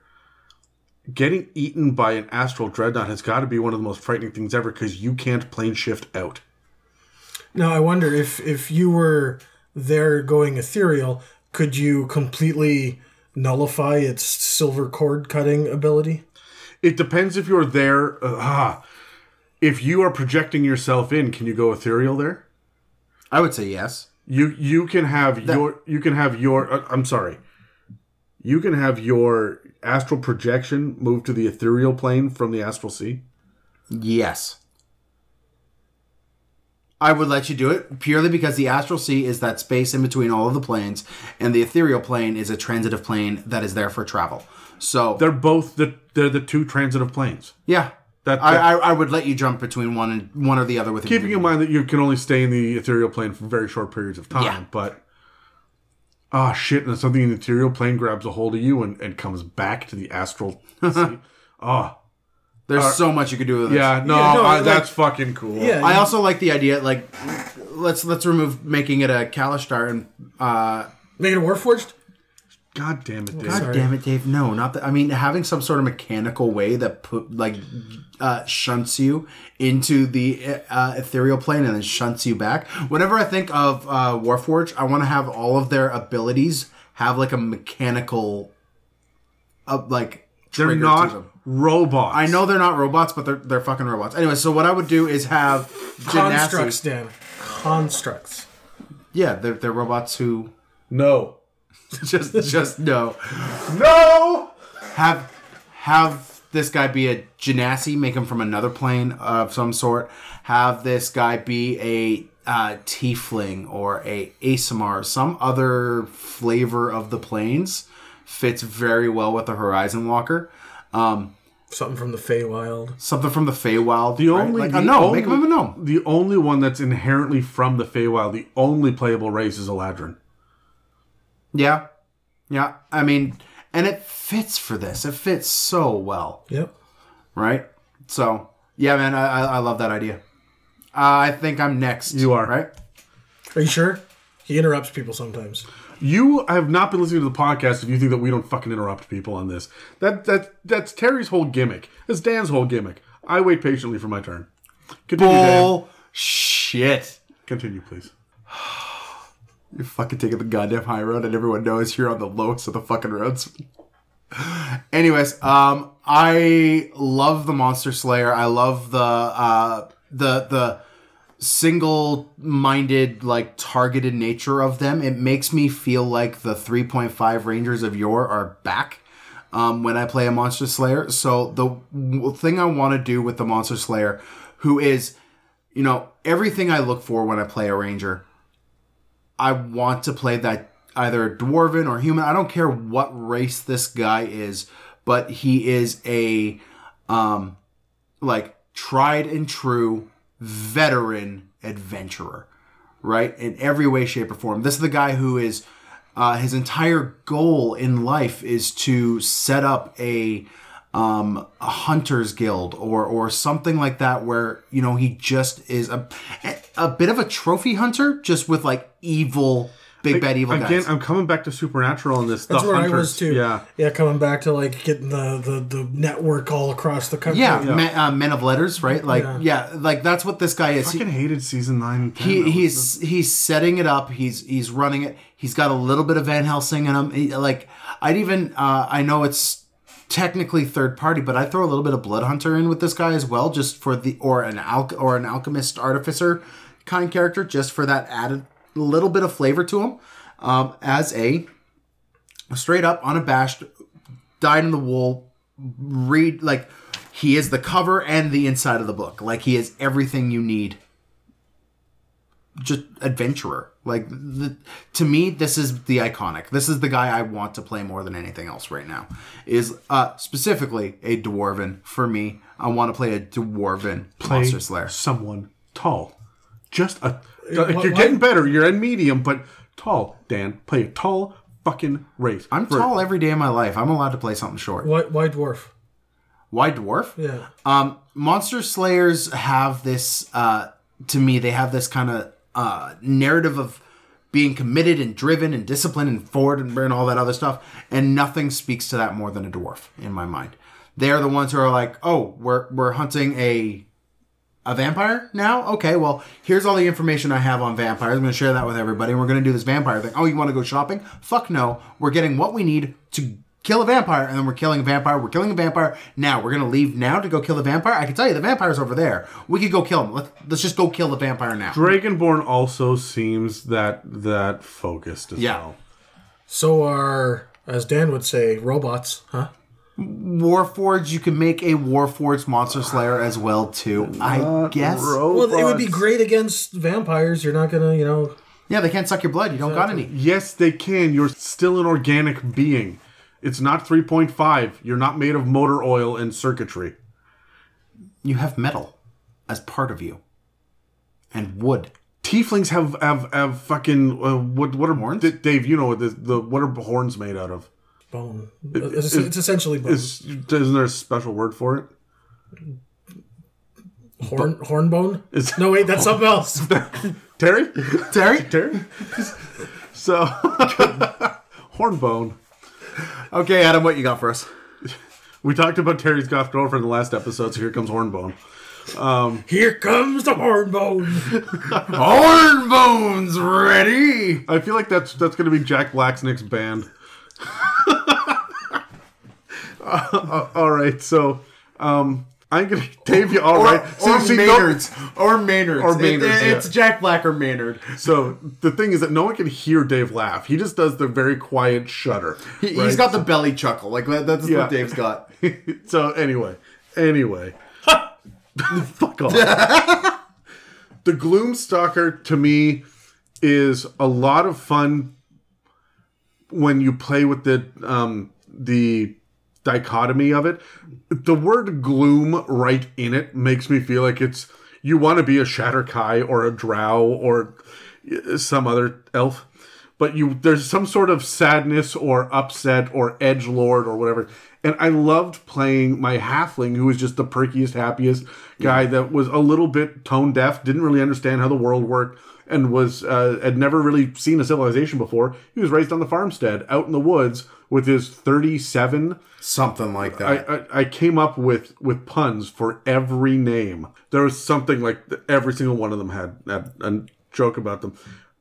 getting eaten by an astral dreadnought has got to be one of the most frightening things ever because you can't plane shift out. Now I wonder if if you were there going ethereal, could you completely nullify its silver cord cutting ability? It depends if you're there. Uh, ah, if you are projecting yourself in, can you go ethereal there? I would say yes. You you can have your you can have your uh, I'm sorry. You can have your astral projection move to the ethereal plane from the astral sea. Yes. I would let you do it purely because the astral sea is that space in between all of the planes, and the ethereal plane is a transitive plane that is there for travel. So, They're both the they're the two transitive planes. yeah, That- I, that- I, I would let you jump between one and one or the other with Keeping in mind that you can only stay in the ethereal plane for very short periods of time, Yeah. but ah shit, and something in the ethereal plane grabs a hold of you and, and comes back to the astral sea. Oh There's so much you could do with this. yeah, no, Yeah, no, I- like- that's fucking cool. Yeah, I also like the idea, like, let's let's remove making it a Kalashtar and uh, make it a Warforged. God damn it, Dave. God Sorry. damn it, Dave. No, not that. I mean, having some sort of mechanical way that put like uh, shunts you into the uh, ethereal plane and then shunts you back. Whenever I think of uh, Warforged, I want to have all of their abilities have like a mechanical, uh, like They're not robots. I know they're not robots, but they're they're fucking robots. Anyway, so what I would do is have Constructs, Genasi. Dan. Constructs. Yeah, they're they're robots who No. just just no. No! have have this guy be a genasi, make him from another plane of some sort. Have this guy be a uh, tiefling or a Aasimar, some other flavor of the planes. Fits very well with the Horizon Walker. Um, Something from the Feywild. something from the Feywild. The right? only like the a gnome, only, make him a gnome. The only one that's inherently from the Feywild, the only playable race is Eladrin. Yeah, yeah. I mean, and it fits for this. It fits so well. Yep. right? So yeah, man, I, I, I love that idea. Uh, I think I'm next. You are. right. Are you sure? He interrupts people sometimes. You have not been listening to the podcast if you think that we don't fucking interrupt people on this. That that that's Terry's whole gimmick. That's Dan's whole gimmick. I wait patiently for my turn. Continue, Dan. Shit. Continue, please. You're fucking taking the goddamn high road, and everyone knows you're on the lowest of the fucking roads. Anyways, um, I love the Monster Slayer. I love the uh, the the single-minded, like targeted nature of them. It makes me feel like the 3.5 Rangers of yore are back. Um, when I play a Monster Slayer. So the thing I want to do with the Monster Slayer, who is, you know, everything I look for when I play a Ranger, I want to play that either dwarven or human. I don't care what race this guy is, but he is a um like tried and true veteran adventurer, right? In every way, shape, or form. This is the guy who is uh, his entire goal in life is to set up a um, a hunters guild or or something like that where you know he just is a a bit of a trophy hunter just with like evil big bad evil Again, guys. I'm coming back to Supernatural in this. That's the where hunters. I was too. Yeah. yeah, coming back to like getting the the, the network all across the country. yeah, Men, uh, men of letters, right? Like, Yeah. yeah, like that's what this guy is. He- fucking hated season nine. And 10. he That was he's he's setting it up. He's he's running it. He's got a little bit of Van Helsing in him. He, like I'd even uh, I know it's technically third party, but I throw a little bit of Blood Hunter in with this guy as well, just for the or an al- or an alchemist artificer kind character, just for that added little bit of flavor to him. Um, as a straight up unabashed, dyed in the wool, read like he is the cover and the inside of the book. Like he is everything you need just adventurer. Like the, to me, this is the iconic. This is the guy I want to play more than anything else right now. Is uh specifically a dwarven for me. I want to play a dwarven play monster slayer. someone tall. Just a. why- you're why- getting better. You're in medium, but tall. Dan, play a tall fucking race. I'm For- tall every day of my life. I'm allowed to play something short. Why, why Dwarf. Why dwarf? Yeah. Um, monster slayers have this. Uh, to me, they have this kind of uh, narrative of being committed and driven and disciplined and forward and, and all that other stuff. And nothing speaks to that more than a dwarf in my mind. They're the ones who are like, oh, we're we're hunting a a vampire now? Okay, well, here's all the information I have on vampires. I'm going to share that with everybody. And we're going to do this vampire thing. Oh, you want to go shopping? Fuck no. We're getting what we need to kill a vampire, and then we're killing a vampire. We're killing a vampire now. We're going to leave now to go kill the vampire. I can tell you, the vampire's over there. We could go kill him. Let's, let's just go kill the vampire now. Dragonborn also seems that that focused as Yeah. well. So are, as Dan would say, robots, huh? Warforged, you can make a Warforged monster slayer as well too. I guess. Well, it would be great against vampires. You're not gonna, you know. Yeah, they can't suck your blood. You don't got any. Yes, they can. You're still an organic being. It's not 3.5. You're not made of motor oil and circuitry. You have metal as part of you, and wood. Tieflings have have, have fucking uh, what what are Horns? D- Dave, you know what the, the what are horns made out of? Bone. It's, it's essentially bone. Is isn't there a special word for it? Horn horn bone. It's- No, wait, that's something else. Terry? Terry. Terry? so hornbone. Okay, Adam, what you got for us? We talked about Terry's goth girlfriend in the last episode, so here comes Hornbone. Here comes the horn bone. Horn bones ready. I feel like that's that's going to be Jack Black's next band. Uh, all right, so um, I'm gonna Dave. You all Or, right? or See- see, no- Maynard's. or Maynard's. Or Maynard's, it- yeah. It's Jack Black or Maynard. so the thing is that no one can hear Dave laugh. He just does the very quiet shudder. He, right? has got the belly chuckle. Like that, that's Yeah. what Dave's got. so anyway, anyway, fuck off. the Gloomstalker to me is a lot of fun when you play with the um, the dichotomy of it. The word gloom right in it makes me feel like it's you want to be a Shadar-kai or a Drow or some other elf but you there's some sort of sadness or upset or edge lord or whatever and i loved playing my halfling who was just the perkiest happiest guy that was a little bit tone deaf didn't really understand how the world worked and was uh, had never really seen a civilization before he was raised on the farmstead out in the woods with his 37 Something like that. I, I, I came up with with puns for every name. There was something like every single one of them had, had a joke about them,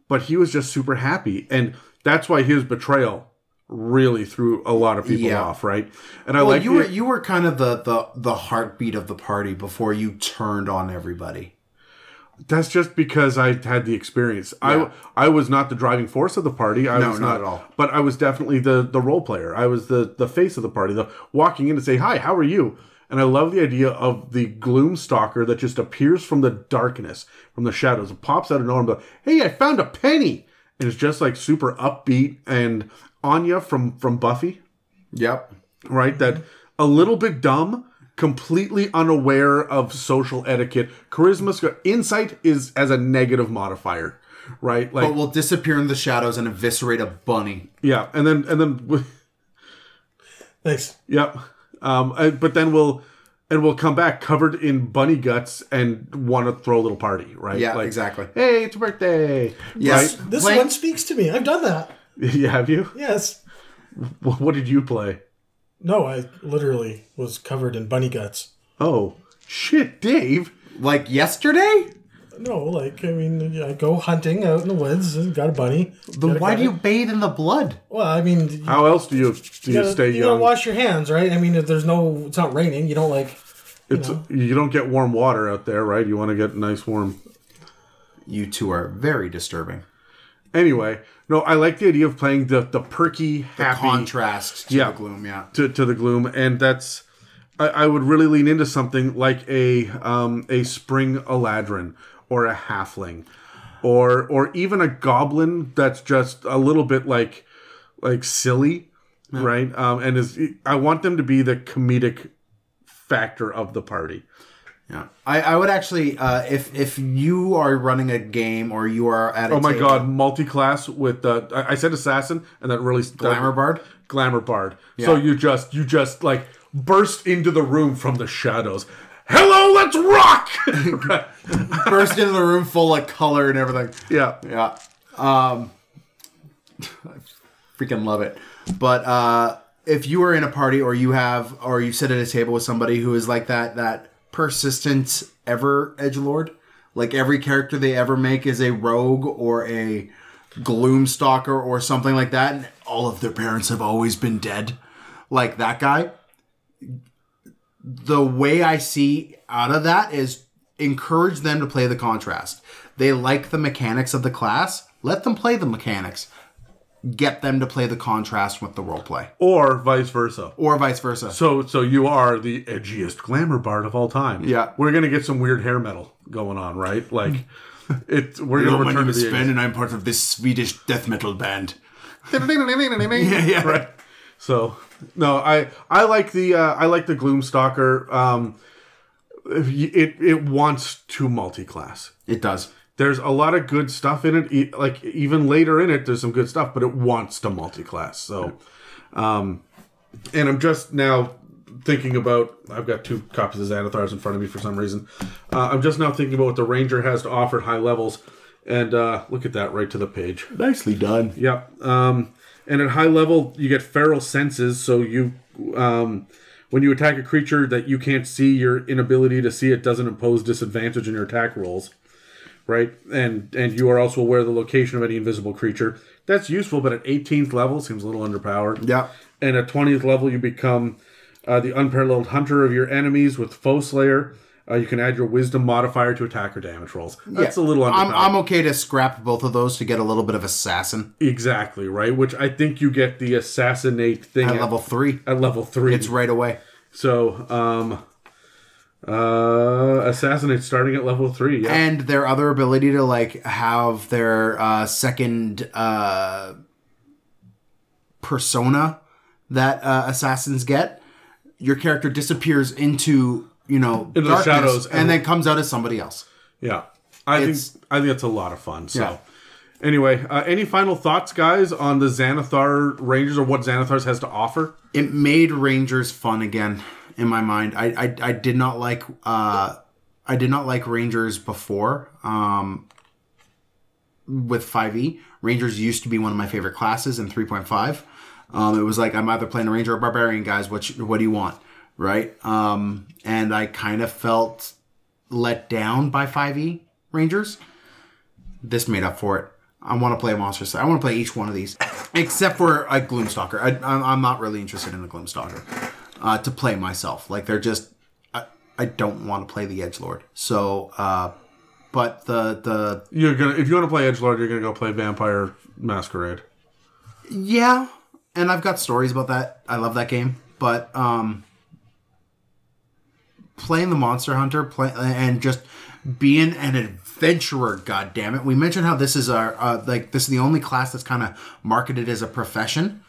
but he was just super happy, and that's why his betrayal really threw a lot of people Yeah. off, right? And I well, like you were you were kind of the, the the heartbeat of the party before you turned on everybody. That's just because I had the experience. I I was not the driving force of the party. I No, was not not at all. But I was definitely the the role player. I was the the face of the party. The walking in to say hi, how are you? And I love the idea of the gloom stalker that just appears from the darkness, from the shadows, pops out of nowhere. And goes, hey, I found a penny, and it's just like super upbeat. And Anya from from Buffy, Yep. right? That a little bit dumb, completely unaware of social etiquette. Charisma, sc- insight is as a negative modifier, right? Like, But will disappear in the shadows and eviscerate a bunny. yeah, and then and then, Nice. yep. Um, uh, but then we'll and we'll come back covered in bunny guts and want to throw a little party, right? Yeah, exactly. Hey, it's your birthday. Yes. Right? This Playing- one speaks to me. I've done that. Yeah, have you? Yes. Wh- What did you play? No, I literally was covered in bunny guts. Oh, shit, Dave. Like yesterday? No, like I mean, I go hunting out in the woods and got a bunny. Then why do you guy- bathe in the blood? Well, I mean, you How else do you do you, gotta, stay you gotta young? wash your hands, right? I mean, if there's no, it's not raining. You don't like. it's you don't get warm water out there, right? You want to get nice warm. You two are very disturbing. Anyway, no, I like the idea of playing the the perky, happy Contrast to Yeah. the gloom, yeah. to, to the gloom, and that's I, I would really lean into something like a um, a spring Eladrin or a halfling, or or even a goblin that's just a little bit like like silly, right? Um, and is I want them to be the comedic factor of the party. Yeah, I, I would actually, uh, if if you are running a game or you are at a Oh my table- god, multi-class with the I I said assassin, and that really glamour bard. glamour bard. So Yeah. you just you just like burst into the room from the shadows. Hello, let's rock! Right. burst into the room full of color and everything. Yeah. Yeah. Um I freaking love it. But uh if you are in a party or you have or you sit at a table with somebody who is like that that persistent ever edge lord, like every character they ever make is a rogue or a gloom stalker or something like that, and all of their parents have always been dead. Like that guy. The way I see out of that is encourage them to play the contrast. They like the mechanics of the class. Let them play the mechanics. Get them to play the contrast with the role play, Or vice versa. or vice versa. So so you are the edgiest glamour bard of all time. Yeah. We're gonna get some weird hair metal going on, right? Like it we're gonna return to the 80s. and I'm part of this Swedish death metal band. Yeah, yeah, right. So no, I I like the uh, I like the Gloomstalker. Um, it it wants to multi-class. It does. There's a lot of good stuff in it. E- Like even later in it, there's some good stuff, but it wants to multi-class. So, um, and I'm just now thinking about. I've got two copies of Xanathars in front of me for some reason. Uh, I'm just now thinking about what the Ranger has to offer at high levels, and uh, look at that right to the page. Nicely done. Yep. Um, and at high level, you get feral senses. So you, um, when you attack a creature that you can't see, your inability to see it doesn't impose disadvantage in your attack rolls, right? And and you are also aware of the location of any invisible creature. That's useful, but at 18th level seems a little underpowered. Yeah. And at 20th level, you become uh, the unparalleled hunter of your enemies with Foe Slayer. Uh, you can add your wisdom modifier to attack or damage rolls. That's a little underpowered. I'm, I'm okay to scrap both of those to get a little bit of assassin Exactly right, which I think you get the assassinate thing at level three. At level three, It's right away. so um, uh, assassinate starting at level three. Yeah, and their other ability to like have their uh, second uh, persona that uh, assassins get your character disappears into you know Into the shadows and, and- then comes out as somebody else yeah. I It's- think I think that's a lot of fun. So. Yeah. Anyway, uh, any final thoughts, guys, on the Xanathar Rangers or what Xanathars has to offer? it made rangers fun again in my mind. I i, I did not like uh i did not like rangers before um with 5e rangers used to be one of my favorite classes in 3.5 um it was like i'm either playing a ranger or barbarian guys. What you- what do you want? Right? Um and i kind of felt let down by 5e rangers. This made up for it. I want to play a monster set. I want to play each one of these, except for a Gloomstalker. I, I'm, I'm not really interested in a Gloomstalker uh, to play myself. Like they're just, I, I don't want to play the Edge Lord. So, uh, but the the You're gonna if you want to play Edge Lord, you're gonna go play Vampire Masquerade. yeah, and I've got stories about that. I love that game, but um, playing the Monster Hunter, play and just being an adventurer. God damn it! We mentioned how this is our uh, like this is the only class that's kind of marketed as a profession.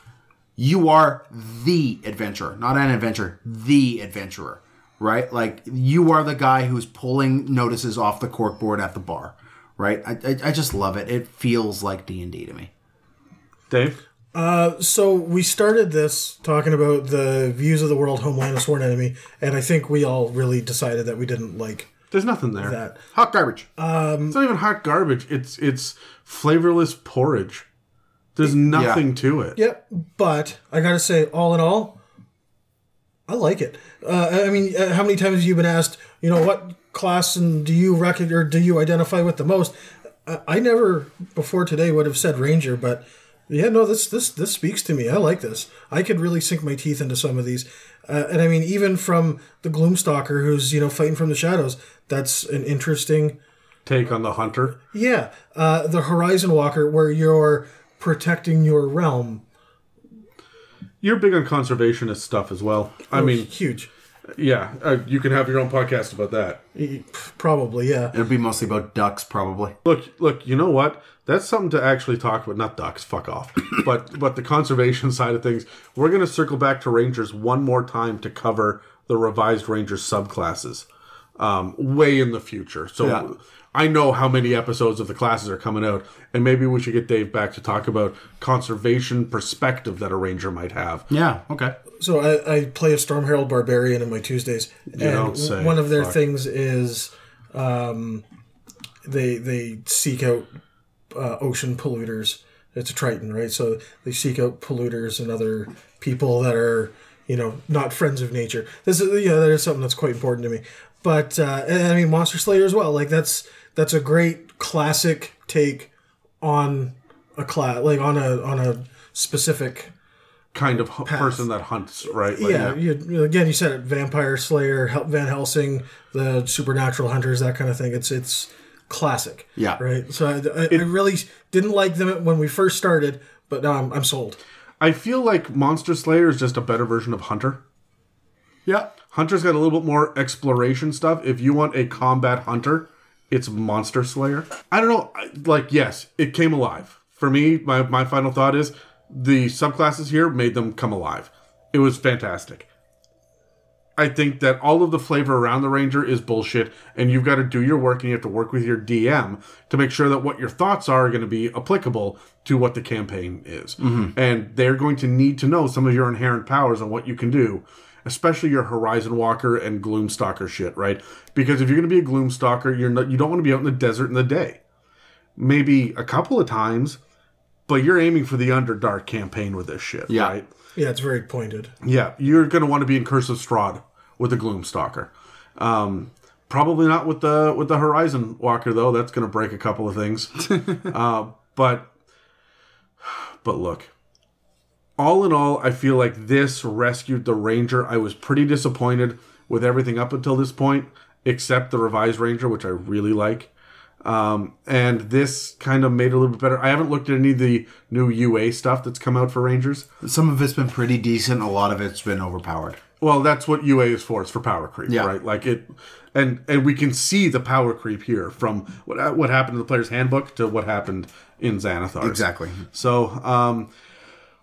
You are the adventurer, not an adventurer, the adventurer, right? Like you are the guy who's pulling notices off the corkboard at the bar, right? I, I, I just love it. It feels like D and D to me. Dave, So we started this talking about the views of the world, homeland, and sworn enemy, and I think we all really decided that we didn't like There's nothing there. that. Hot garbage. Um, it's not even hot garbage. It's it's flavorless porridge. There's nothing to it. Yep, but I gotta say, all in all, I like it. Uh, I mean, uh, how many times have you been asked, you know, what class and do you reckon or do you identify with the most? I, I never before today would have said Ranger, but yeah, no, this this this speaks to me. I like this. I could really sink my teeth into some of these, uh, and I mean, even from the Gloomstalker, who's you know fighting from the shadows, that's an interesting. Take on the hunter. Yeah, uh, the Horizon Walker, where you're protecting your realm. You're big on conservationist stuff as well. I mean, huge. yeah, uh, you can have your own podcast about that. Probably, yeah. It'll be mostly about ducks, probably. Look, look, you know what? That's something to actually talk about. Not ducks, fuck off. but but the conservation side of things. We're gonna circle back to Rangers one more time to cover the revised Ranger subclasses. Um, way in the future. So Yeah. I know how many episodes of the classes are coming out, and maybe we should get Dave back to talk about conservation perspective that a ranger might have. Yeah, okay. So I, I play a Storm Herald Barbarian in my Tuesdays, and don't say. one of their Fuck. things is um, they they seek out uh, ocean polluters. It's a Triton, right? So they seek out polluters and other people that are you know not friends of nature. This is you know that is something that's quite important to me. But uh, and I mean Monster Slayer as well. Like that's that's a great classic take on a class, like on a on a specific Kind of person that hunts, right? Like, yeah, You, again, you said it: Vampire Slayer, Van Helsing, the Supernatural Hunters, that kind of thing. It's it's classic. Yeah. right. So I, I, I really didn't like them when we first started, but now I'm, I'm sold. I feel like Monster Slayer is just a better version of Hunter. Yeah. Hunter's got a little bit more exploration stuff. If you want a combat hunter, it's Monster Slayer. I don't know. Like, yes, it came alive. For me, my, my final thought is the subclasses here made them come alive. It was fantastic. I think that all of the flavor around the Ranger is bullshit, and you've got to do your work and you have to work with your DM to make sure that what your thoughts are, are going to be applicable to what the campaign is. Mm-hmm. And they're going to need to know some of your inherent powers and what you can do, especially your Horizon Walker and Gloomstalker shit, right? Because if you're going to be a Gloomstalker, you're not, you don't want to be out in the desert in the day. Maybe a couple of times, but you're aiming for the Underdark campaign with this shit, Yeah. right? Yeah, it's very pointed. Yeah, you're going to want to be in Curse of Strahd with the Gloomstalker. Um, probably not with the with the Horizon Walker though. That's going to break a couple of things. uh, but but look, all in all, I feel like this rescued the Ranger. I was pretty disappointed with everything up until this point, except the revised Ranger, which I really like. Um, and this kind of made it a little bit better. I haven't looked at any of the new UA stuff that's come out for Rangers. Some of it's been pretty decent. A lot of it's been overpowered. Well, that's what UA is for. It's for power creep, Yeah. right? Like it, and and we can see the power creep here from what what happened in the player's handbook to what happened in Xanathar. Exactly. So, um,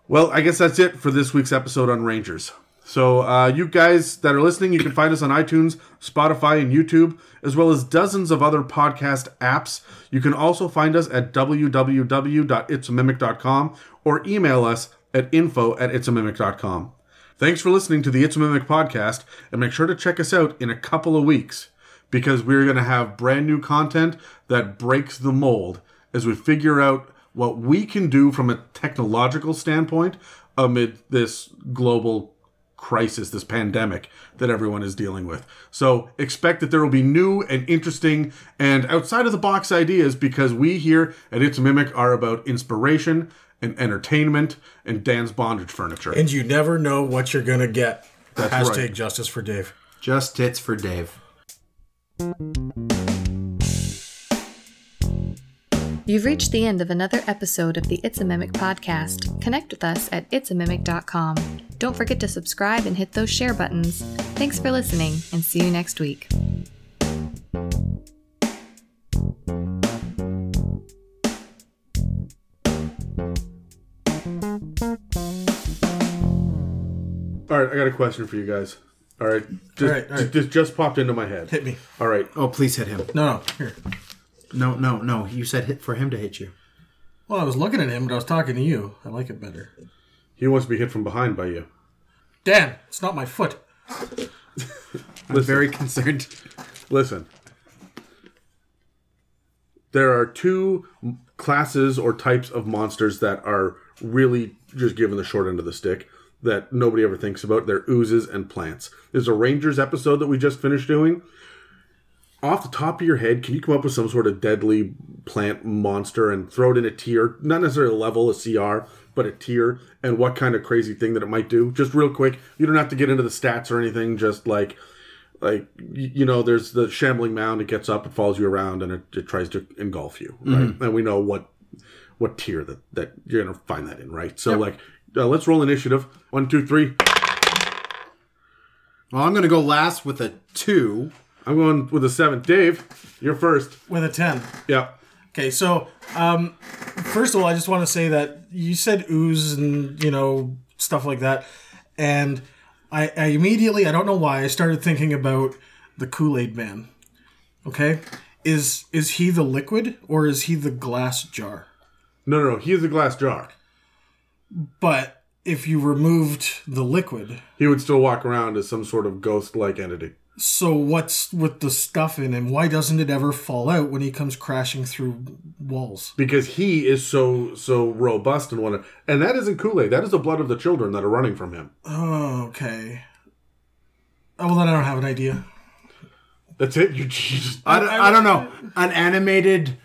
well, I guess that's it for this week's episode on Rangers. So, uh, you guys that are listening, you can find us on iTunes, Spotify, and YouTube, as well as dozens of other podcast apps. You can also find us at www.itsamimic.com or email us at info at itsamimic.com. Thanks for listening to the It's a Mimic podcast, and make sure to check us out in a couple of weeks because we're going to have brand new content that breaks the mold as we figure out what we can do from a technological standpoint amid this global crisis, this pandemic that everyone is dealing with. So expect that there will be new and interesting and outside of the box ideas because we here at It's Mimic are about inspiration and entertainment and Dan's bondage furniture. And you never know what you're gonna get. That's Hashtag right. justice for Dave. Just tits for Dave. You've reached the end of another episode of the It's a Mimic podcast. Connect with us at itsamimic.com. Don't forget to subscribe and hit those share buttons. Thanks for listening, and see you next week. All right, I got a question for you guys. All right, just, All right, all right. just, just popped into my head. Hit me. All right, Oh, please hit him. No, no. Here. No, no, no. You said hit for him to hit you. Well, I was looking at him, but I was talking to you. I like it better. He wants to be hit from behind by you. Damn, it's not my foot. I'm very concerned. Listen. There are two classes or types of monsters that are really just given the short end of the stick that nobody ever thinks about. They're oozes and plants. There's a Rangers episode that we just finished doing. Off the top of your head, can you come up with some sort of deadly plant monster and throw it in a tier? Not necessarily a level, a CR, but a tier, and what kind of crazy thing that it might do? Just real quick. You don't have to get into the stats or anything. Just like like you know there's the shambling mound it gets up it follows you around and it, it tries to engulf you right and we know what what tier that that you're gonna find that in right so like uh, let's roll initiative one two three Well, I'm going to go last with a two. I'm going with a seven dave you're first With a 10. yeah Okay, so um, first of all, I just want to say that you said ooze and you know stuff like that, and I, I immediately I don't know why I started thinking about the Kool Aid Man. Okay, is is he the liquid or is he the glass jar? no no no he's a glass jar But if you removed the liquid, he would still walk around as some sort of ghost like entity so what's with the stuff in him? Why doesn't it ever fall out when he comes crashing through walls? because he is so so robust and whatnot and that isn't kool-aid that is the blood of the children that are running from him Oh, okay. Oh, well, then I don't have an idea. that's it you, you just I, don't- I don't know. An animated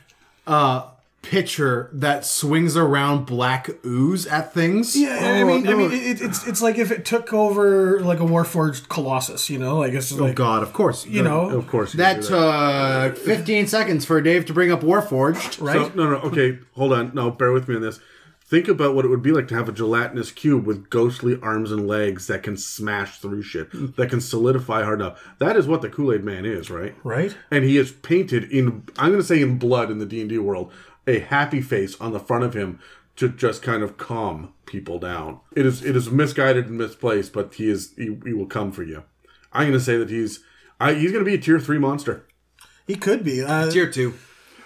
uh, picture that swings around black ooze at things. Yeah, I oh, mean, I mean, oh. it, it's it's like if it took over like a Warforged Colossus, you know, like it's just Oh, like God, of course. you know, of course you That do that. took 15 seconds for Dave to bring up Warforged. right? So, no, no, okay, hold on. No, bear with me on this. Think about what it would be like to have a gelatinous cube with ghostly arms and legs that can smash through shit, that can solidify hard enough. That is what the Kool Aid Man is, right? right? And he is painted in, I'm going to say in blood in the D&D world, a happy face on the front of him to just kind of calm people down. It is it is misguided and misplaced, but he is he, he will come for you. I'm going to say that he's I, he's going to be a tier 3 monster. He could be. Uh, Tier 2.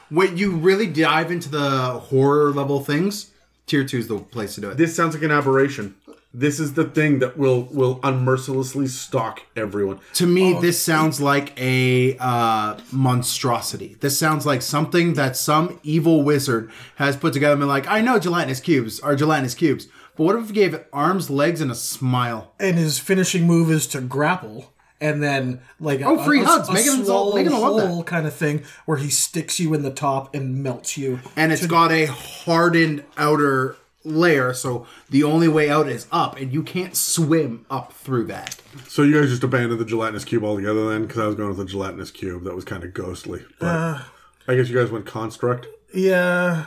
When you really dive into the horror level things, Tier 2 is the place to do it. This sounds like an aberration. This is the thing that will will unmercilessly stalk everyone. To me, this sounds like a uh, monstrosity. This sounds like something that some evil wizard has put together and been like, I know gelatinous cubes are gelatinous cubes, but what if we gave it arms, legs, and a smile? and his finishing move is to grapple. And then, like, Oh, free hugs. a, Make him- swallow make him love that. hole kind of thing, where he sticks you in the top and melts you. And it's got a hardened outer layer, so the only way out is up, and you can't swim up through that. So you guys just abandoned the gelatinous cube altogether then? Because I was going with the gelatinous cube. That was kind of ghostly. But uh, I guess you guys went construct. Yeah,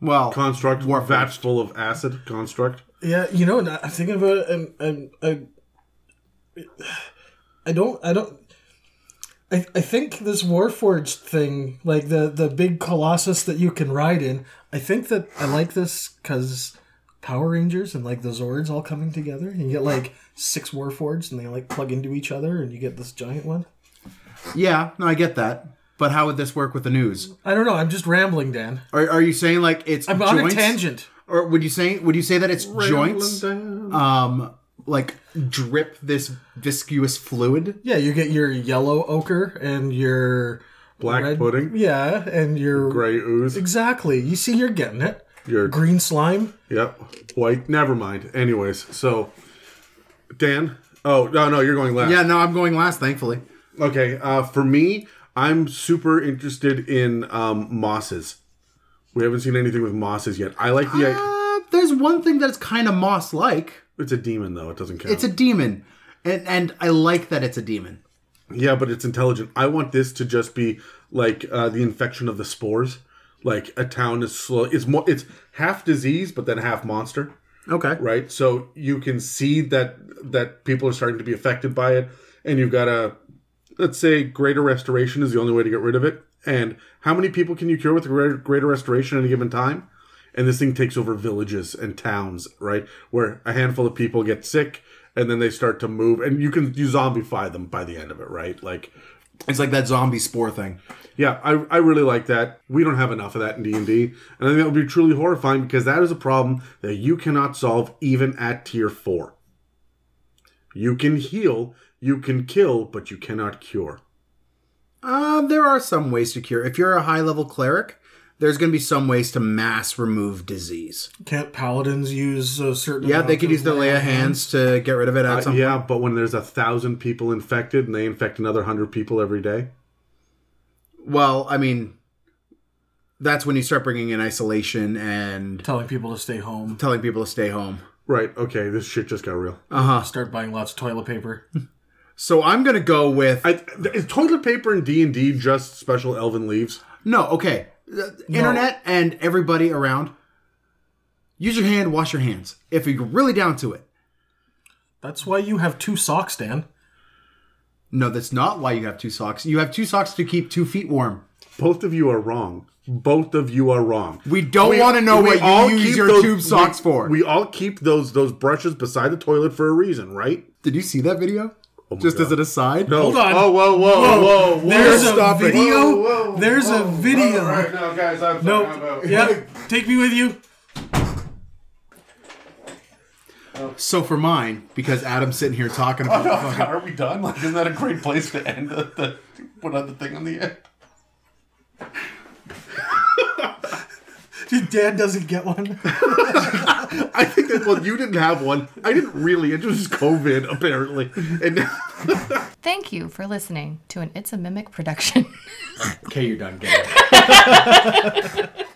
Well, Construct. Warforged. Vats full of acid. Construct. yeah. You know, I'm thinking about it, and, and I, I don't, I don't. I, I think this Warforged thing, like the the big Colossus that you can ride in, I think that I like this because Power Rangers and like the Zords all coming together, and you get like six Warforged, and they like plug into each other, and you get this giant one. yeah, no, I get that. But how would this work with the news? I don't know. I'm just rambling, Dan. Are, are you saying like it's I'm on a tangent. Or would you say would you say that it's joints? Rambling down. Um, like drip this viscous fluid. Yeah, you get your yellow ochre and your Black red- pudding. Yeah, and your Gray ooze. exactly. You see, you're getting it. Your Green slime. Yep. White. Never mind. Anyways, so Dan. Oh no, no, you're going last. Yeah, no, I'm going last, thankfully. Okay. Uh, for me, I'm super interested in um, mosses. We haven't seen anything with mosses yet. I like the. Uh, there's one thing that's kind of moss-like. It's a demon though. It doesn't count. It's a demon, and and I like that it's a demon. Yeah, but it's intelligent. I want this to just be like uh, the infection of the spores. Like a town is slow. It's more. It's half disease, but then half monster. Okay. Right. So you can see that that people are starting to be affected by it, and you've got a let's say greater restoration is the only way to get rid of it. And how many people can you cure with greater, greater restoration at a given time? And this thing takes over villages and towns, right? Where a handful of people get sick and then they start to move, and you can you zombify them by the end of it, right? Like It's like that zombie spore thing. Yeah, I, I really like that. We don't have enough of that in D and D, and I think that would be truly horrifying because that is a problem that you cannot solve even at tier four. You can heal, you can kill, but you cannot cure. Uh, there are some ways to cure. If you're a high level cleric, there's going to be some ways to mass remove disease. Can't paladins use a certain? Yeah, they could use the lay of hands to get rid of it at Uh, some yeah, but when there's a thousand people infected and they infect another hundred people every day, Well, I mean, that's when you start bringing in isolation and Telling people to stay home. telling people to stay home. right? Okay, this shit just got real. Uh huh. Start buying lots of toilet paper. So I'm going to go with I, is toilet paper in D and D just special elven leaves? no. Okay, The internet and everybody around. Use your hand, wash your hands. If you're really down to it. That's why you have two socks, Dan. No, that's not why you have two socks. You have two socks to keep two feet warm. Both of you are wrong. Both of you are wrong. We don't want to know we what you all use keep your those- tube socks we- for. We all keep those those brushes beside the toilet for a reason, right? Did you see that video? Oh Just God. as an aside. No. Hold on. Oh, whoa, whoa, whoa, whoa. There's a stop video. Whoa, whoa, There's a video. All right, now, guys, I'm No. I'm out. Yeah. Take me with you. So for mine, because Adam's sitting here talking about oh, fucking Are we done? Like, isn't that a great place to end the, the put on the thing on the end? Dan doesn't get one. I think that well, you didn't have one. I didn't really. It was just COVID, apparently. And Thank you for listening to an It's a Mimic production. Okay, you're done. Get it.